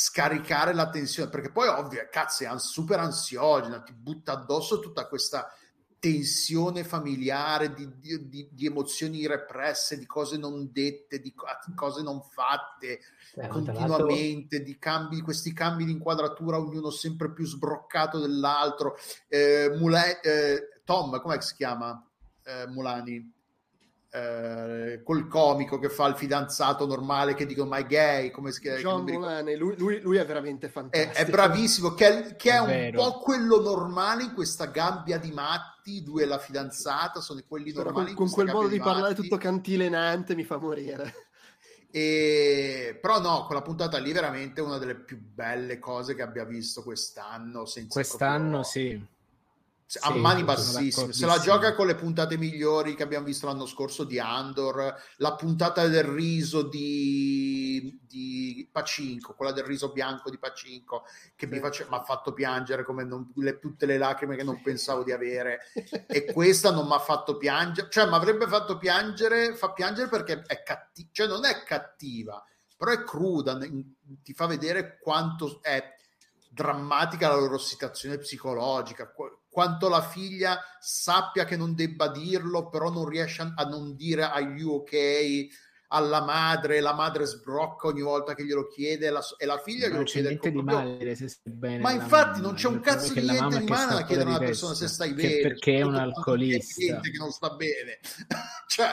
scaricare la tensione perché poi ovvio cazzo è super ansiogena ti butta addosso tutta questa tensione familiare, di, di, di, emozioni represse, di cose non dette, di cose non fatte eh, continuamente, di cambi, questi cambi di inquadratura, ognuno sempre più sbroccato dell'altro. Eh, Mule, eh, Tom, come si chiama? Eh, Mulani? Eh, col comico che fa il fidanzato normale che dicono ma è gay come si chiama John Mulaney lui, lui, lui, è veramente fantastico è, è bravissimo che è, che è, è un po' quello normale in questa gabbia di matti due e la fidanzata sono quelli normali con, con quel modo di, parlare tutto cantilenante mi fa morire. E... però no quella puntata lì veramente una delle più belle cose che abbia visto quest'anno quest'anno proprio... sì a sì, mani bassissime. Se la gioca con le puntate migliori che abbiamo visto l'anno scorso di Andor, la puntata del riso di, di Pacinco, quella del riso bianco di Pacinco, che mi, face, mi, ha fatto piangere come non, le, tutte le lacrime che non pensavo di avere. e questa non mi ha fatto piangere, cioè mi avrebbe fatto piangere, fa piangere perché è cattiva, cioè non è cattiva, però è cruda, ti fa vedere quanto è drammatica la loro situazione psicologica quanto la figlia sappia che non debba dirlo, però non riesce a, non dire agli ok alla madre, la madre sbrocca ogni volta che glielo chiede la, e la figlia glielo chiede niente di male se stai bene ma infatti non c'è un cazzo di niente di male a chiedere a una persona se stai bene perché è un alcolista. che non sta bene. Cioè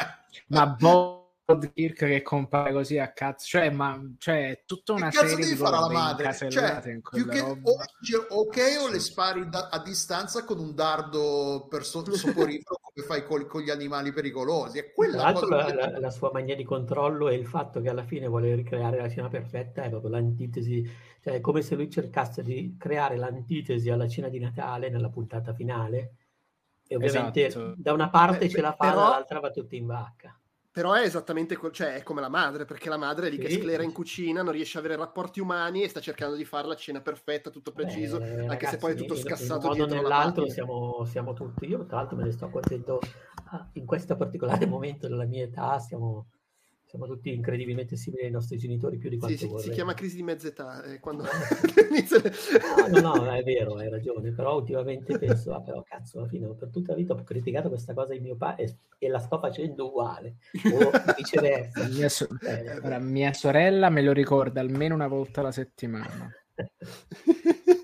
ma boh Kirk che compare così a cazzo, cioè, ma cioè, tutta una che serie di fare la madre? Cioè, più che o, ok o le spari da, a distanza con un dardo per so, soporifero come fai con, con, gli animali pericolosi. È quella Tra l'altro la, la, la, sua mania di controllo e il fatto che alla fine vuole ricreare la cena perfetta è proprio l'antitesi, cioè è come se lui cercasse di creare l'antitesi alla cena di Natale nella puntata finale e ovviamente esatto. da una parte eh, ce la fa, però... dall'altra va tutto in vacca. Però è esattamente cioè, è come la madre, perché la madre è lì sì. che sclera in cucina, non riesce a avere rapporti umani e sta cercando di fare la cena perfetta, tutto preciso, Beh, anche ragazzi, se poi è tutto scassato in modo nell'altro siamo, siamo, tutti, io tra l'altro me ne sto accorgendo ah, in questo particolare momento della mia età, siamo, siamo tutti incredibilmente simili ai nostri genitori più di quanto sì, si, si, chiama crisi di mezz'età eh, quando... no, no, no, è vero, hai ragione però ultimamente penso ah però cazzo alla fine per tutta la vita ho criticato questa cosa di mio padre e, e la sto facendo uguale o viceversa. Mia, so- eh, ora, mia sorella me lo ricorda almeno una volta alla settimana.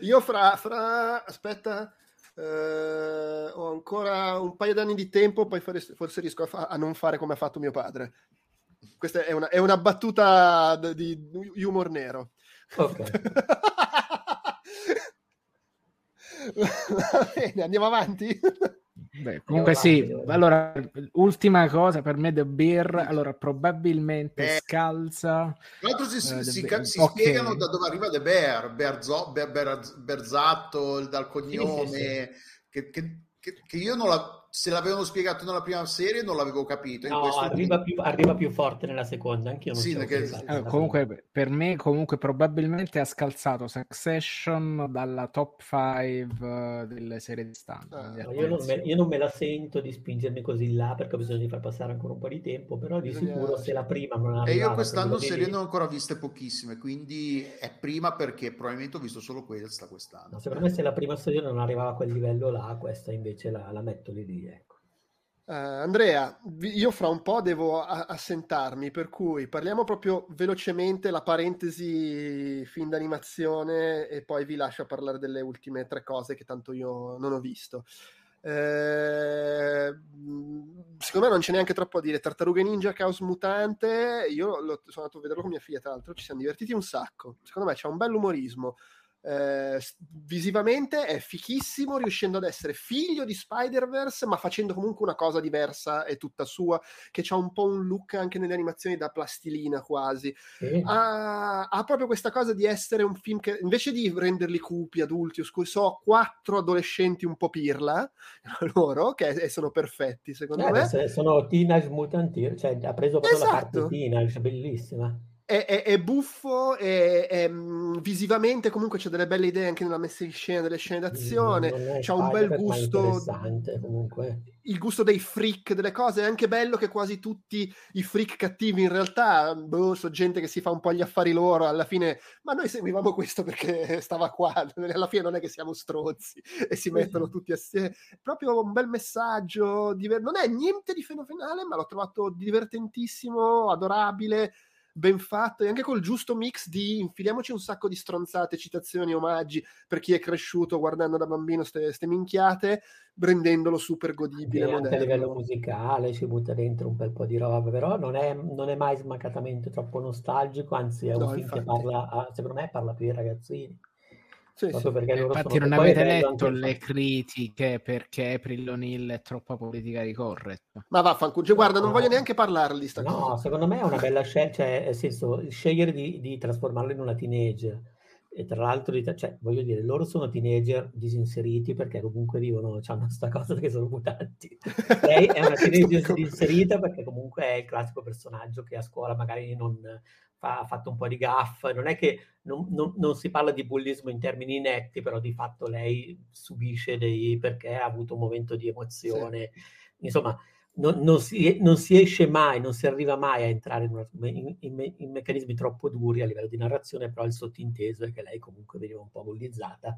Io fra, fra aspetta Uh, ho ancora un paio d'anni di tempo, poi forse riesco a, fa- a, non fare come ha fatto mio padre. Questa è una, è una battuta di humor nero. Ok. Va bene, andiamo avanti. Beh, comunque sì, allora ultima cosa per me The Beer, allora probabilmente eh, scalza. Tra l'altro si, uh, si, si okay. spiegano da dove arriva The Bear, Berzo, Ber, Ber, Berzatto, dal cognome, sì, sì, sì. Che, che, che, che, io non la se l'avevano spiegato nella prima serie non l'avevo capito. no, arriva più, arriva più, forte nella seconda, anch'io non sì, perché... eh, comunque, per me, comunque, probabilmente ha scalzato Succession dalla top 5 delle serie di standard. Ah, io, non me, io, non me, la sento di spingermi così là perché ho bisogno di far passare ancora un po' di tempo, però di Bisogna... sicuro se la prima non arriva... E io quest'anno serie ne ho ancora viste pochissime, quindi è prima perché probabilmente ho visto solo questa quest'anno. No, secondo me se la prima serie non arrivava a quel livello là, questa invece la, la metto lì lì. Uh, Andrea, io fra un po' devo a- assentarmi, per cui parliamo proprio velocemente la parentesi film d'animazione e poi vi lascio parlare delle ultime tre cose che tanto io non ho visto. Eh, secondo me non c'è neanche troppo a dire. Tartarughe Ninja Caos Mutante, io lo, sono andato a vederlo con mia figlia, tra l'altro, ci siamo divertiti un sacco. Secondo me c'è un bel umorismo. Eh, visivamente è fichissimo riuscendo ad essere figlio di Spider-Verse ma facendo comunque una cosa diversa e tutta sua che ha un po' un look anche nelle animazioni da plastilina quasi sì. ha, ha, proprio questa cosa di essere un film che invece di renderli cupi, adulti oscuri, so quattro adolescenti un po' pirla loro che sono perfetti secondo eh, me sono Teenage Mutant cioè ha preso proprio esatto. la parte esatto. Teenage bellissima è, è, è buffo, è, mm, visivamente comunque c'è delle belle idee anche nella messa in scena delle scene d'azione, c'è un bel gusto, comunque. il gusto dei freak delle cose, è anche bello che quasi tutti i freak cattivi in realtà, boh, sono gente che si fa un po' gli affari loro, alla fine, ma noi seguivamo questo perché stava qua, alla fine non è che siamo strozzi e si mettono tutti assieme, proprio un bel messaggio, diver- non è niente di fenomenale, ma l'ho trovato divertentissimo, adorabile, ben fatto e anche col giusto mix di infiliamoci un sacco di stronzate, citazioni, omaggi per chi è cresciuto guardando da bambino queste minchiate, rendendolo super godibile. Anche moderno. a livello musicale ci butta dentro un bel po' di roba, però non è, non è mai smaccatamente troppo nostalgico, anzi è un no, film infatti. che parla, secondo me parla più ai ragazzini. Sì, sì. Infatti non avete letto le critiche perché April O'Neil è troppo politica corretto. Ma vaffanculo, cioè, guarda, non voglio neanche parlare di sta no, cosa. secondo me è una bella scelta, cioè, nel senso, scegliere di, di trasformarlo in una teenager e tra l'altro, cioè, voglio dire, loro sono teenager disinseriti perché comunque vivono, hanno questa cosa che sono mutanti. Lei è una teenager disinserita perché comunque è il classico personaggio che a scuola magari non fa, ha fatto un po' di gaff. Non è che non, non, non, si parla di bullismo in termini netti, però di fatto lei subisce dei perché ha avuto un momento di emozione. Sì. Insomma, non, non, si, non, si, esce mai, non si arriva mai a entrare in, una, in, in, in, meccanismi troppo duri a livello di narrazione, però il sottinteso è che lei comunque veniva un po' bullizzata.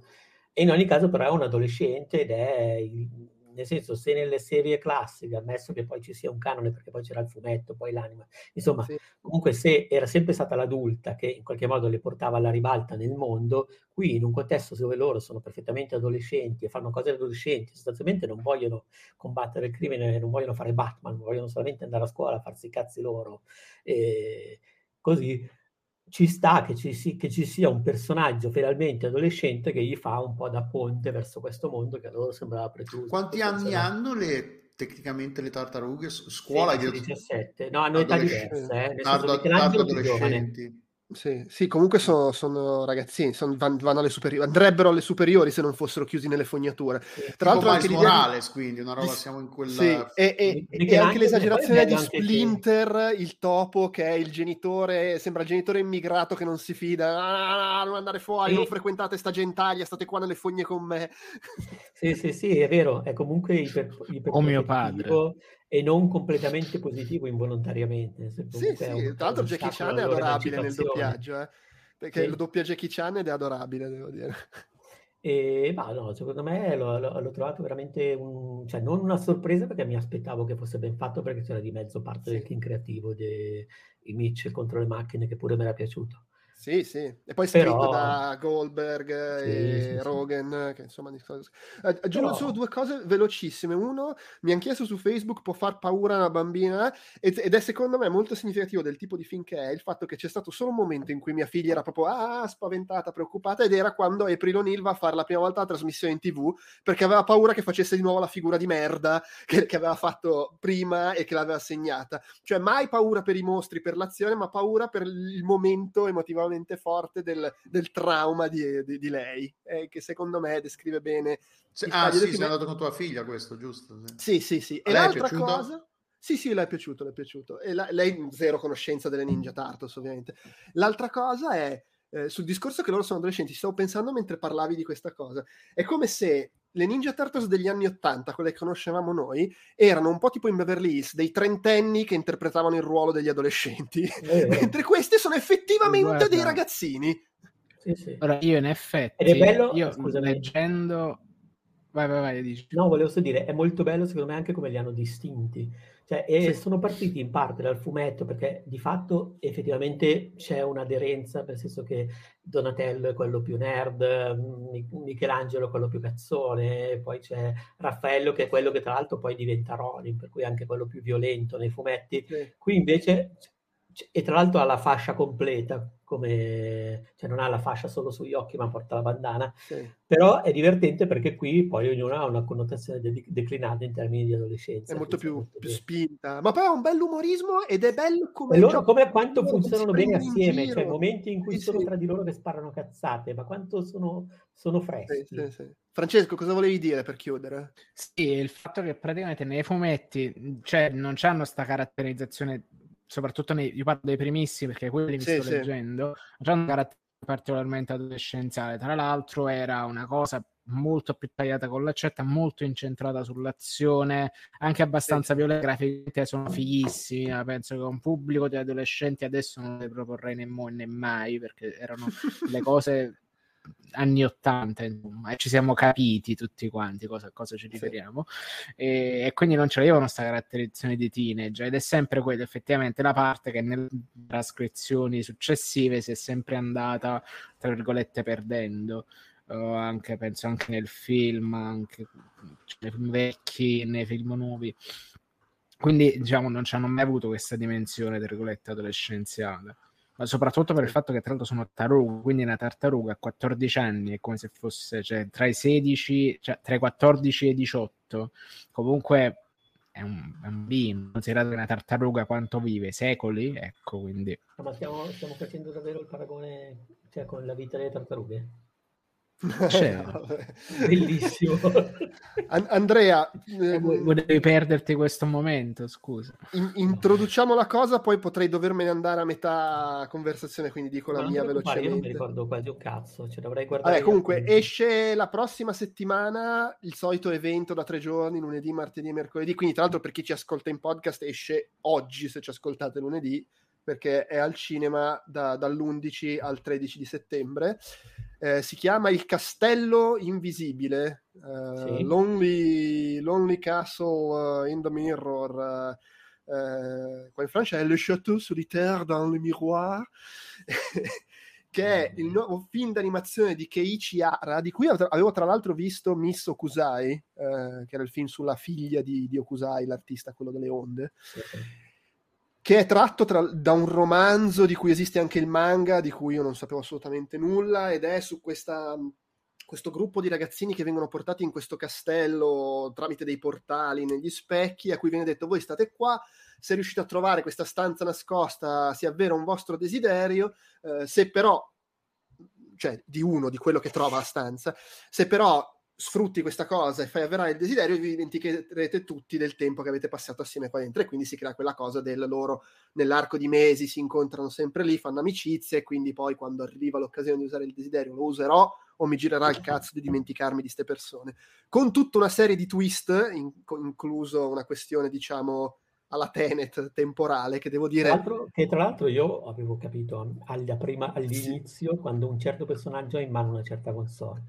E in ogni caso però è un adolescente ed è il, nel senso se nelle serie classiche, ammesso che poi ci sia un canone perché poi c'era il fumetto, poi l'anima, insomma, sì. comunque se era sempre stata l'adulta che in qualche modo le portava alla ribalta nel mondo, qui in un contesto dove loro sono perfettamente adolescenti e fanno cose adolescenti, sostanzialmente non vogliono combattere il crimine, non vogliono fare Batman, vogliono solamente andare a scuola, farsi i cazzi loro, e così ci sta che ci, si, che ci, sia un personaggio finalmente adolescente che gli fa un po' da ponte verso questo mondo che a loro sembrava precluso. Quanti anni hanno le, tecnicamente le tartarughe? Scuola? 16, 17. No, hanno età diverse. Eh? Tardo, tardo adolescenti. Sì, sì, comunque sono, sono ragazzini, sono, vanno alle superiori, andrebbero alle superiori se non fossero chiusi nelle fognature. Tra l'altro anche Morales, di... quindi una roba siamo in quella... Sì, e, e, e anche l'esagerazione di Splinter, che... il topo che è il genitore, sembra il genitore immigrato che non si fida, ah, non andare fuori, sì. non frequentate sta gentaglia, state qua nelle fogne con me. Sì, sì, sì, è vero, è comunque iper, iper o mio padre e non completamente positivo involontariamente. Sì, sì, tra l'altro Jackie Chan è adorabile nel doppiaggio, eh? perché sì. lo doppia Jackie Chan ed è adorabile, devo dire. E ma no, secondo me l'ho, l'ho trovato veramente un, cioè non una sorpresa perché mi aspettavo che fosse ben fatto perché c'era di mezzo parte sì. del team creativo di Mitchell contro le macchine che pure mi era piaciuto. Sì, sì, e poi scritto Però... da Goldberg sì, e sì, Rogan, sì. che insomma... Aggiungo Però... solo due cose velocissime. Uno, mi hanno chiesto su Facebook, può far paura a una bambina? Ed è secondo me molto significativo del tipo di film che è il fatto che c'è stato solo un momento in cui mia figlia era proprio ah, spaventata, preoccupata, ed era quando April O'Neil va a fare la prima volta la trasmissione in tv, perché aveva paura che facesse di nuovo la figura di merda che, che aveva fatto prima e che l'aveva segnata. Cioè mai paura per i mostri, per l'azione, ma paura per il momento emotivamente estremamente forte del, del trauma di, di, di lei, eh, che secondo me descrive bene. Se, ah, sì, sei andato con tua figlia, questo, giusto? Sì, sì, sì. E l'altra cosa. Sì, sì, le è piaciuto, le è piaciuto. E la, lei zero conoscenza delle Ninja Turtles, ovviamente. L'altra cosa è eh, sul discorso che loro sono adolescenti, stavo pensando mentre parlavi di questa cosa. È come se le Ninja Turtles degli anni Ottanta, quelle che conoscevamo noi, erano un po' tipo in Beverly Hills, dei trentenni che interpretavano il ruolo degli adolescenti, eh, mentre questi sono effettivamente guarda. dei ragazzini. Sì, sì. Ora, io in effetti, bello... io, leggendo, Vai, vai, vai, dici. No, volevo solo dire, è molto bello secondo me anche come li hanno distinti. Cioè, e Sì. sono partiti in parte dal fumetto perché di fatto effettivamente c'è un'aderenza, nel senso che Donatello è quello più nerd, Mi- Michelangelo è quello più cazzone, poi c'è Raffaello che è quello che tra l'altro poi diventa Ronin, per cui è anche quello più violento nei fumetti. Sì. Qui invece, e tra l'altro ha la fascia completa, come, cioè non ha la fascia solo sugli occhi ma porta la bandana, Sì. però è divertente perché qui poi ognuno ha una connotazione de- declinata in termini di adolescenza. È molto più, sta più spinta, ma poi ha un bell'umorismo ed è bello come E loro come quanto funzionano bene assieme, giro. cioè momenti in cui Sì, sono sì. tra di loro che sparano cazzate, ma quanto sono, sono freschi. sì, sì. Francesco, cosa volevi dire per chiudere? Sì, il fatto che praticamente nei fumetti, cioè, non c'hanno sta caratterizzazione, soprattutto nei, io parlo dei primissimi perché quelli mi Sì, sto sì. leggendo, non c'hanno una caratterizzazione particolarmente adolescenziale. Tra l'altro era una cosa molto più tagliata con l'accetta, molto incentrata sull'azione, anche abbastanza Sì. violenta, graficamente sono fighissimi, ma penso che un pubblico di adolescenti adesso non le proporrei mo né mai, perché erano le cose anni 80 insomma, e ci siamo capiti tutti quanti cosa, cosa ci Sì. riferiamo. E, e quindi non c'avevano questa caratterizzazione di teenage ed è sempre quella effettivamente la parte che nelle trascrizioni successive si è sempre andata tra virgolette perdendo. Uh, anche penso anche nel film anche nei film vecchi nei film nuovi. Quindi diciamo non ci hanno mai avuto questa dimensione tra virgolette adolescenziale ma soprattutto per il fatto che tra l'altro sono tartarughe, quindi una tartaruga a 14 anni è come se fosse cioè, tra i 16, cioè tra i 14 e i 18, comunque è un bambino, considerato che una tartaruga quanto vive? Secoli? Ecco, quindi... Ma stiamo, stiamo facendo davvero il paragone cioè, con la vita delle tartarughe? Certo. Bellissimo. An- Andrea, Eh, ehm, vo- Volevi perderti questo momento, scusa. in- introduciamo la cosa, poi potrei dovermene andare a metà conversazione, quindi dico la non mia preoccupare, Io non mi velocemente. ricordo quasi un cazzo, cioè dovrei guardare. Vabbè, comunque appunti. esce la prossima settimana il solito evento da tre giorni, lunedì, martedì e mercoledì. Quindi, tra l'altro, per chi ci ascolta in podcast, esce oggi se ci ascoltate lunedì, perché è al cinema da- dall'11 al 13 di settembre. Eh, si chiama Il Castello Invisibile, eh, Sì. Lonely, Lonely Castle eh, in the Mirror. eh, eh, qua in Francia è Le Château solitaire dans le miroir. che è il nuovo film d'animazione di Keiichi Hara, di cui avevo tra l'altro visto Miss Okusai, eh, che era il film sulla figlia di, di Okusai, l'artista, quello delle onde, sì. Che è tratto tra- da un romanzo di cui esiste anche il manga, di cui io non sapevo assolutamente nulla, ed è su questa, questo gruppo di ragazzini che vengono portati in questo castello tramite dei portali negli specchi, a cui viene detto voi state qua, se riuscite a trovare questa stanza nascosta si avvera un vostro desiderio, eh, se però, cioè di uno, di quello che trova la stanza, se però sfrutti questa cosa e fai avverare il desiderio, vi dimenticherete tutti del tempo che avete passato assieme qua dentro e quindi si crea quella cosa del loro nell'arco di mesi si incontrano sempre lì, fanno amicizia e quindi poi quando arriva l'occasione di usare il desiderio lo userò o mi girerà il cazzo di dimenticarmi di ste persone. Con tutta una serie di twist, in- incluso una questione diciamo alla Tenet temporale che devo Tra dire l'altro, che tra l'altro io avevo capito prima- all'inizio quando un certo personaggio ha in mano una certa console.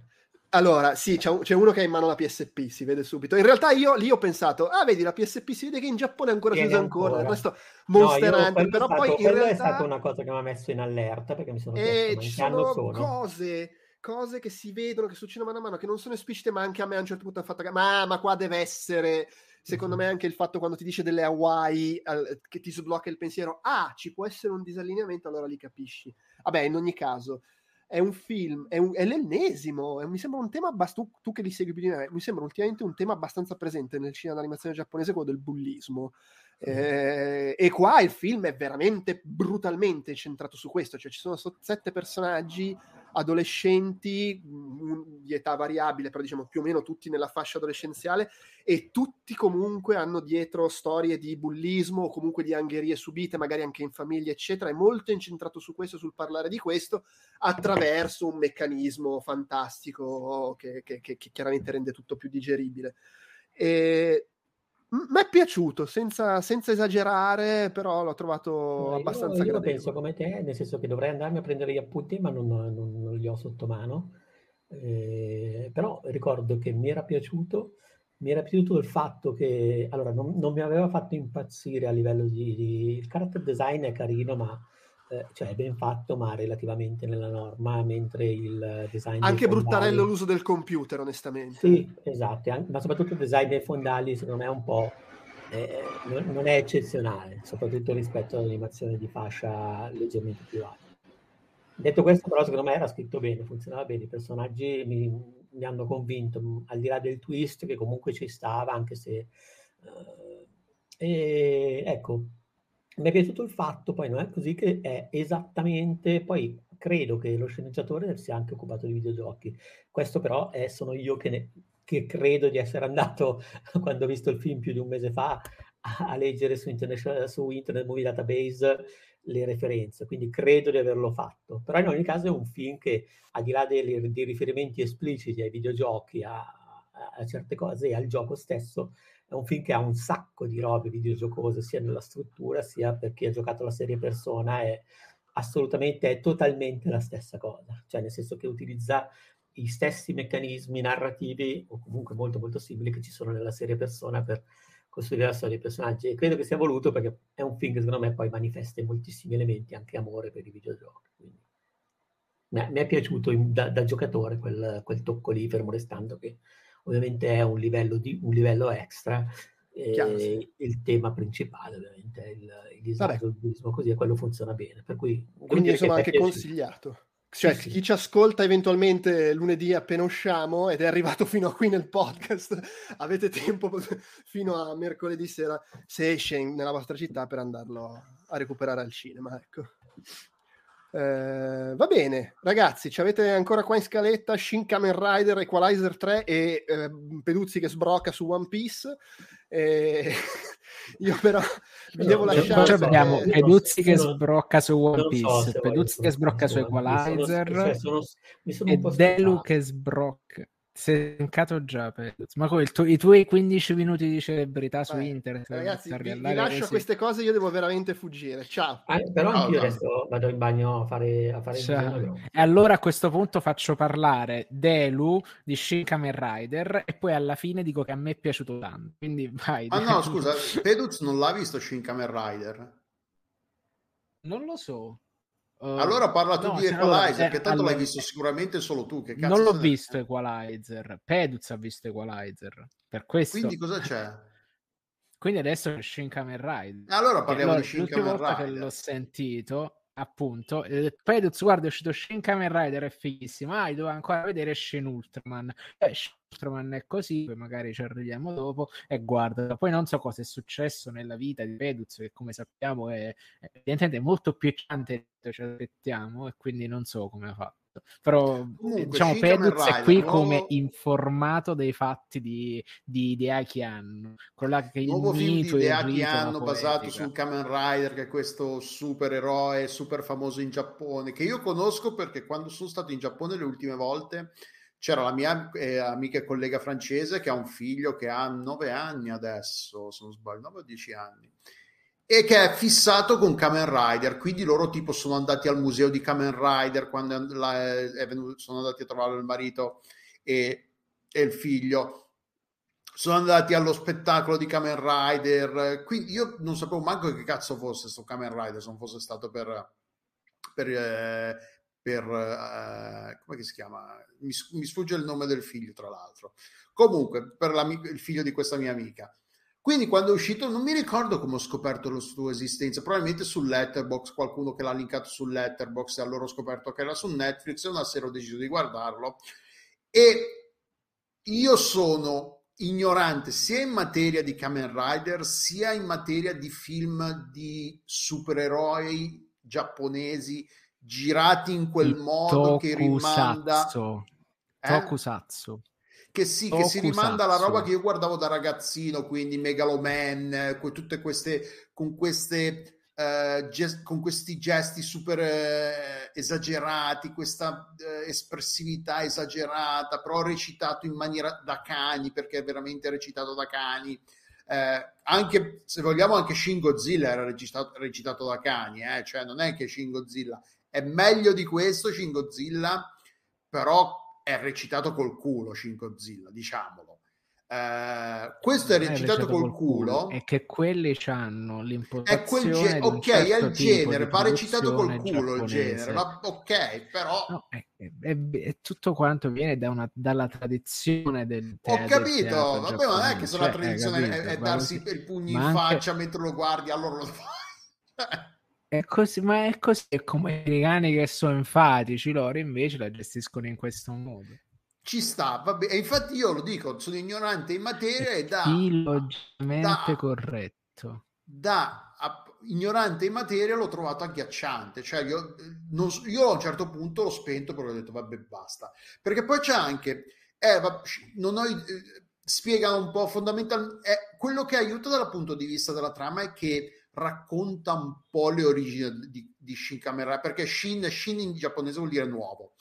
Allora, sì, c'è, c'è uno che ha in mano la PSP, si vede subito. In realtà io lì ho pensato, ah, vedi, la PSP si vede che in Giappone ancora si usa ancora, il resto Monster No, Hunter, però stato- poi in quello è realtà... stata una cosa che mi ha messo in allerta perché mi sono chiesto in ci sono sono? cose, cose che si vedono, che succedono mano a mano, che non sono esplicite, ma anche a me a un certo punto hanno fatto... Ma, ma qua deve essere... Secondo Mhm. me anche il fatto quando ti dice delle Hawaii al- che ti sblocca il pensiero, ah, ci può essere un disallineamento, allora li capisci. Vabbè, in ogni caso, è un film, è, un- è l'ennesimo, è- mi sembra un tema abbastanza, tu, tu che li segui più di me, mi sembra ultimamente un tema abbastanza presente nel cinema d'animazione giapponese, quello del bullismo. Eh, e qua il film è veramente brutalmente centrato su questo, cioè ci sono so- sette personaggi adolescenti mh, di età variabile, però diciamo più o meno tutti nella fascia adolescenziale e tutti comunque hanno dietro storie di bullismo o comunque di angherie subite, magari anche in famiglia, eccetera. È molto incentrato su questo, sul parlare di questo, attraverso un meccanismo fantastico che- che- che chiaramente rende tutto più digeribile. E mi è piaciuto, senza, senza esagerare, però l'ho trovato No, io- abbastanza io, gradevole. penso come te, nel senso che dovrei andarmi a prendere gli appunti, ma non, non- non li ho sotto mano. eh, però ricordo che mi era piaciuto, mi era piaciuto il fatto che, allora, non, non mi aveva fatto impazzire a livello di, di, il character design è carino, ma eh, cioè è ben fatto, ma relativamente nella norma, mentre il design... Anche bruttarello fondali... l'uso del computer, onestamente. Sì, esatto, ma soprattutto il design dei fondali secondo me è un po'... Eh, non è eccezionale, soprattutto rispetto all'animazione di fascia leggermente più alta. Detto questo, però, secondo me era scritto bene, funzionava bene. I personaggi mi, mi hanno convinto, al di là del twist che comunque ci stava, anche se... Uh, e ecco, mi è piaciuto il fatto, poi non è così, che è esattamente, poi credo che lo sceneggiatore sia anche occupato di videogiochi. Questo però è, sono io che, ne, che credo di essere andato, quando ho visto il film più di un mese fa, a, a leggere su su Internet Movie Database le referenze, quindi credo di averlo fatto. Però in ogni caso è un film che, al di là dei, dei riferimenti espliciti ai videogiochi, a, a certe cose e al gioco stesso, è un film che ha un sacco di robe videogiocose sia nella struttura sia per chi ha giocato la serie persona è assolutamente è totalmente la stessa cosa. Cioè nel senso che utilizza i stessi meccanismi narrativi o comunque molto molto simili che ci sono nella serie persona per costruire la storia dei personaggi. E credo che sia voluto perché è un film che secondo me poi manifesta in moltissimi elementi anche amore per i videogiochi quindi. Mi è, piaciuto da, da, giocatore quel, quel tocco lì fermo restando che ovviamente è un livello, di, un livello extra. Chiaro, sì. Il tema principale, ovviamente, è il, il disagio, il turismo, così e quello funziona bene. Per cui, Quindi insomma anche consigliato. Cioè, sì, chi sì. ci ascolta eventualmente lunedì appena usciamo ed è arrivato fino a qui nel podcast, avete tempo fino a mercoledì sera, se esce nella vostra città, per andarlo a recuperare al cinema. Ecco. Eh, va bene, ragazzi, ci avete ancora qua in scaletta Shin Kamen Rider Equalizer 3 e eh, Peduzzi che sbrocca su One Piece. Eh, io però vi devo lasciare. Poi abbiamo Peduzzi che sbrocca su One Piece, so Peduzzi che sbrocca su Equalizer sono, sono, sono e Delu che sbrocca. Sei stancato già. Ma come tu- i tuoi 15 minuti di celebrità su Vai, internet? Ragazzi, vi, vi lascio così. queste cose, io devo veramente fuggire. Ciao. Ah, però no, anch'io no. adesso vado in bagno a fare, a fare il E allora a questo punto faccio parlare Delu di Shin Kamen Rider e poi alla fine dico che a me è piaciuto tanto. Quindi vai. Ah no, scusa, Peduz non l'ha visto Shin Kamen Rider? Non lo so. Uh, allora parla tu no, di Equalizer, allora, che tanto allora, l'hai visto sicuramente solo tu. Che non l'ho visto Equalizer, Peduz ha visto Equalizer. Per questo... Quindi cosa c'è? Quindi adesso è Shin Kamen Rider. Allora parliamo allora, di Shin Kamen Rider. volta che l'ho sentito, appunto, eh, Peduz, guarda, è uscito Shin Kamen Rider, è fighissimo. Ah, devo ancora vedere Shin Ultraman. Eh, Shin Ultraman è così, poi magari ci arriviamo dopo. E guarda, poi non so cosa è successo nella vita di Peduz, che come sappiamo è, è evidentemente molto più ecciante ci aspettiamo, e quindi non so come ha fatto. Però Comunque, diciamo Peduz è qui nuovo... come informato dei fatti di, di idea che hanno. Quello che il nuovo film di idea che hanno basato sul Kamen Rider, che è questo supereroe super famoso in Giappone, che io conosco perché quando sono stato in Giappone le ultime volte c'era la mia eh, amica e collega francese che ha un figlio che ha 9 anni adesso, se non sbaglio, 9 o 10 anni e che è fissato con Kamen Rider. Quindi loro tipo sono andati al museo di Kamen Rider quando venuto, sono andati a trovare il marito e, e, il figlio. Sono andati allo spettacolo di Kamen Rider. Quindi io non sapevo manco che cazzo fosse questo Kamen Rider se non fosse stato per per, eh, per eh, come si chiama? Mi, mi, sfugge il nome del figlio tra l'altro. Comunque per il figlio di questa mia amica quindi quando è uscito non mi ricordo come ho scoperto la sua esistenza, probabilmente su Letterbox, qualcuno che l'ha linkato su Letterbox e allora ho scoperto che era su Netflix e una sera ho deciso di guardarlo. E io sono ignorante sia in materia di Kamen Rider sia in materia di film di supereroi giapponesi girati in quel modo che rimanda eh? Tokusatsu che sì, che si rimanda alla roba che io guardavo da ragazzino, quindi Megaloman, con tutte queste, con queste uh, gest- con questi gesti super uh, esagerati, questa uh, espressività esagerata, però recitato in maniera da cani, perché è veramente recitato da cani. anche se vogliamo, anche Shin Godzilla era recitato, recitato da cani, eh? cioè non è che Shin Godzilla è meglio di questo. Shin Godzilla, però è recitato col culo Shin Godzilla, diciamolo. Uh, questo è recitato col, col culo e che quelli hanno l'impostazione ge- ok certo è il genere va recitato col culo il genere ma ok però no, è, è, è, tutto quanto viene da una, dalla tradizione del teatro ho capito vabbè ma non è che se la cioè, tradizione capito, è, darsi il pugno in anche... faccia mentre lo guardi allora lo fai è così, ma è così è come i americani che sono enfatici loro invece la gestiscono in questo modo ci sta, vabbè. E infatti io lo dico, sono ignorante in materia e da... Illogicamente corretto. Da a, ignorante in materia l'ho trovato agghiacciante, cioè io, non, io a un certo punto l'ho spento perché ho detto vabbè basta. Perché poi c'è anche... Eh, va, non ho, eh, spiega un po' fondamentalmente... Eh, quello che aiuta dal punto di vista della trama è che racconta un po' le origini di, di Shin Kamen Rider, perché Shin, Shin in giapponese vuol dire nuovo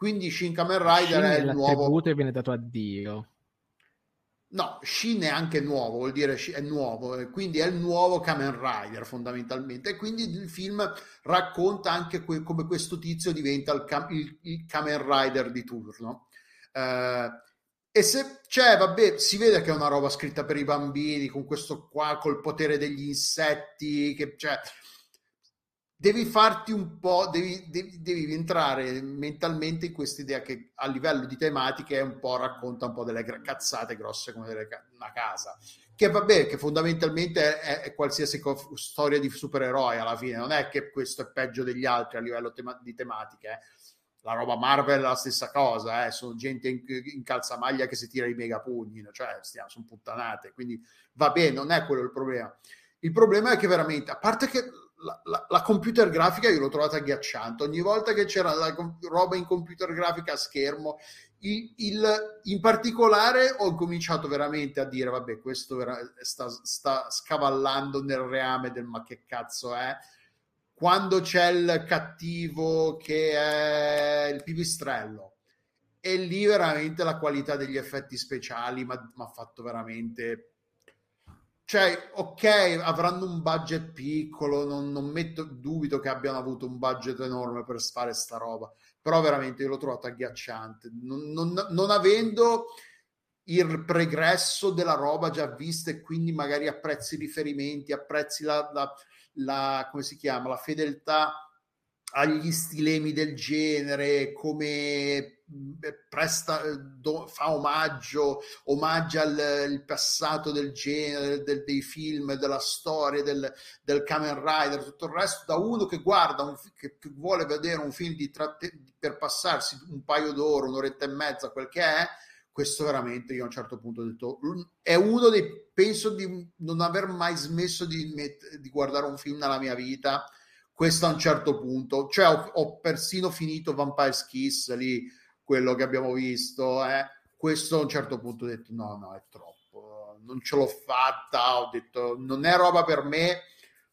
quindi Shin Kamen Rider Shin è il nuovo. e viene dato a Dio. No, Shin è anche nuovo, vuol dire è nuovo, quindi è il nuovo Kamen Rider fondamentalmente. E quindi il film racconta anche que- come questo tizio diventa il, cam- il, il Kamen Rider di turno. Uh, e se c'è, vabbè, si vede che è una roba scritta per i bambini, con questo qua, col potere degli insetti, che cioè, devi farti un po', devi, devi, devi entrare mentalmente in questa idea che a livello di tematiche è un po' racconta un po' delle cazzate grosse come delle, una casa. Che vabbè, che fondamentalmente è, è qualsiasi co- storia di supereroi alla fine, non è che questo è peggio degli altri a livello tema- di tematiche. Eh. La roba Marvel è la stessa cosa, eh. sono gente in, in, calzamaglia che si tira i megapugni, cioè stiamo, sono puttanate, quindi va bene, non è quello il problema. Il problema è che veramente, a parte che la, la, la, computer grafica io l'ho trovata agghiacciante. Ogni volta che c'era la roba in computer grafica a schermo, il, il, in particolare ho cominciato veramente a dire: Vabbè, questo vera, sta, sta, scavallando nel reame del ma che cazzo è. Quando c'è il cattivo che è il pipistrello, e lì veramente la qualità degli effetti speciali mi ha fatto veramente cioè, ok, avranno un budget piccolo, non, non, metto dubito che abbiano avuto un budget enorme per fare sta roba, però veramente io l'ho trovato agghiacciante. Non, non, non avendo il pregresso della roba già vista e quindi magari apprezzi i riferimenti, apprezzi la, la, la come si chiama, la fedeltà agli stilemi del genere, come presta, do, fa omaggio, omaggia il, il, passato del genere, del, dei film, della storia, del, del Kamen Rider, tutto il resto, da uno che guarda, un, che, che, vuole vedere un film di tratte, per passarsi un paio d'ore, un'oretta e mezza, quel che è, questo veramente io a un certo punto ho detto, è uno dei, penso di non aver mai smesso di, di guardare un film nella mia vita, questo a un certo punto, cioè ho, ho persino finito Vampire Kiss lì, quello che abbiamo visto, eh. questo a un certo punto ho detto no, no, è troppo, non ce l'ho fatta, ho detto non è roba per me,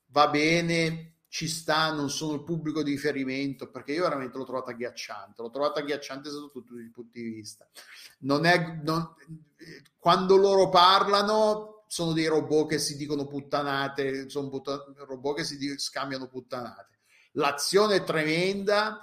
va bene, ci sta, non sono il pubblico di riferimento, perché io veramente l'ho trovato agghiacciante, l'ho trovato agghiacciante sotto tutti i punti di vista. Non è, non, quando loro parlano sono dei robot che si dicono puttanate, sono putta, robot che si di, scambiano puttanate. L'azione è tremenda,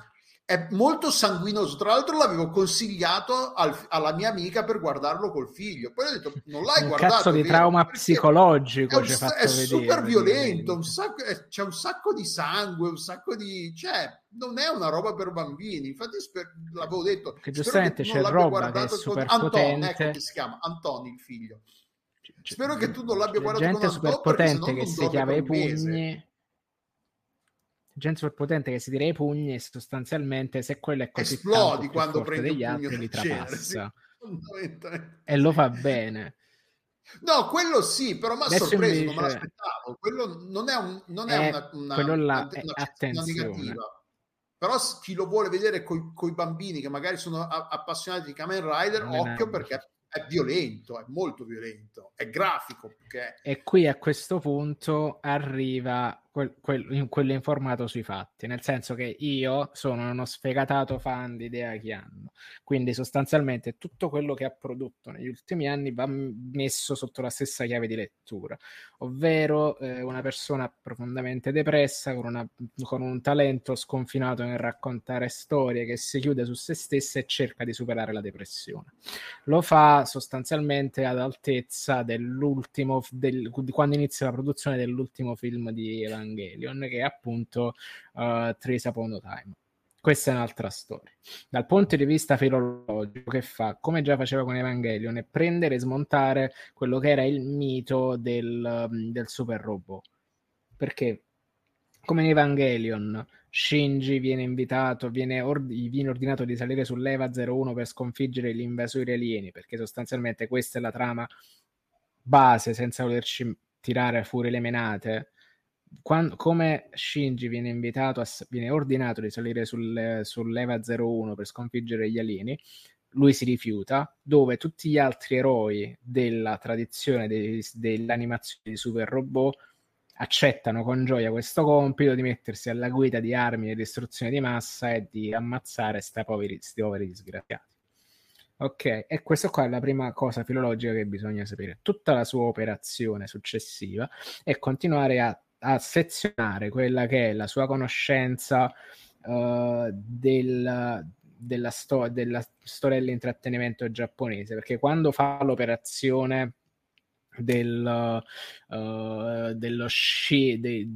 è molto sanguinoso. Tra l'altro, l'avevo consigliato al, alla mia amica per guardarlo col figlio. Poi ho detto: Non l'hai un guardato. Cazzo di vero? trauma psicologico. È, un, è super violento. Un sacco, è, c'è un sacco di sangue, un sacco di. cioè, non è una roba per bambini. Infatti, sper, l'avevo detto. Che giustamente che c'è roba che è super con... Anton, ecco che si chiama Antoni, il figlio. Spero che tu non l'abbia guardato gente con super potente che si chiama i pugni gente superpotente che si tira i pugni e sostanzialmente se quello è così esplodi quando prende degli altri li trapassa. genere, e lo fa bene. No quello sì però mi ha sorpreso invece... non me l'aspettavo. Quello non è, un, non è, è una, una, quello là una, una negativa. Però chi lo vuole vedere con i bambini che magari sono appassionati di Kamen Rider non occhio perché è violento, è molto violento, è grafico. Perché... E qui a questo punto arriva quel, quel, quello informato sui fatti, nel senso che io sono uno sfegatato fan di idea che hanno, quindi sostanzialmente tutto quello che ha prodotto negli ultimi anni va messo sotto la stessa chiave di lettura, ovvero eh, una persona profondamente depressa con, una, con un talento sconfinato nel raccontare storie che si chiude su se stessa e cerca di superare la depressione. Lo fa sostanzialmente ad altezza dell'ultimo, del, di quando inizia la produzione dell'ultimo film di Evan Evangelion, che è appunto uh, Trace Upon Time. Questa è un'altra storia. Dal punto di vista filologico, che fa, come già faceva con Evangelion, è prendere e smontare quello che era il mito del, um, del super robot. Perché, come in Evangelion, Shinji viene invitato, viene, ord- viene, ordinato di salire sull'Eva 01 per sconfiggere gli invasori alieni, perché sostanzialmente questa è la trama base, senza volerci tirare fuori le menate quando, come Shinji viene invitato, a, viene ordinato di salire sul, sull'Eva 01 per sconfiggere gli alieni, lui si rifiuta, dove tutti gli altri eroi della tradizione dei, dell'animazione di super robot accettano con gioia questo compito di mettersi alla guida di armi e distruzione di massa e di ammazzare questi poveri, poveri disgraziati. Ok, e questa qua è la prima cosa filologica che bisogna sapere. Tutta la sua operazione successiva è continuare a a sezionare quella che è la sua conoscenza uh, del, della, sto- della storia dell'intrattenimento giapponese, perché quando fa l'operazione del, uh, dello sci, de,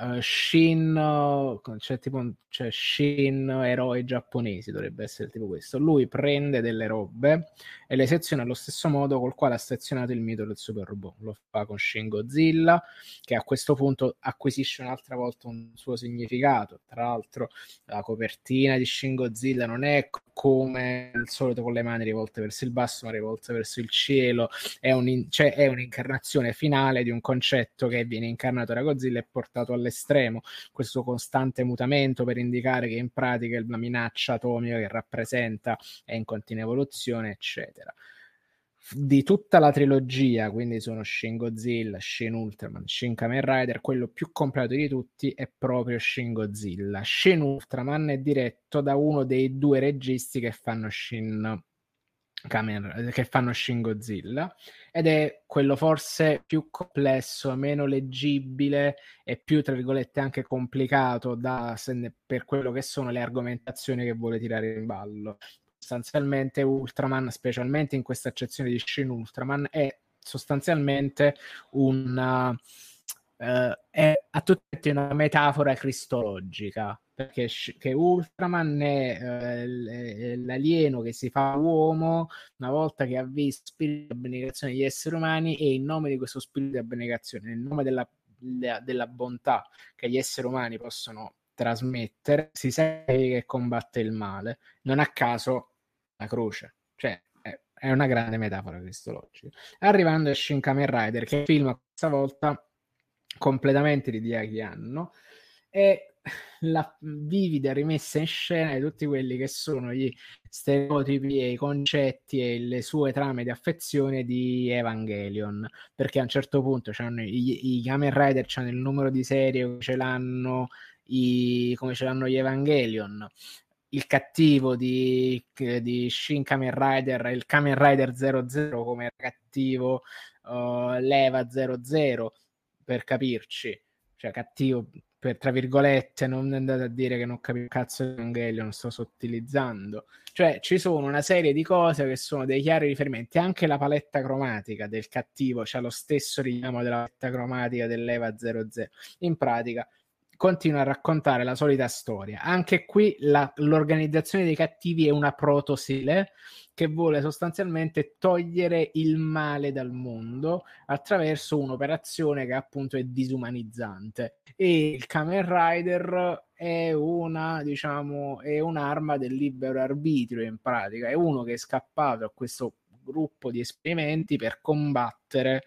uh, Shin, cioè tipo cioè Shin eroi giapponesi dovrebbe essere tipo questo. Lui prende delle robe e le seziona allo stesso modo col quale ha sezionato il mito del super robot. Lo fa con Shin Godzilla, che a questo punto acquisisce un'altra volta un suo significato. Tra l'altro, la copertina di Shin Godzilla non è come al solito con le mani rivolte verso il basso, ma rivolte verso il cielo. È, un, cioè, è un'incarnazione finale di un concetto che viene incarnato da Godzilla e portato all'estremo. Questo costante mutamento per indicare che in pratica la minaccia atomica che rappresenta è in continua evoluzione, eccetera. Di tutta la trilogia, quindi sono Shin Godzilla, Shin Ultraman, Shin Kamen Rider, quello più completo di tutti è proprio Shin Godzilla. Shin Ultraman è diretto da uno dei due registi che fanno Shin Kamen, che fanno Shin Godzilla ed è quello forse più complesso, meno leggibile e più tra virgolette anche complicato da, per quello che sono le argomentazioni che vuole tirare in ballo. Sostanzialmente Ultraman, specialmente in questa accezione di Shin Ultraman, è sostanzialmente una uh, è a tutti una metafora cristologica perché che Ultraman è eh, l'alieno che si fa uomo una volta che ha visto spirito di abnegazione degli esseri umani e in nome di questo spirito di abnegazione, nel nome della, della bontà che gli esseri umani possono trasmettere, si sente che combatte il male. Non a caso la croce, cioè è, una grande metafora cristologica. Arrivando a Shin Kamen Rider, che film questa volta completamente di Diaghi hanno, e la vivida rimessa in scena di tutti quelli che sono gli stereotipi e i concetti e le sue trame di affezione di Evangelion. Perché a un certo punto i, i Kamen Rider hanno il numero di serie ce l'hanno i, come ce l'hanno gli Evangelion il cattivo di, di Shin Kamen Rider il Kamen Rider 00 come cattivo uh, Leva 00 per capirci cioè cattivo per tra virgolette, non andate a dire che non capisco cazzo di Evangelion, sto sottilizzando. Cioè, ci sono una serie di cose che sono dei chiari riferimenti. Anche la paletta cromatica del cattivo c'ha lo stesso richiamo della paletta cromatica dell'Eva 00. In pratica, continua a raccontare la solita storia. Anche qui la, l'organizzazione dei cattivi è una protosile che vuole sostanzialmente togliere il male dal mondo attraverso un'operazione che appunto è disumanizzante. E il Kamen Rider è una, diciamo, è un'arma del libero arbitrio in pratica, è uno che è scappato a questo gruppo di esperimenti per combattere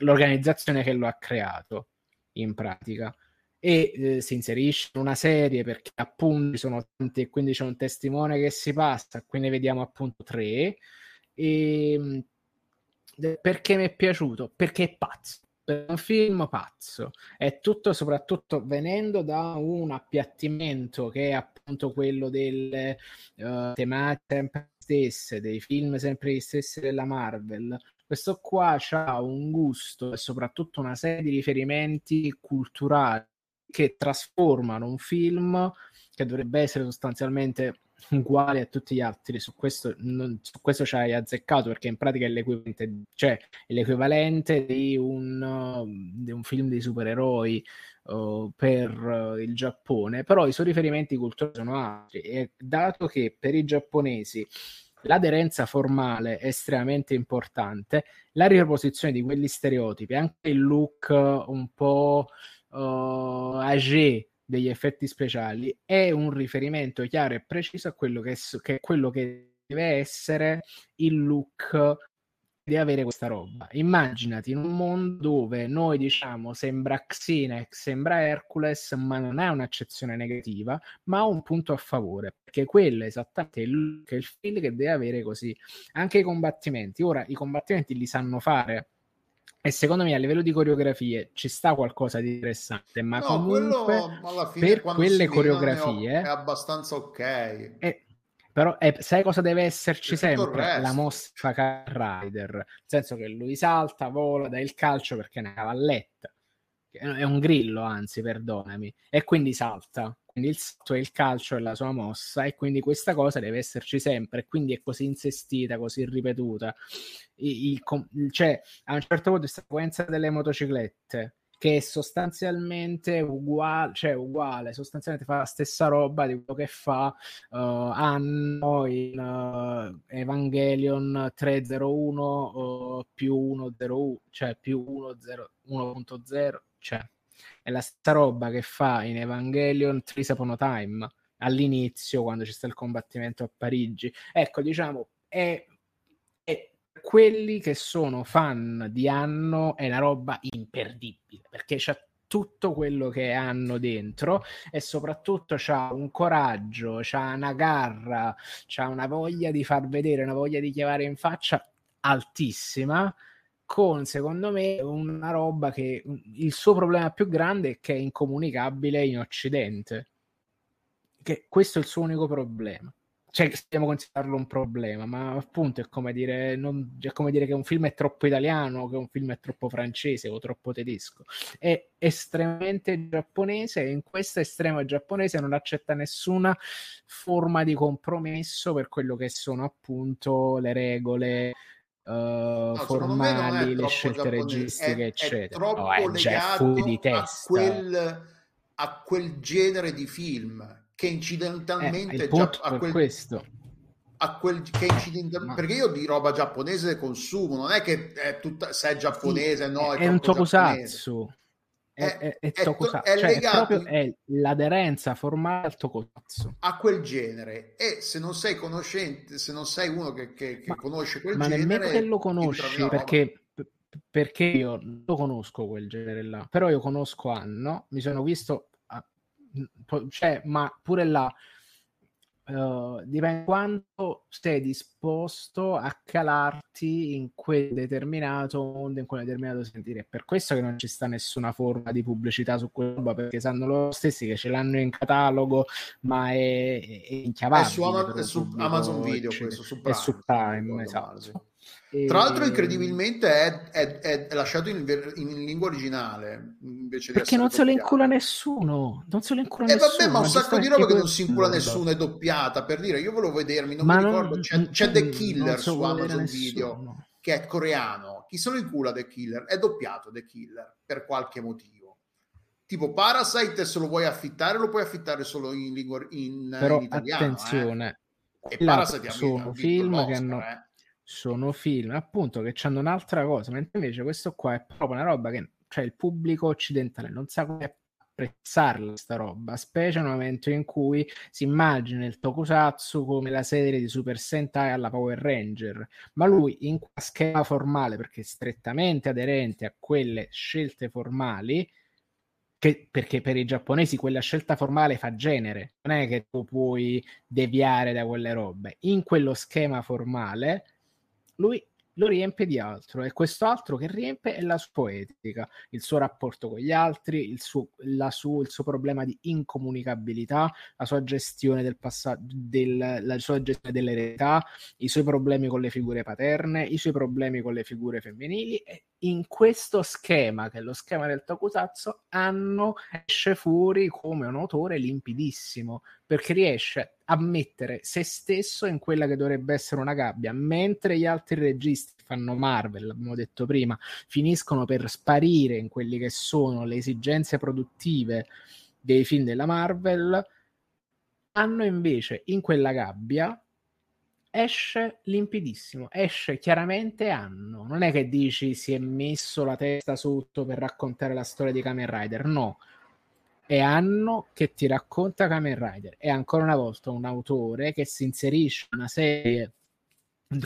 l'organizzazione che lo ha creato in pratica e eh, si inserisce in una serie perché appunto sono tanti e quindi c'è un testimone che si passa, qui ne vediamo appunto tre. E, ehm, perché mi è piaciuto? Perché è pazzo. per un film pazzo. È tutto soprattutto venendo da un appiattimento che è appunto quello delle uh, tematiche sempre stesse, dei film sempre gli stessi della Marvel. Questo qua ha un gusto e soprattutto una serie di riferimenti culturali che trasformano un film che dovrebbe essere sostanzialmente uguale a tutti gli altri. Su questo, non, su questo ci hai azzeccato perché in pratica è l'equivalente, cioè, è l'equivalente di, un, di un film di supereroi per uh, il Giappone, però i suoi riferimenti culturali sono altri. E dato che per i giapponesi l'aderenza formale è estremamente importante, la riproposizione di quegli stereotipi, anche il look un po' uh, age degli effetti speciali è un riferimento chiaro e preciso a quello che, che, quello che deve essere il look di avere questa roba. Immaginati in un mondo dove noi diciamo sembra Xinex, sembra Hercules, ma non è un'accezione negativa, ma ha un punto a favore, perché quello è esattamente il look, il feel che deve avere così. Anche i combattimenti, ora i combattimenti li sanno fare e secondo me a livello di coreografie ci sta qualcosa di interessante, ma no, comunque fine, per quelle coreografie è abbastanza ok. È, però è, sai cosa deve esserci sempre? La mossa Car Rider, nel senso che lui salta, vola, dà il calcio perché è una cavalletta, è un grillo anzi, perdonami, e quindi salta quindi il salto è il calcio è la sua mossa e quindi questa cosa deve esserci sempre quindi è così insistita, così ripetuta. Il, il, cioè a un certo punto questa sequenza delle motociclette che è sostanzialmente uguale, cioè uguale, sostanzialmente fa la stessa roba di quello che fa uh, Anno in uh, Evangelion 301 uh, più 101, cioè più 1.0, cioè è la stessa roba che fa in Evangelion Tris Upon a Time all'inizio quando c'è sta il combattimento a Parigi. Ecco, diciamo, è, è quelli che sono fan di Anno è una roba imperdibile perché c'è tutto quello che hanno dentro e soprattutto c'ha un coraggio, c'ha una garra, c'ha una voglia di far vedere, una voglia di chiamare in faccia altissima con secondo me una roba che il suo problema più grande è che è incomunicabile in Occidente. Che questo è il suo unico problema. Cioè, possiamo considerarlo un problema, ma appunto è come, dire, non, è come dire che un film è troppo italiano, che un film è troppo francese o troppo tedesco. È estremamente giapponese e in questa estrema giapponese non accetta nessuna forma di compromesso per quello che sono appunto le regole uh, no, formali, le scelte registiche, è, eccetera. È troppo oh, è legato di testa. A quel, a quel genere di film che incidentalmente eh, già, a quel, questo. A quel, che incidental... Ma... perché io di roba giapponese consumo, non è che è tutta, se è giapponese, sì, no, è, è un tokusatsu. È, è, è, è, to- è, cioè, legato è l'aderenza formale al tokusatsu. a quel genere. E se non sei conoscente se non sei uno che, che, che ma, conosce quel ma genere ma nemmeno che lo conosci perché, perché io lo conosco quel genere là però io conosco Anno mi sono visto cioè ma pure là Uh, dipende quanto sei disposto a calarti in quel determinato mondo, in quel determinato sentire. È per questo che non ci sta nessuna forma di pubblicità su quella roba, perché sanno loro stessi che ce l'hanno in catalogo, ma è, è inchiavabile. È su, Ama- è su Amazon Video, questo, su Prime. È su Prime, esatto. Tra l'altro, incredibilmente è, è, è lasciato in, in, lingua originale invece perché non se lo incula nessuno. Non se lo incula eh, nessuno. vabbè, ma un sacco di roba che non si incula nessuno è doppiata. Per dire, io volevo vedermi, non ma mi ricordo. c'è, c'è The Killer so su Amazon Video che è coreano. Chi se lo incula The Killer? È doppiato The Killer per qualche motivo. Tipo Parasite, se lo vuoi affittare, lo puoi affittare solo in lingua in, Però in italiano. Attenzione, eh. e Parasite sono film che hanno. Eh sono film appunto che hanno un'altra cosa, mentre invece questo qua è proprio una roba che cioè il pubblico occidentale non sa come apprezzarla sta roba, specie nel momento in cui si immagina il tokusatsu come la serie di Super Sentai alla Power Ranger, ma lui in schema formale perché strettamente aderente a quelle scelte formali che, perché per i giapponesi quella scelta formale fa genere, non è che tu puoi deviare da quelle robe. In quello schema formale lui lo riempie di altro e questo altro che riempie è la sua poetica, il suo rapporto con gli altri, il suo, su, il suo problema di incomunicabilità, la sua gestione del passato, del, la sua gestione dell'eredità, i suoi problemi con le figure paterne, i suoi problemi con le figure femminili e in questo schema, che è lo schema del Tokusatsu, Anno esce fuori come un autore limpidissimo, perché riesce a mettere se stesso in quella che dovrebbe essere una gabbia, mentre gli altri registi fanno Marvel, abbiamo detto prima, finiscono per sparire in quelle che sono le esigenze produttive dei film della Marvel, hanno invece in quella gabbia esce limpidissimo, esce chiaramente Anno. Non è che dici si è messo la testa sotto per raccontare la storia di Kamen Rider, no. È Anno che ti racconta Kamen Rider. È ancora una volta un autore che si inserisce in una serie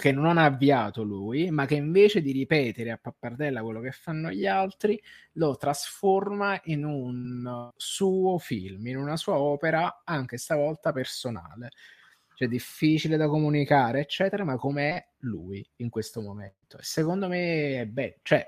che non ha avviato lui, ma che invece di ripetere a pappardella quello che fanno gli altri, lo trasforma in un suo film, in una sua opera, anche stavolta personale cioè difficile da comunicare, eccetera, ma com'è lui in questo momento. E secondo me è bello, cioè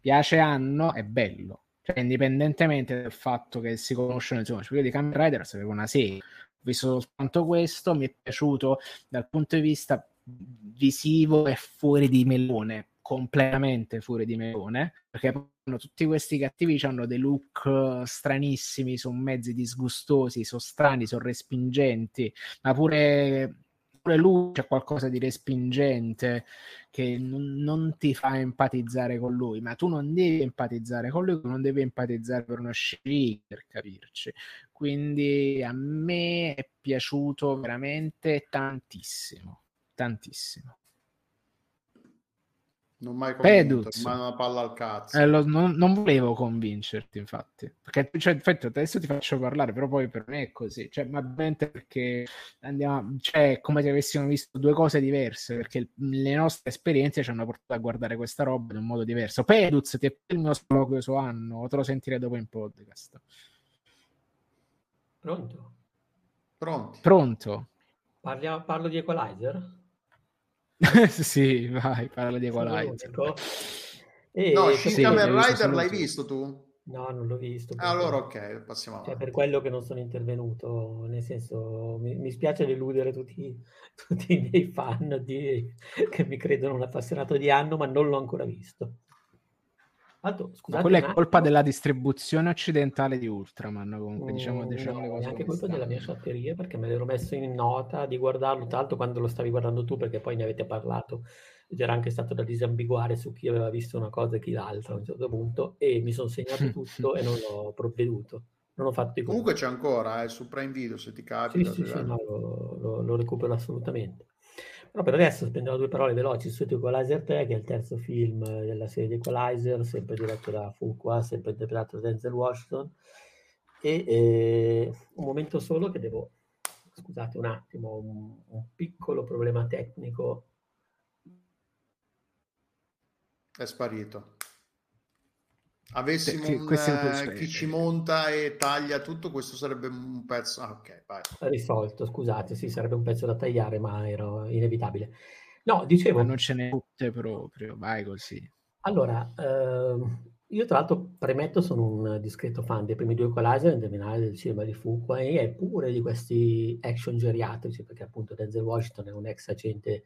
piace Anno, è bello. Cioè, indipendentemente dal fatto che si conoscono, insomma, cioè, io di Kamen Rider sapevo una serie, ho visto soltanto questo, mi è piaciuto dal punto di vista visivo e fuori di melone, completamente fuori di melone, perché tutti questi cattivi hanno dei look eh, stranissimi, sono mezzi disgustosi, sono strani, sono respingenti, ma pure, pure lui c'è qualcosa di respingente che non, non, ti fa empatizzare con lui, ma tu non devi empatizzare con lui, non devi empatizzare per uno sceicco per capirci. Quindi a me è piaciuto veramente tantissimo, tantissimo. Non mai convinto, ma una palla al cazzo. Eh, lo, non, non, volevo convincerti, infatti. Perché, cioè, infatti, adesso ti faccio parlare, però poi per me è così. Cioè, ma veramente perché andiamo... Cioè, come se avessimo visto due cose diverse, perché le nostre esperienze ci hanno portato a guardare questa roba in un modo diverso. Peduz, ti è il mio colloquio su anno, o te lo sentirei dopo in podcast. Pronto? Pronto. Pronto. Parliamo, parlo di Equalizer? sì, vai, parla di Equalizer. E no, Shin sì, Kamen Rider l'hai visto tu? No, non l'ho visto. Ah, allora ok, passiamo avanti. Cioè, per quello che non sono intervenuto, nel senso, mi, mi spiace deludere tutti, tutti, i miei fan di, che mi credono un appassionato di anno, ma non l'ho ancora visto. Altro, scusate, quella è colpa della distribuzione occidentale di Ultraman. Comunque, mm, diciamo, diciamo no, le cose. È anche colpa della mia sciatteria perché me l'ero messo in nota di guardarlo. Tra l'altro, quando lo stavi guardando tu, perché poi ne avete parlato, ed era anche stato da disambiguare su chi aveva visto una cosa e chi l'altra a un certo punto. E mi sono segnato tutto e non ho provveduto. Non ho fatto i Comunque c'è ancora, eh, su Prime Video se ti capita. Sì, sì, sì no, lo, lo, lo recupero assolutamente. Per adesso spenderò due parole veloci su Equalizer 3, che è il terzo film della serie di Equalizer, sempre diretto da Fuqua, sempre interpretato da Denzel Washington. E eh, un momento solo che devo, scusate un attimo, un, un piccolo problema tecnico. È sparito avessimo un, eh, chi ci monta e taglia tutto, questo sarebbe un pezzo. Ah, ok, vai. Risolto, scusate, sì, sarebbe un pezzo da tagliare, ma era inevitabile. No, dicevo. Ma non ce n'è tutte proprio, vai così. Allora, ehm, io tra l'altro premetto, sono un discreto fan dei primi due Equalizer, in generale del cinema di Fuqua e pure di questi action geriatrici, perché appunto Denzel Washington è un ex agente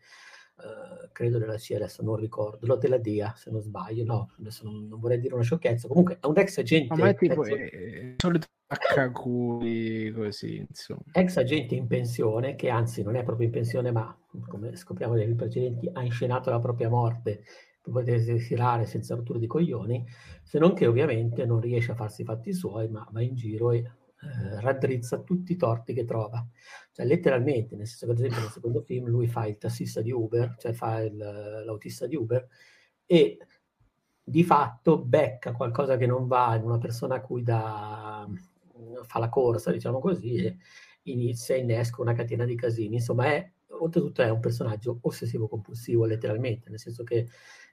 Uh, credo della CIA, adesso non ricordo, lo della DIA se non sbaglio, no, adesso non, non vorrei dire una sciocchezza, comunque è un ex agente. Ma è tipo ex... è, solito accaculi così, insomma. Ex agente in pensione, che anzi non è proprio in pensione, ma come scopriamo negli precedenti, ha inscenato la propria morte per potersi ritirare senza rotture di coglioni, se non che ovviamente non riesce a farsi i fatti suoi, ma va in giro e eh, raddrizza tutti i torti che trova. Cioè, letteralmente, nel senso che ad esempio nel secondo film lui fa il tassista di Uber, cioè fa il, l'autista di Uber, e di fatto becca qualcosa che non va in una persona a cui dà, fa la corsa, diciamo così, e inizia, innesca una catena di casini. Insomma, è, oltretutto è un personaggio ossessivo compulsivo, letteralmente, nel senso che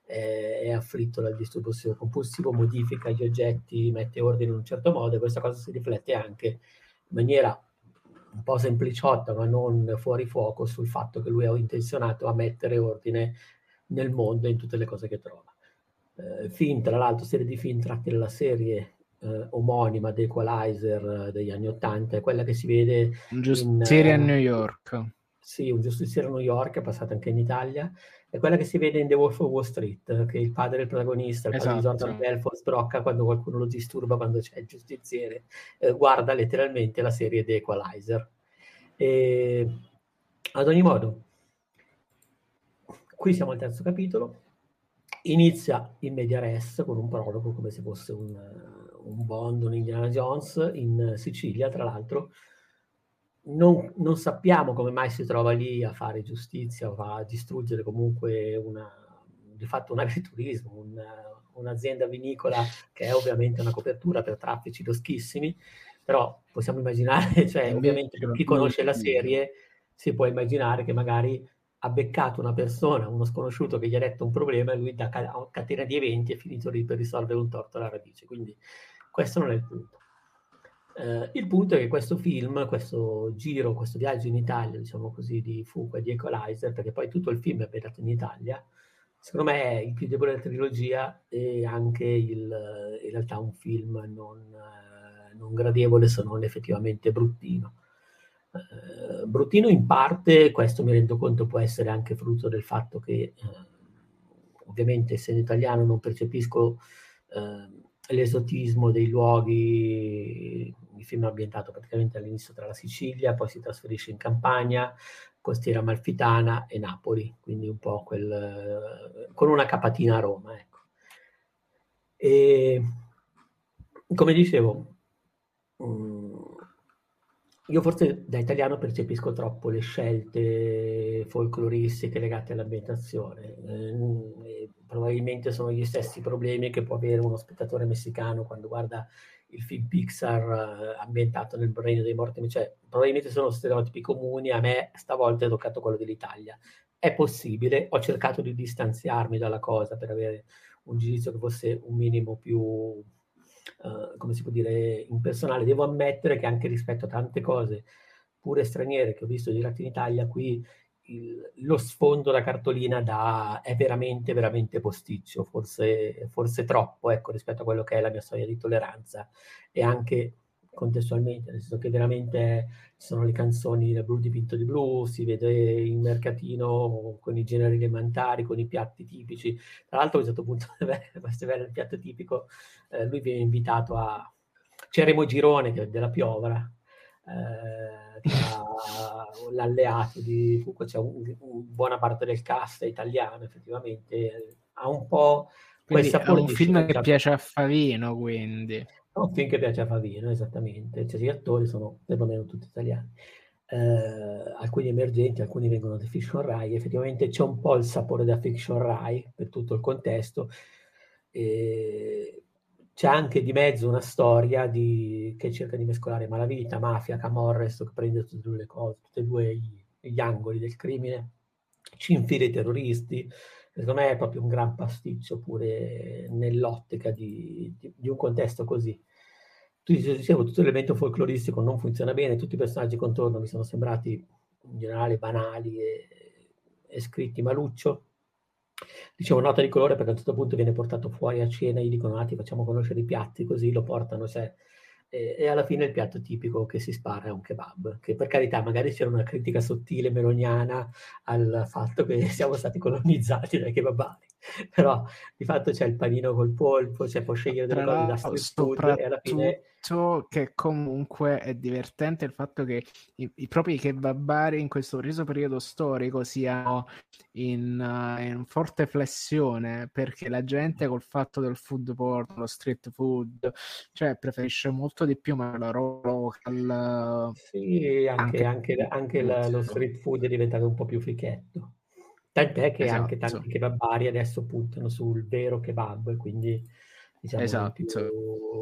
è afflitto dal disturbo compulsivo, modifica gli oggetti, mette ordine in un certo modo e questa cosa si riflette anche in maniera un po' sempliciotta ma non fuori fuoco sul fatto che lui è intenzionato a mettere ordine nel mondo e in tutte le cose che trova. Eh, film, tra l'altro, serie di film tratti dalla serie eh, omonima The Equalizer degli anni Ottanta, è quella che si vede un giustiziere in, a New York. Sì, un giustiziere a New York, è passata anche in Italia, è quella che si vede in The Wolf of Wall Street, che il padre del protagonista, il esatto. padre di Jordan Belfort, sbrocca quando qualcuno lo disturba, quando c'è il giustiziere, eh, guarda letteralmente la serie The Equalizer. E, ad ogni modo, qui siamo al terzo capitolo, inizia in media res con un prologo come se fosse un, un Bond, un Indiana Jones in Sicilia, tra l'altro. Non, non, sappiamo come mai si trova lì a fare giustizia o a distruggere comunque una, di fatto un agriturismo, un, un'azienda vinicola che è ovviamente una copertura per traffici loschissimi, però possiamo immaginare, cioè ovviamente per chi conosce la serie si può immaginare che magari ha beccato una persona, uno sconosciuto che gli ha detto un problema e lui da catena di eventi è finito lì per risolvere un torto alla radice. Quindi questo non è il punto. Eh, il punto è che questo film, questo giro, questo viaggio in Italia, diciamo così, di Fuqua e di Equalizer, perché poi tutto il film è ambientato in Italia, secondo me è il più debole della trilogia e anche il, in realtà un film non, non gradevole se non effettivamente bruttino. Eh, bruttino in parte, questo mi rendo conto può essere anche frutto del fatto che eh, ovviamente essendo italiano non percepisco eh, l'esotismo dei luoghi, il film è ambientato praticamente all'inizio tra la Sicilia, poi si trasferisce in Campania, costiera malfitana e Napoli, quindi un po' quel, con una capatina a Roma. Ecco. E come dicevo, um, io forse da italiano percepisco troppo le scelte folcloristiche legate all'ambientazione. Eh, probabilmente sono gli stessi problemi che può avere uno spettatore messicano quando guarda il film Pixar eh, ambientato nel regno dei morti. Cioè, probabilmente sono stereotipi comuni. A me stavolta è toccato quello dell'Italia. È possibile, ho cercato di distanziarmi dalla cosa per avere un giudizio che fosse un minimo più uh, come si può dire, impersonale. Devo ammettere che anche rispetto a tante cose pure straniere che ho visto girate in Italia, qui il, lo sfondo da cartolina da, è veramente, veramente posticcio, forse, forse troppo, ecco, rispetto a quello che è la mia storia di tolleranza e anche contestualmente, nel senso che veramente ci sono le canzoni del blu dipinto di blu, si vede il mercatino con i generi alimentari, con i piatti tipici. Tra l'altro a un certo punto, questo è il piatto tipico, eh, lui viene invitato a Ceremo Girone della Piovra, eh, l'alleato di Foucault, c'è un, un, buona parte del cast italiano effettivamente, ha un po' quindi è un film che piace a Favino quindi è un film che piace a Favino, esattamente. Cioè, gli attori sono perlomeno tutti italiani. Eh, alcuni emergenti, alcuni vengono da fiction Rai. Effettivamente c'è un po' il sapore da fiction Rai per tutto il contesto. E c'è anche di mezzo una storia di, che cerca di mescolare malavita, mafia, camorres, che prende tutte e due le cose, tutti e due gli, gli angoli del crimine, ci infila i terroristi, secondo me è proprio un gran pasticcio pure nell'ottica di, di, di un contesto così. Tu dicevo, tutto l'elemento folcloristico non funziona bene, tutti i personaggi contorno mi sono sembrati in generale banali e, e scritti maluccio. Dicevo nota di colore perché a un certo punto viene portato fuori a cena, gli dicono ah, ti facciamo conoscere i piatti, così lo portano, cioè, e, e, alla fine il piatto tipico che si spara è un kebab, che per carità magari c'era una critica sottile meloniana al fatto che siamo stati colonizzati dai kebabari, però di fatto c'è il panino col polpo, cioè può scegliere delle cose da street food e alla fine che comunque è divertente il fatto che i, i propri kebabari in questo preciso periodo storico siano in, uh, in, forte flessione perché la gente col fatto del food porn, lo street food, cioè preferisce molto di più ma la roba local. Sì, anche, anche, anche, anche la, lo street food è diventato un po' più frichetto. Tant'è che esatto. anche tanti kebabari adesso puntano sul vero kebab, quindi diciamo esatto.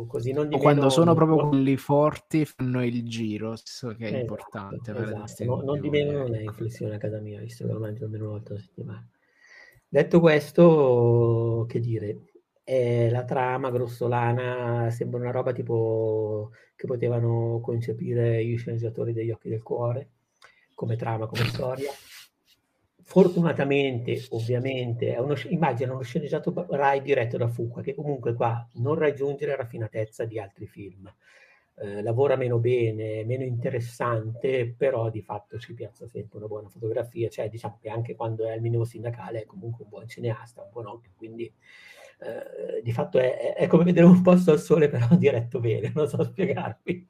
così non o quando sono proprio quelli forti fanno il giro, che è esatto, importante. Esatto. No, non di meno non è inflessione a casa mia, visto che lo mangio almeno una volta a settimana. Detto questo, che dire, la trama grossolana sembra una roba tipo che potevano concepire gli sceneggiatori degli occhi del cuore, come trama, come storia Fortunatamente, ovviamente, è uno, immagina uno sceneggiato Rai diretto da Fuqua, che comunque qua non raggiunge la raffinatezza di altri film. Eh, lavora meno bene, meno interessante, però di fatto ci piazza sempre una buona fotografia, cioè diciamo che anche quando è al minimo sindacale è comunque un buon cineasta, un buon occhio, quindi eh, di fatto è, è, come vedere un posto al sole però diretto bene, non so spiegarvi.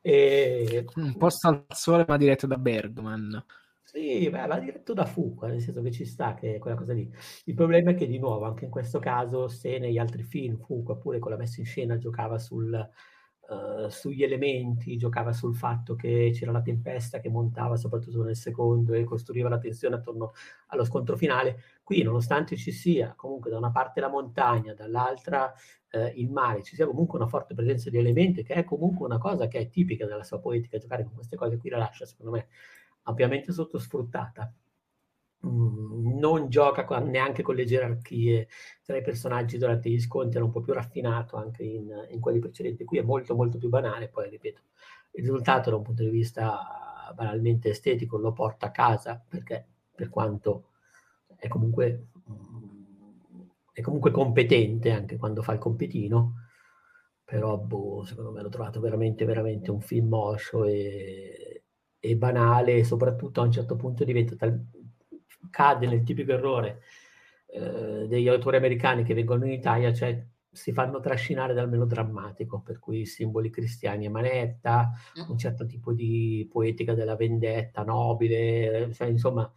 E... Un posto al sole ma diretto da Bergman. Sì, beh, va diretto da Fuqua, nel senso che ci sta, che è quella cosa lì. Il problema è che, di nuovo, anche in questo caso, se negli altri film Fuqua, pure con la messa in scena, giocava sul, uh, sugli elementi, giocava sul fatto che c'era la tempesta che montava soprattutto nel secondo e costruiva la tensione attorno allo scontro finale, qui, nonostante ci sia comunque da una parte la montagna, dall'altra uh, il mare, ci sia comunque una forte presenza di elementi, che è comunque una cosa che è tipica della sua poetica, giocare con queste cose qui la lascia, secondo me, ampiamente sottosfruttata. Mm, non gioca neanche con le gerarchie tra i personaggi durante gli scontri, era un po' più raffinato anche in, in quelli precedenti. Qui è molto molto più banale, poi ripeto, il risultato da un punto di vista banalmente estetico lo porta a casa perché per quanto è comunque, mm, è comunque competente anche quando fa il compitino, però boh, secondo me l'ho trovato veramente veramente un film moscio e e banale e soprattutto a un certo punto diventa tal- cade nel tipico errore eh, degli autori americani che vengono in Italia, cioè si fanno trascinare dal melodrammatico, per cui simboli cristiani a manetta, un certo tipo di poetica della vendetta nobile, cioè, insomma,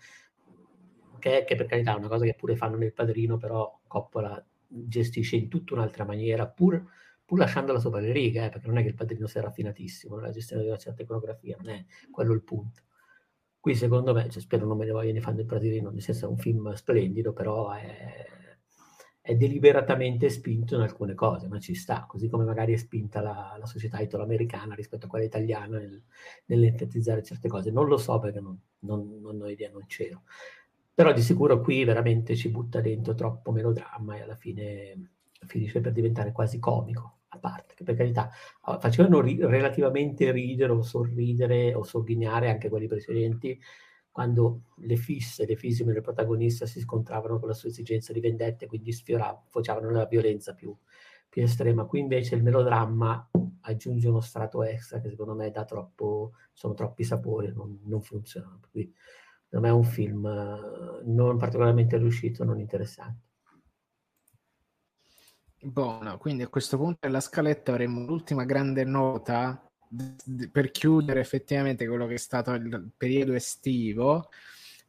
che, che, per carità è una cosa che pure fanno nel padrino, però Coppola gestisce in tutta un'altra maniera, pur pur lasciandola sopra le righe, eh, perché non è che il padrino sia raffinatissimo, la gestione di una certa iconografia, non è quello il punto. Qui secondo me, cioè, spero non me ne vogliano fare il padrino, nel senso è un film splendido, però è, è, deliberatamente spinto in alcune cose, ma ci sta, così come magari è spinta la, la società italo-americana rispetto a quella italiana nel, nell'enfatizzare certe cose. Non lo so perché non, non, non ho idea, non c'ero. Però di sicuro qui veramente ci butta dentro troppo melodramma e alla fine finisce per diventare quasi comico a parte, che per carità facevano ri- relativamente ridere o sorridere o sogghignare anche quelli precedenti, quando le fisse, le fisime del protagonista si scontravano con la sua esigenza di vendetta e quindi sfioravano, facevano la violenza più, più estrema. Qui invece il melodramma aggiunge uno strato extra che secondo me dà troppo, sono troppi sapori, non, non funziona. Quindi, secondo me è un film eh, non particolarmente riuscito, non interessante. Buono, quindi a questo punto nella scaletta avremo l'ultima grande nota per chiudere effettivamente quello che è stato il periodo estivo,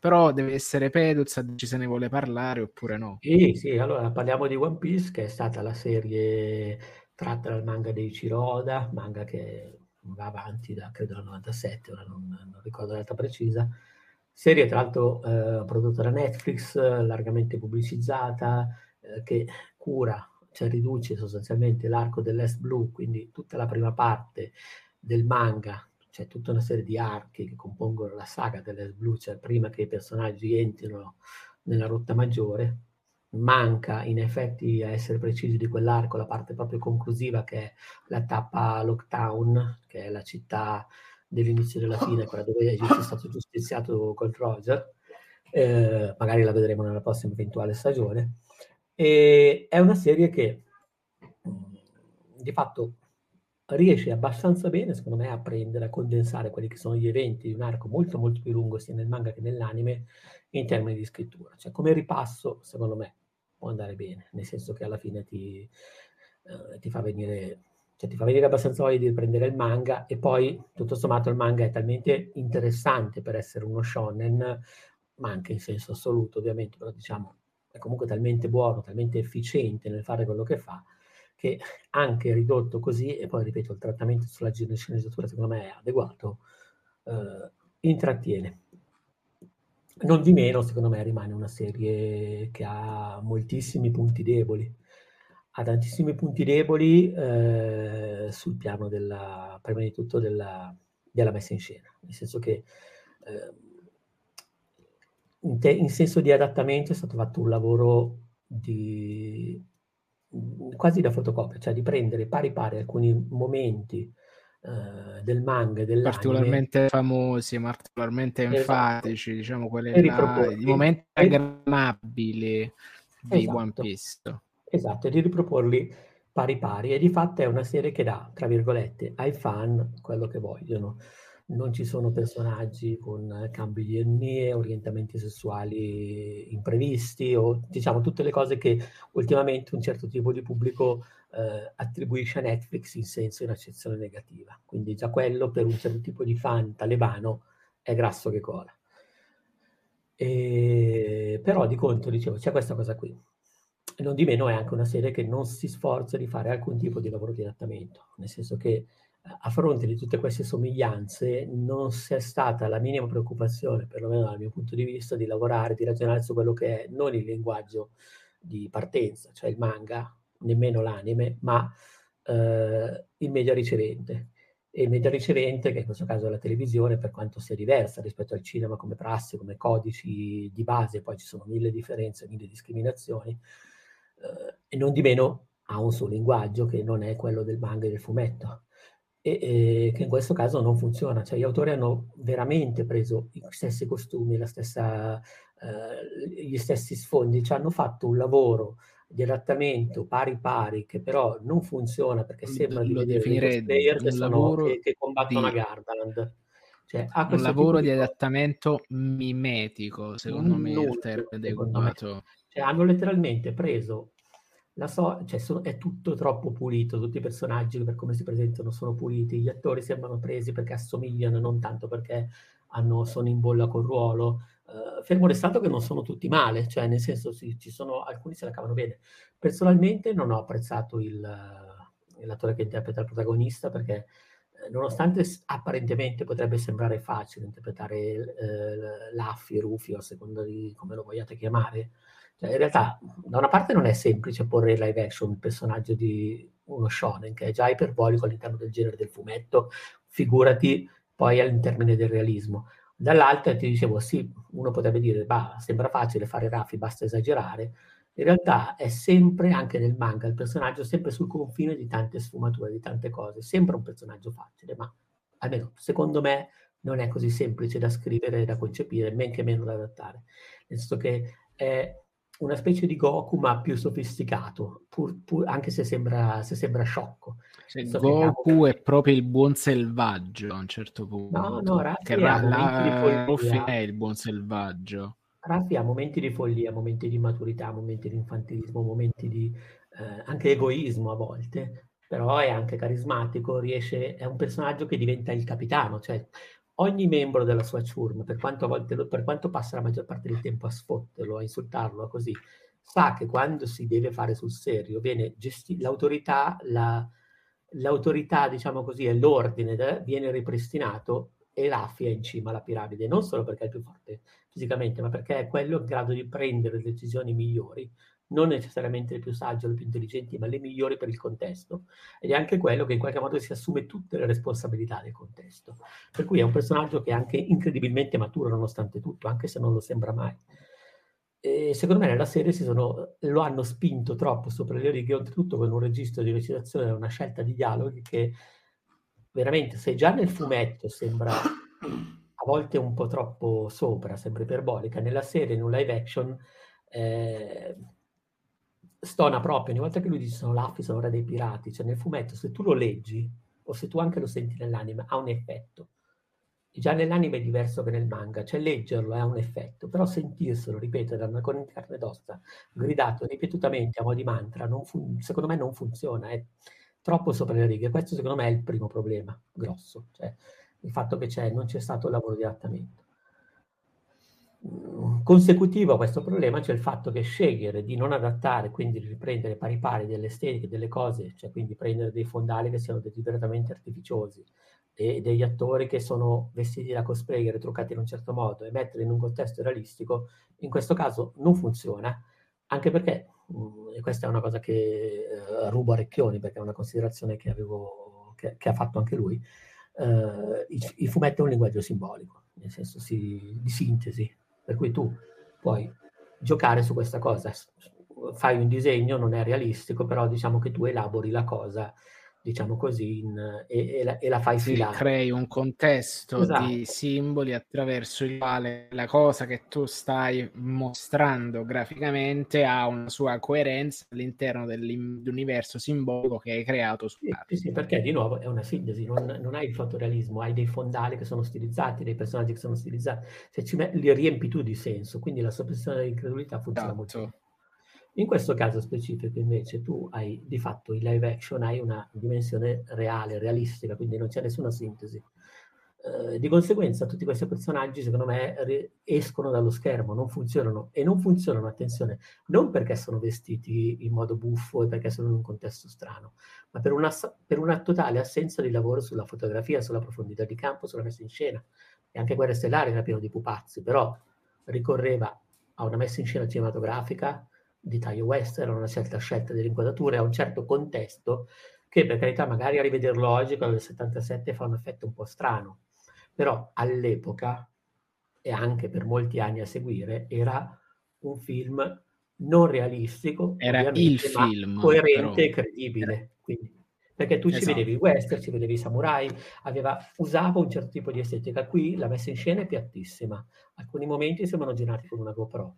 però deve essere Peduz a dirci se ne vuole parlare oppure no. Sì, sì, allora parliamo di One Piece che è stata la serie tratta dal manga dei Ciroda, manga che va avanti da credo dal 97, ora non, non ricordo la data precisa. Serie tra l'altro eh, prodotta da Netflix, largamente pubblicizzata, eh, che cura cioè riduce sostanzialmente l'arco dell'Est Blue, quindi tutta la prima parte del manga, cioè tutta una serie di archi che compongono la saga dell'Est Blue, cioè prima che i personaggi entrino nella rotta maggiore. Manca in effetti, a essere precisi di quell'arco, la parte proprio conclusiva che è la tappa Lockdown, che è la città dell'inizio della fine, quella dove è stato giustiziato col Roger. Eh, magari la vedremo nella prossima eventuale stagione e è una serie che di fatto riesce abbastanza bene, secondo me, a prendere, a condensare quelli che sono gli eventi di un arco molto molto più lungo sia nel manga che nell'anime in termini di scrittura. Cioè, come ripasso, secondo me, può andare bene, nel senso che alla fine ti, eh, ti fa venire cioè ti fa venire abbastanza voglia di riprendere il manga e poi tutto sommato il manga è talmente interessante per essere uno shonen, ma anche in senso assoluto ovviamente, però diciamo è comunque talmente buono, talmente efficiente nel fare quello che fa, che anche ridotto così, e poi ripeto, il trattamento sulla sceneggiatura secondo me è adeguato, eh, intrattiene. Non di meno, secondo me, rimane una serie che ha moltissimi punti deboli. Ha tantissimi punti deboli eh, sul piano della, prima di tutto della, della, messa in scena, nel senso che eh, in, te, in, senso di adattamento è stato fatto un lavoro di, quasi da fotocopia, cioè di prendere pari pari alcuni momenti uh, del manga e dell'anime. Particolarmente famosi, particolarmente esatto. enfatici, diciamo, quelle là, i momenti aggramabili di esatto. One Piece. Esatto, e di riproporli pari pari. E di fatto è una serie che dà, tra virgolette, ai fan quello che vogliono non ci sono personaggi con cambi di etnie, orientamenti sessuali imprevisti o diciamo tutte le cose che ultimamente un certo tipo di pubblico eh, attribuisce a Netflix in senso in accezione negativa. Quindi già quello per un certo tipo di fan talebano è grasso che cola. E, però di conto, dicevo, c'è questa cosa qui. Non di meno è anche una serie che non si sforza di fare alcun tipo di lavoro di adattamento, nel senso che a fronte di tutte queste somiglianze non c'è stata la minima preoccupazione, perlomeno dal mio punto di vista, di lavorare, di ragionare su quello che è non il linguaggio di partenza, cioè il manga, nemmeno l'anime, ma eh, il media ricevente. E il media ricevente, che in questo caso è la televisione, per quanto sia diversa rispetto al cinema come prassi, come codici di base, poi ci sono mille differenze, mille discriminazioni, eh, e non di meno ha un suo linguaggio che non è quello del manga e del fumetto e, e, che in questo caso non funziona. Cioè, gli autori hanno veramente preso gli stessi costumi, la stessa, eh, gli stessi sfondi, cioè hanno fatto un lavoro di adattamento pari pari che però non funziona perché sembra di vedere player che, sono, che, che combattono di... a Gardaland. Cioè, un lavoro di, di adattamento mimetico, secondo me, il termine adeguato. Cioè, hanno letteralmente preso la so, cioè sono, è tutto troppo pulito, tutti i personaggi per come si presentano sono puliti, gli attori sembrano presi perché assomigliano, non tanto perché hanno, sono in bolla col ruolo. Uh, fermo restato che non sono tutti male, cioè nel senso sì, ci sono, alcuni se la cavano bene. Personalmente non ho apprezzato il, l'attore che interpreta il protagonista perché eh, nonostante apparentemente potrebbe sembrare facile interpretare eh, Laffi, Rufio, a seconda di come lo vogliate chiamare, cioè, in realtà, da una parte non è semplice porre in live action un personaggio di uno shonen, che è già iperbolico all'interno del genere del fumetto, figurati poi all'interno del realismo. Dall'altra ti dicevo, sì, uno potrebbe dire, bah, sembra facile fare Raffi, basta esagerare. In realtà è sempre, anche nel manga, il personaggio sempre sul confine di tante sfumature, di tante cose. Sembra un personaggio facile, ma almeno secondo me non è così semplice da scrivere da concepire, men che meno da adattare. Nel senso che è una specie di Goku ma più sofisticato, pur, pur, anche se sembra, se sembra sciocco. Cioè, Goku è proprio il buon selvaggio a un certo punto. No, no, Raffi che ra- la... Ruffy è il buon selvaggio. Raffi ha momenti di follia, momenti di maturità, momenti di infantilismo, momenti di eh, anche egoismo a volte, però è anche carismatico, riesce, è un personaggio che diventa il capitano, cioè ogni membro della sua ciurma, per quanto, volte, per quanto passa la maggior parte del tempo a sfotterlo, a insultarlo, così, sa che quando si deve fare sul serio viene gestita l'autorità, la, l'autorità, diciamo così, e l'ordine de, viene ripristinato e Raffi è in cima alla piramide, non solo perché è più forte fisicamente, ma perché è quello in grado di prendere decisioni migliori non necessariamente le più sagge o le più intelligenti, ma le migliori per il contesto. Ed è anche quello che in qualche modo si assume tutte le responsabilità del contesto. Per cui è un personaggio che è anche incredibilmente maturo nonostante tutto, anche se non lo sembra mai. E secondo me nella serie sono, lo hanno spinto troppo sopra le righe, oltretutto con un registro di recitazione e una scelta di dialoghi che veramente, se già nel fumetto sembra a volte un po' troppo sopra, sempre iperbolica, nella serie, in un live action, eh, stona proprio, ogni volta che lui dice sono Laffi, sono re dei pirati, cioè nel fumetto se tu lo leggi o se tu anche lo senti nell'anime ha un effetto. Già nell'anime è diverso che nel manga, cioè leggerlo ha un effetto, però sentirselo, ripetere con carne d'ossa, gridato ripetutamente a mo' di mantra, fun- secondo me non funziona, è troppo sopra le righe. Questo secondo me è il primo problema grosso, cioè il fatto che c'è, non c'è stato il lavoro di adattamento consecutivo a questo problema c'è il fatto che scegliere di non adattare, quindi riprendere pari pari delle estetiche, delle cose, cioè quindi prendere dei fondali che siano deliberatamente artificiosi e degli attori che sono vestiti da cosplayer, truccati in un certo modo e metterli in un contesto realistico, in questo caso non funziona, anche perché, e questa è una cosa che uh, rubo a Recchioni, perché è una considerazione che, avevo, che, che ha fatto anche lui, uh, il, il fumetto è un linguaggio simbolico, nel senso si, di sintesi, per cui tu puoi giocare su questa cosa. Fai un disegno, non è realistico, però diciamo che tu elabori la cosa diciamo così, in, e, e, la, e, la, fai sì, filare. Crei un contesto esatto. di simboli attraverso il quale la cosa che tu stai mostrando graficamente ha una sua coerenza all'interno dell'universo simbolico che hai creato su sì, sì, perché di nuovo è una sintesi, non, non, hai il fotorealismo, hai dei fondali che sono stilizzati, dei personaggi che sono stilizzati, se ci met- li riempi tu di senso, quindi la soppressione dell'incredulità funziona esatto. molto. In questo caso specifico invece tu hai di fatto in live action hai una dimensione reale, realistica, quindi non c'è nessuna sintesi. Eh, di conseguenza tutti questi personaggi secondo me re- escono dallo schermo, non funzionano e non funzionano, attenzione, non perché sono vestiti in modo buffo e perché sono in un contesto strano, ma per una, per una totale assenza di lavoro sulla fotografia, sulla profondità di campo, sulla messa in scena. E anche Guerre Stellari era pieno di pupazzi, però ricorreva a una messa in scena cinematografica di taglio western, una certa scelta delle inquadrature, a un certo contesto, che per carità magari a rivederlo oggi, quello del 77, fa un effetto un po' strano, però all'epoca, e anche per molti anni a seguire, era un film non realistico, era il film, coerente però... e credibile. Quindi, perché tu esatto. ci vedevi i western, ci vedevi i samurai, aveva, usava un certo tipo di estetica. Qui la messa in scena è piattissima, alcuni momenti sembrano girati con una GoPro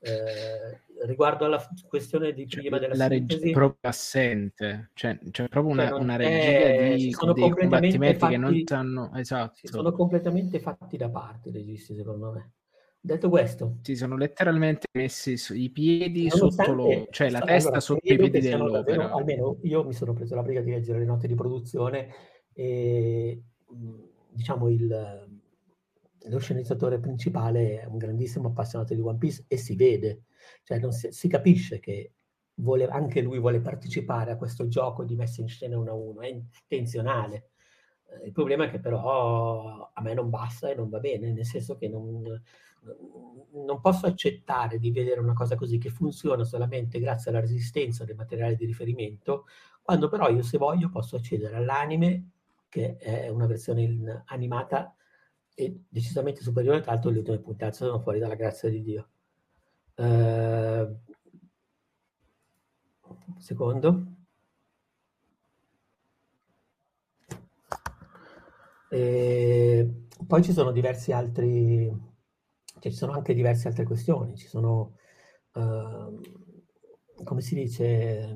eh, riguardo alla questione di cioè, prima della la regia è proprio assente, cioè c'è proprio una, cioè, una regia è, di sono dei combattimenti fatti, che non sanno esatto. Sono completamente fatti da parte i registi, secondo me. Detto questo, si sono letteralmente messi i piedi sotto lo, cioè la testa allora, sotto i piedi dell'opera. Davvero, almeno io mi sono preso la briga di leggere le note di produzione e diciamo il lo sceneggiatore principale è un grandissimo appassionato di One Piece e si vede, cioè si, si, capisce che vuole, anche lui vuole partecipare a questo gioco di messa in scena uno a uno, è intenzionale. Eh, il problema è che però a me non basta e non va bene, nel senso che non, non posso accettare di vedere una cosa così che funziona solamente grazie alla resistenza del materiale di riferimento, quando però io se voglio posso accedere all'anime, che è una versione animata è decisamente superiore, tra l'altro le ultime puntate sono fuori dalla grazia di Dio. Uh, secondo. E poi ci sono diversi altri, cioè ci sono anche diverse altre questioni, ci sono, uh, come si dice,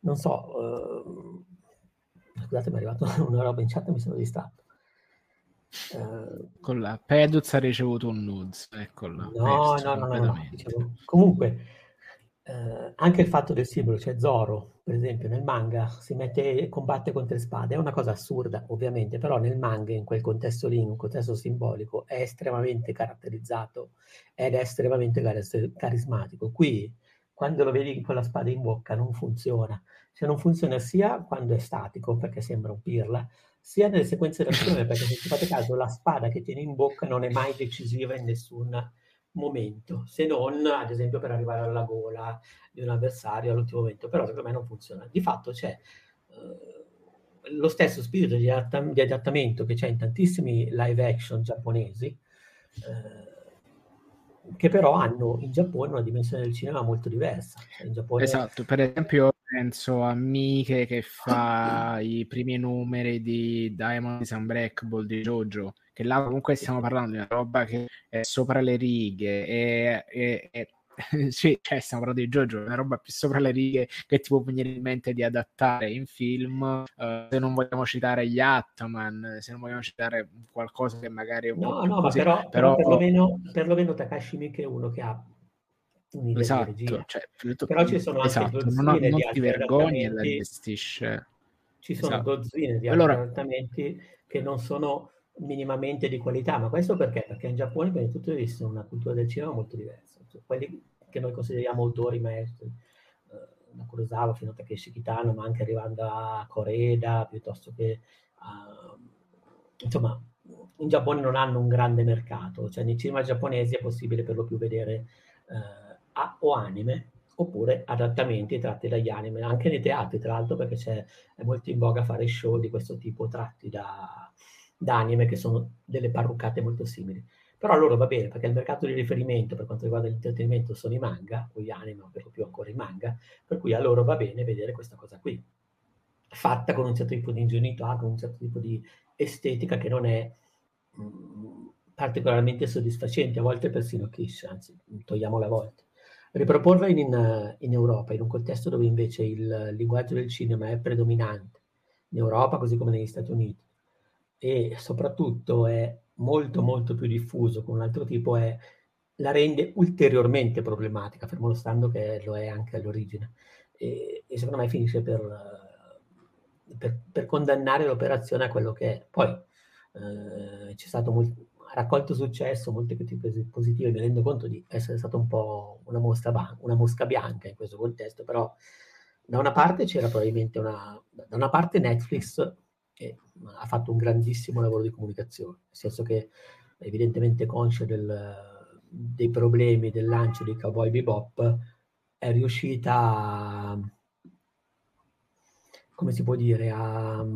non so, uh, scusate mi è arrivata una roba in chat e mi sono distratto. Uh, con la Peduz ha ricevuto un nudes, eccola. No, no, no, no, no, diciamo, comunque uh, anche il fatto del simbolo, cioè Zoro, per esempio, nel manga si mette e combatte con tre spade, è una cosa assurda, ovviamente, però nel manga, in quel contesto lì, in un contesto simbolico, è estremamente caratterizzato ed è estremamente carismatico. Qui, quando lo vedi con la spada in bocca, non funziona. Cioè non funziona sia quando è statico, perché sembra un pirla, sia nelle sequenze d'azione, perché se ci fate caso la spada che tiene in bocca non è mai decisiva in nessun momento, se non ad esempio per arrivare alla gola di un avversario all'ultimo momento, però secondo me non funziona. Di fatto c'è eh, lo stesso spirito di, adatt- di, adattamento che c'è in tantissimi live action giapponesi, eh, che però hanno in Giappone una dimensione del cinema molto diversa. Cioè, Giappone... Esatto, per esempio penso a Mike che fa i primi numeri di Diamonds and Black Ball di Jojo, che là comunque stiamo parlando di una roba che è sopra le righe e, e, e sì, cioè stiamo parlando di Jojo, una roba più sopra le righe che ti può venire in mente di adattare in film. Uh, se non vogliamo citare gli Atman, se non vogliamo citare qualcosa che magari è un no, po' no, così, però, però, però perlomeno, perlomeno Takashi Miike è uno che ha esatto. Cioè, Però ci sono esatto, anche non, non ti vergogni e la gestisce. Ci sono esatto. dozzine di allora... adattamenti che non sono minimamente di qualità, ma questo perché? Perché in Giappone prima di tutto esiste una cultura del cinema molto diversa. Cioè, quelli che noi consideriamo autori maestri, eh, da Kurosawa fino a Takeshi Kitano, ma anche arrivando a Koreda, piuttosto che a... insomma, in Giappone non hanno un grande mercato, cioè nei cinema giapponesi è possibile per lo più vedere eh, a, o anime oppure adattamenti tratti dagli anime, anche nei teatri tra l'altro perché è molto in voga fare show di questo tipo tratti da, da anime che sono delle parruccate molto simili. Però loro va bene perché il mercato di riferimento per quanto riguarda l'intrattenimento sono i manga, o gli anime, o per lo più ancora i manga, per cui a loro va bene vedere questa cosa qui. fatta con un certo tipo di ingenuità, con un certo tipo di estetica che non è mh, mm, particolarmente soddisfacente, a volte persino kitsch, anzi, togliamo la volta. Riproporla in, in, Europa, in un contesto dove invece il linguaggio del cinema è predominante, in Europa così come negli Stati Uniti, e soprattutto è molto molto più diffuso con un altro tipo, è, la rende ulteriormente problematica, fermo stando che lo è anche all'origine. E, e secondo me finisce per per, per, condannare l'operazione a quello che è. Poi eh, c'è stato molto, raccolto successo, molte critiche positive, mi rendo conto di essere stato un po' una mosca, ban- una mosca bianca in questo contesto, però da una parte c'era probabilmente una... da una parte Netflix che ha fatto un grandissimo lavoro di comunicazione, nel senso che evidentemente conscia del, dei problemi del lancio di Cowboy Bebop è riuscita a come si può dire, a,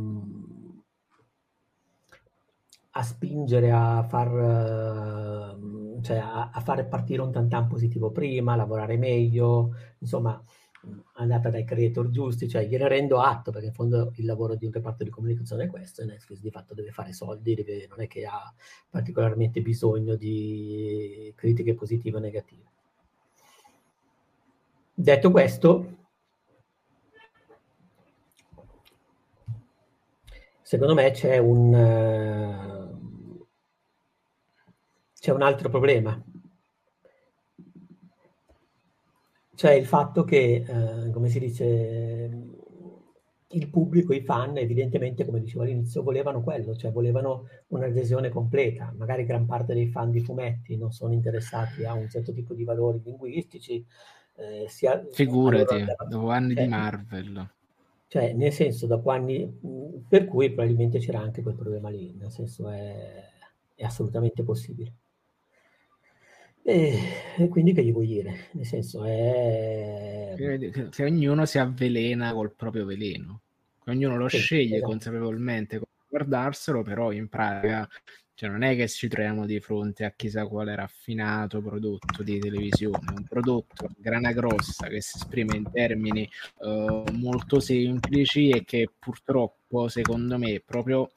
a spingere a far, cioè a, a, fare partire un tantan positivo prima, lavorare meglio, insomma, andata dai creator giusti, cioè gliene rendo atto, perché in fondo il lavoro di un reparto di comunicazione è questo, e Netflix di fatto deve fare soldi, deve, non è che ha particolarmente bisogno di critiche positive o negative. Detto questo, secondo me c'è un, uh, c'è un altro problema. Cioè il fatto che, uh, come si dice, il pubblico, i fan, evidentemente, come dicevo all'inizio, volevano quello, cioè volevano un'adesione completa. Magari gran parte dei fan di fumetti non sono interessati a un certo tipo di valori linguistici. Eh, sia, Figurati, allora, dopo anni eh, di Marvel. Cioè, nel senso, dopo anni, per cui probabilmente c'era anche quel problema lì, nel senso è, è assolutamente possibile. E, e, quindi che gli vuoi dire? Nel senso è... Che, che ognuno si avvelena col proprio veleno, che ognuno lo sì, sceglie esatto. consapevolmente guardarselo, però in pratica cioè, non è che ci troviamo di fronte a chissà quale raffinato prodotto di televisione, un prodotto a grana grossa che si esprime in termini uh, molto semplici e che purtroppo, secondo me, proprio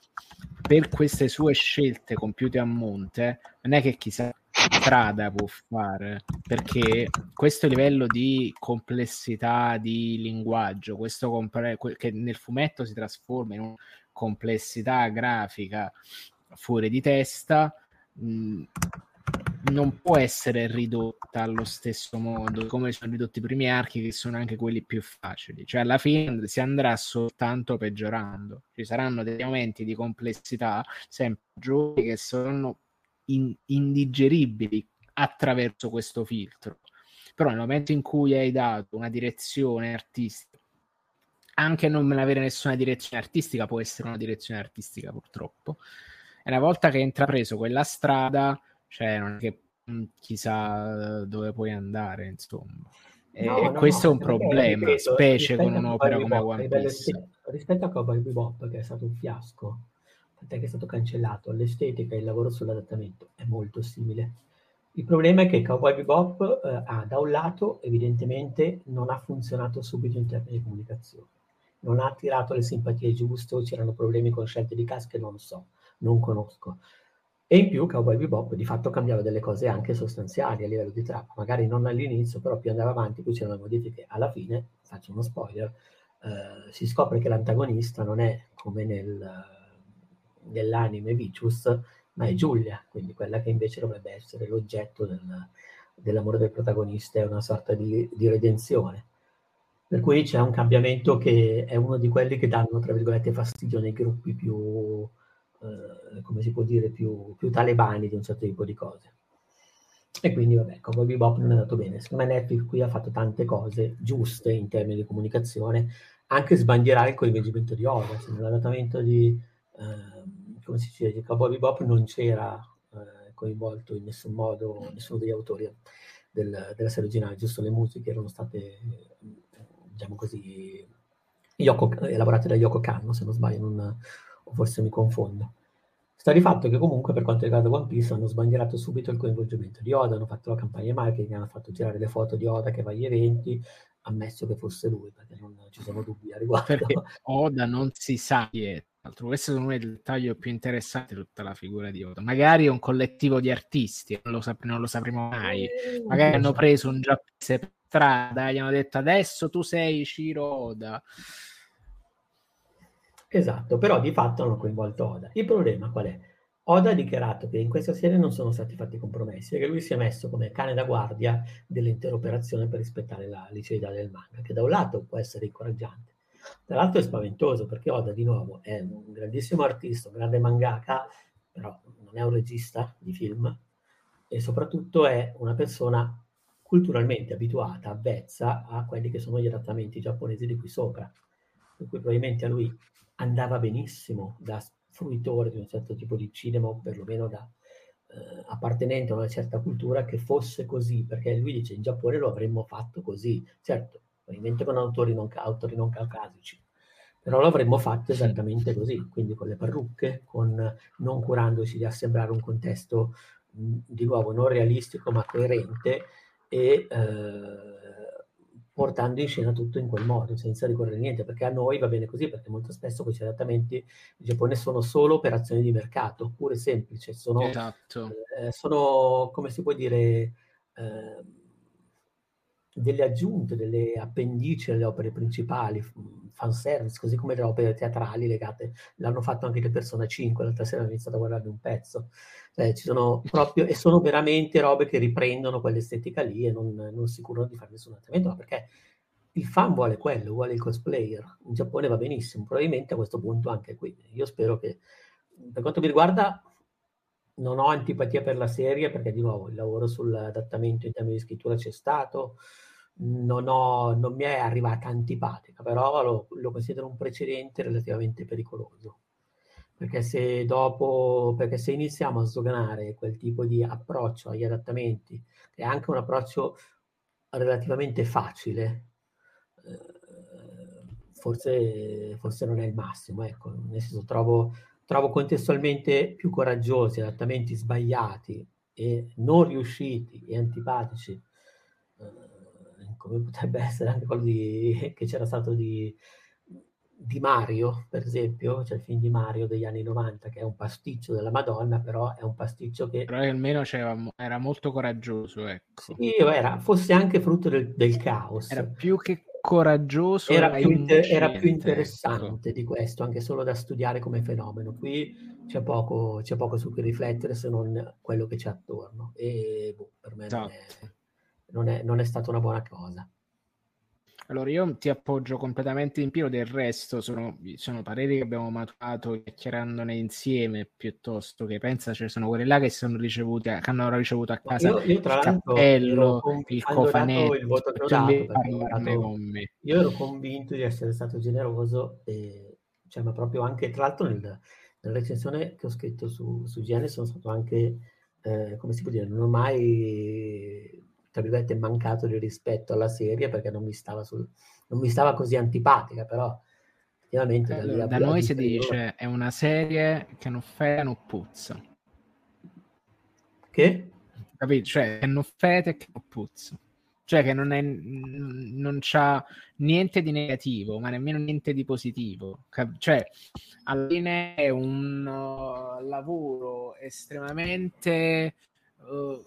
per queste sue scelte compiute a monte, non è che chissà strada può fare perché questo livello di complessità di linguaggio, questo compre- che nel fumetto si trasforma in una complessità grafica fuori di testa, mh, non può essere ridotta allo stesso modo come sono ridotti i primi archi, che sono anche quelli più facili. Cioè, alla fine si andrà soltanto peggiorando. Ci saranno dei momenti di complessità sempre maggiori che sono in- indigeribili attraverso questo filtro. Però nel momento in cui hai dato una direzione artistica, anche non avere nessuna direzione artistica può essere una direzione artistica purtroppo, e una volta che hai intrapreso quella strada, cioè non è che mm, chissà dove puoi andare, insomma. E, no, no, questo no, è un problema, ripeto, specie con un'opera come One Piece. Rispetto a Cowboy Bebop, che è stato un fiasco, che è stato cancellato, l'estetica e il lavoro sull'adattamento è molto simile. Il problema è che Cowboy Bebop eh, ha da un lato evidentemente non ha funzionato subito in termini di comunicazione, non ha attirato le simpatie giuste, c'erano problemi con scelte di cast che non so non conosco. E in più Cowboy Bebop di fatto cambiava delle cose anche sostanziali a livello di trama, magari non all'inizio, però più andava avanti, più c'erano modifiche. Alla fine, faccio uno spoiler, eh, si scopre che l'antagonista non è come nel, nell'anime Vicious, ma è Giulia, quindi quella che invece dovrebbe essere l'oggetto del, dell'amore del protagonista, è una sorta di, di redenzione. Per cui c'è un cambiamento che è uno di quelli che danno, tra virgolette, fastidio nei gruppi più, eh, come si può dire, più, più, talebani di un certo tipo di cose. E quindi, vabbè, Cowboy Bebop non è andato bene. Secondo me Netflix qui ha fatto tante cose giuste in termini di comunicazione, anche sbandierare il coinvolgimento di Oda. Cioè, nell'adattamento di, eh, come si dice, di Cowboy Bebop non c'era eh, coinvolto in nessun modo nessuno degli autori del, della serie originale, giusto le musiche erano state, diciamo così, Yoko, elaborate da Yoko Kanno, se non sbaglio, non, o forse mi confondo. Sta di fatto che comunque per quanto riguarda One Piece hanno sbandierato subito il coinvolgimento di Oda, hanno fatto la campagna marketing, hanno fatto girare le foto di Oda che va agli eventi, ammesso che fosse lui, perché non ci sono dubbi a riguardo. Perché Oda non si sa chi è. Altro, questo secondo me è il dettaglio più interessante di tutta la figura di Oda. Magari è un collettivo di artisti, non lo, sap- non lo sapremo mai. Eh, Magari hanno so. preso un giapponese per strada, gli hanno detto adesso tu sei Shiro Oda. Esatto, però di fatto hanno coinvolto Oda. Il problema qual è? Oda ha dichiarato che in questa serie non sono stati fatti compromessi e che lui si è messo come cane da guardia dell'intera operazione per rispettare la liceità del manga, che da un lato può essere incoraggiante, dall'altro è spaventoso perché Oda di nuovo è un grandissimo artista, un grande mangaka, però non è un regista di film e soprattutto è una persona culturalmente abituata, avvezza a quelli che sono gli adattamenti giapponesi di qui sopra, per cui probabilmente a lui andava benissimo da fruitore di un certo tipo di cinema, o perlomeno da eh, appartenente a una certa cultura, che fosse così, perché lui dice in Giappone lo avremmo fatto così, certo, con autori non, autori non caucasici, però lo avremmo fatto esattamente così, quindi con le parrucche, con, non curandoci di assemblare un contesto mh, di nuovo non realistico ma coerente e eh, portando in scena tutto in quel modo, senza ricorrere a niente, perché a noi va bene così, perché molto spesso questi adattamenti in Giappone sono solo operazioni di mercato, pure semplici, sono, Esatto. eh, sono come si può dire, eh, delle aggiunte, delle appendici alle opere principali, fanservice, così come le opere teatrali legate, l'hanno fatto anche le Persona 5, l'altra sera ho iniziato a guardare un pezzo, cioè, ci sono proprio, e sono veramente robe che riprendono quell'estetica lì e non, non si curano di fare nessun adattamento, ma perché il fan vuole quello, vuole il cosplayer. In Giappone va benissimo, probabilmente a questo punto anche qui. Io spero che, per quanto mi riguarda, non ho antipatia per la serie perché di nuovo il lavoro sull'adattamento in termini di scrittura c'è stato, non, ho, non mi è arrivata antipatica, però lo, lo considero un precedente relativamente pericoloso. Perché se dopo, perché se iniziamo a sdoganare quel tipo di approccio agli adattamenti, che è anche un approccio relativamente facile, eh, forse, forse non è il massimo, ecco, nel senso trovo, trovo contestualmente più coraggiosi adattamenti sbagliati e non riusciti e antipatici, come potrebbe essere anche quello di, che c'era stato di, di Mario, per esempio, c'è il film di Mario degli anni 90 che è un pasticcio della Madonna, però è un pasticcio che... Però almeno era molto coraggioso, ecco. Sì, era, fosse anche frutto del, del caos. Era più che coraggioso, era, più, inter- era più, interessante ecco. di questo, anche solo da studiare come fenomeno. Qui c'è poco, c'è poco su cui riflettere se non quello che c'è attorno. E boh, per me esatto. non, è, non, è, non è stata una buona cosa. Allora, io ti appoggio completamente in pieno, del resto sono, sono pareri che abbiamo maturato chiacchierandone insieme piuttosto che pensa, ci cioè sono quelli là che sono ricevuti, che hanno ricevuto a casa io, io, tra il cappello, il cofanetto, il voto che ho io ero convinto di essere stato generoso e cioè, ma proprio anche tra l'altro nel, nella recensione che ho scritto su, su GN sono stato anche eh, come si può dire, non ho mai tra virgolette mancato di rispetto alla serie perché non mi stava, sul, non mi stava così antipatica, però effettivamente allora, da, noi si dice è una serie che non fede non puzza. Che? Capito? Cioè che non fede e che non puzza. Cioè che non, è, non c'ha niente di negativo, ma nemmeno niente di positivo. Cioè, alla fine è un uh, lavoro estremamente... Uh,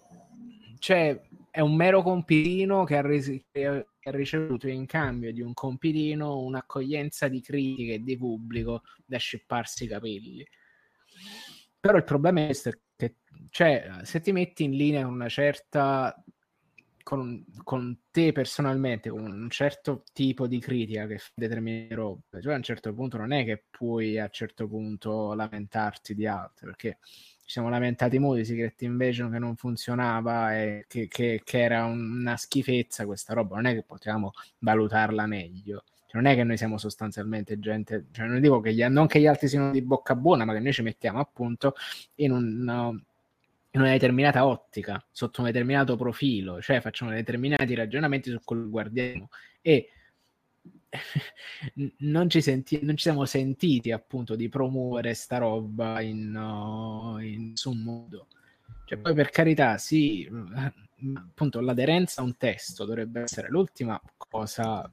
cioè è un mero compitino che ha, resi- che ha, ricevuto in cambio di un compitino un'accoglienza di critiche e di pubblico da scipparsi i capelli. Però il problema è che cioè, se ti metti in linea con una certa con, con, te personalmente, con un certo tipo di critica che determina robe, cioè a un certo punto non è che puoi a un certo punto lamentarti di altre, perché ci siamo lamentati molto di Secret Invasion che non funzionava e che, che, che, era una schifezza questa roba, non è che potevamo valutarla meglio. Cioè, non è che noi siamo sostanzialmente gente, cioè non dico che gli, non che gli altri siano di bocca buona, ma che noi ci mettiamo appunto in, un, in una determinata ottica, sotto un determinato profilo, cioè facciamo determinati ragionamenti su quello che guardiamo. E non ci, senti- non ci siamo sentiti appunto di promuovere sta roba in, uh, in nessun modo. Cioè, poi per carità, sì, appunto l'aderenza a un testo dovrebbe essere l'ultima cosa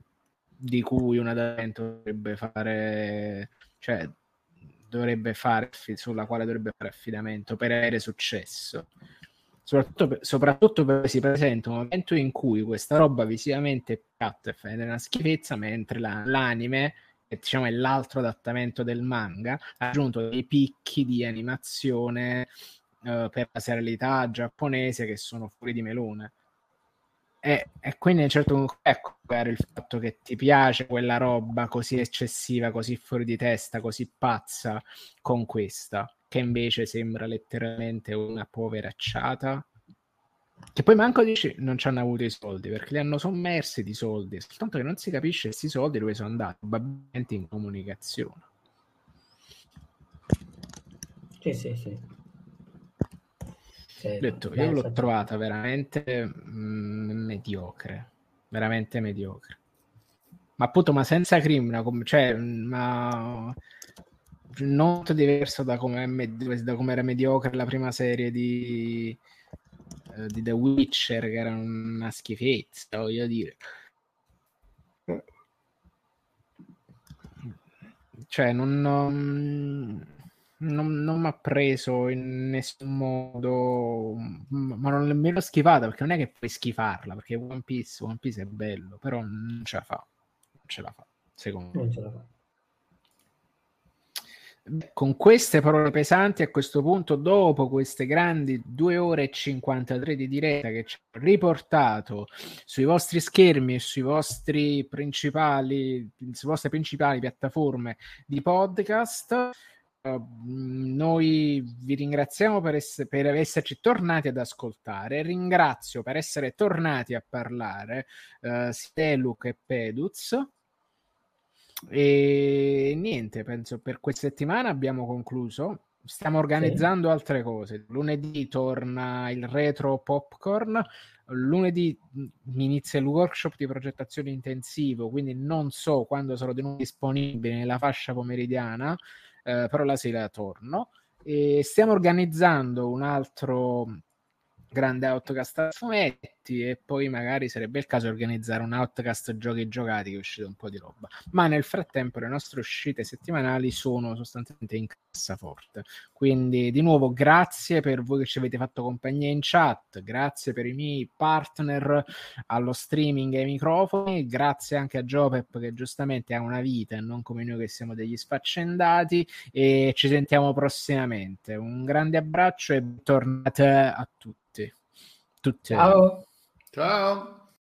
di cui un adattamento dovrebbe fare, cioè dovrebbe fare, sulla quale dovrebbe fare affidamento per avere successo. Soprattutto, soprattutto perché si presenta un momento in cui questa roba visivamente è piatta e è una schifezza, mentre la, l'anime, che diciamo è l'altro adattamento del manga, ha aggiunto dei picchi di animazione uh, per la serialità giapponese che sono fuori di melone. E, e quindi certo ecco il fatto che ti piace quella roba così eccessiva, così fuori di testa, così pazza con questa, che invece sembra letteralmente una poveracciata. Che poi manco dici non ci hanno avuto i soldi perché li hanno sommersi di soldi, soltanto che non si capisce questi soldi dove sono andati, probabilmente in comunicazione. Sì, sì, sì. Sì, detto, io l'ho trovata veramente mm, mediocre, veramente mediocre. Ma appunto, ma senza crimine, cioè, ma non molto diverso da come, da come era mediocre la prima serie di, uh, di The Witcher, che era una schifezza, voglio dire. Cioè, non, non non, mi ha preso in nessun modo, ma non nemmeno schifata perché non è che puoi schifarla perché One Piece, One Piece è bello, però non ce la fa, non ce la fa, secondo me. Non ce la fa. Con queste parole pesanti, a questo punto, dopo queste grandi 2 ore e 53 di diretta che ci ha riportato sui vostri schermi e sui vostri principali, sulle vostre principali piattaforme di podcast, Ehm, noi vi ringraziamo per, ess- per, esserci tornati ad ascoltare. Ringrazio per essere tornati a parlare uh, Steluk e Peduz. E niente, penso per questa settimana abbiamo concluso. Stiamo organizzando sì. altre cose. Lunedì torna il retro popcorn. Lunedì mi inizia il workshop di progettazione intensivo, quindi non so quando sarò di nuovo disponibile nella fascia pomeridiana eh, però la sera torno. E stiamo organizzando un altro grande outcast a fumetti e poi magari sarebbe il caso di organizzare un outcast giochi giocati che è uscito un po' di roba. Ma nel frattempo le nostre uscite settimanali sono sostanzialmente in cassaforte quindi di nuovo grazie per voi che ci avete fatto compagnia in chat grazie per i miei partner allo streaming e ai microfoni grazie anche a Jopep che giustamente ha una vita e non come noi che siamo degli sfaccendati e ci sentiamo prossimamente. Un grande abbraccio e tornate a tutti tutti. Ciao. Ciao.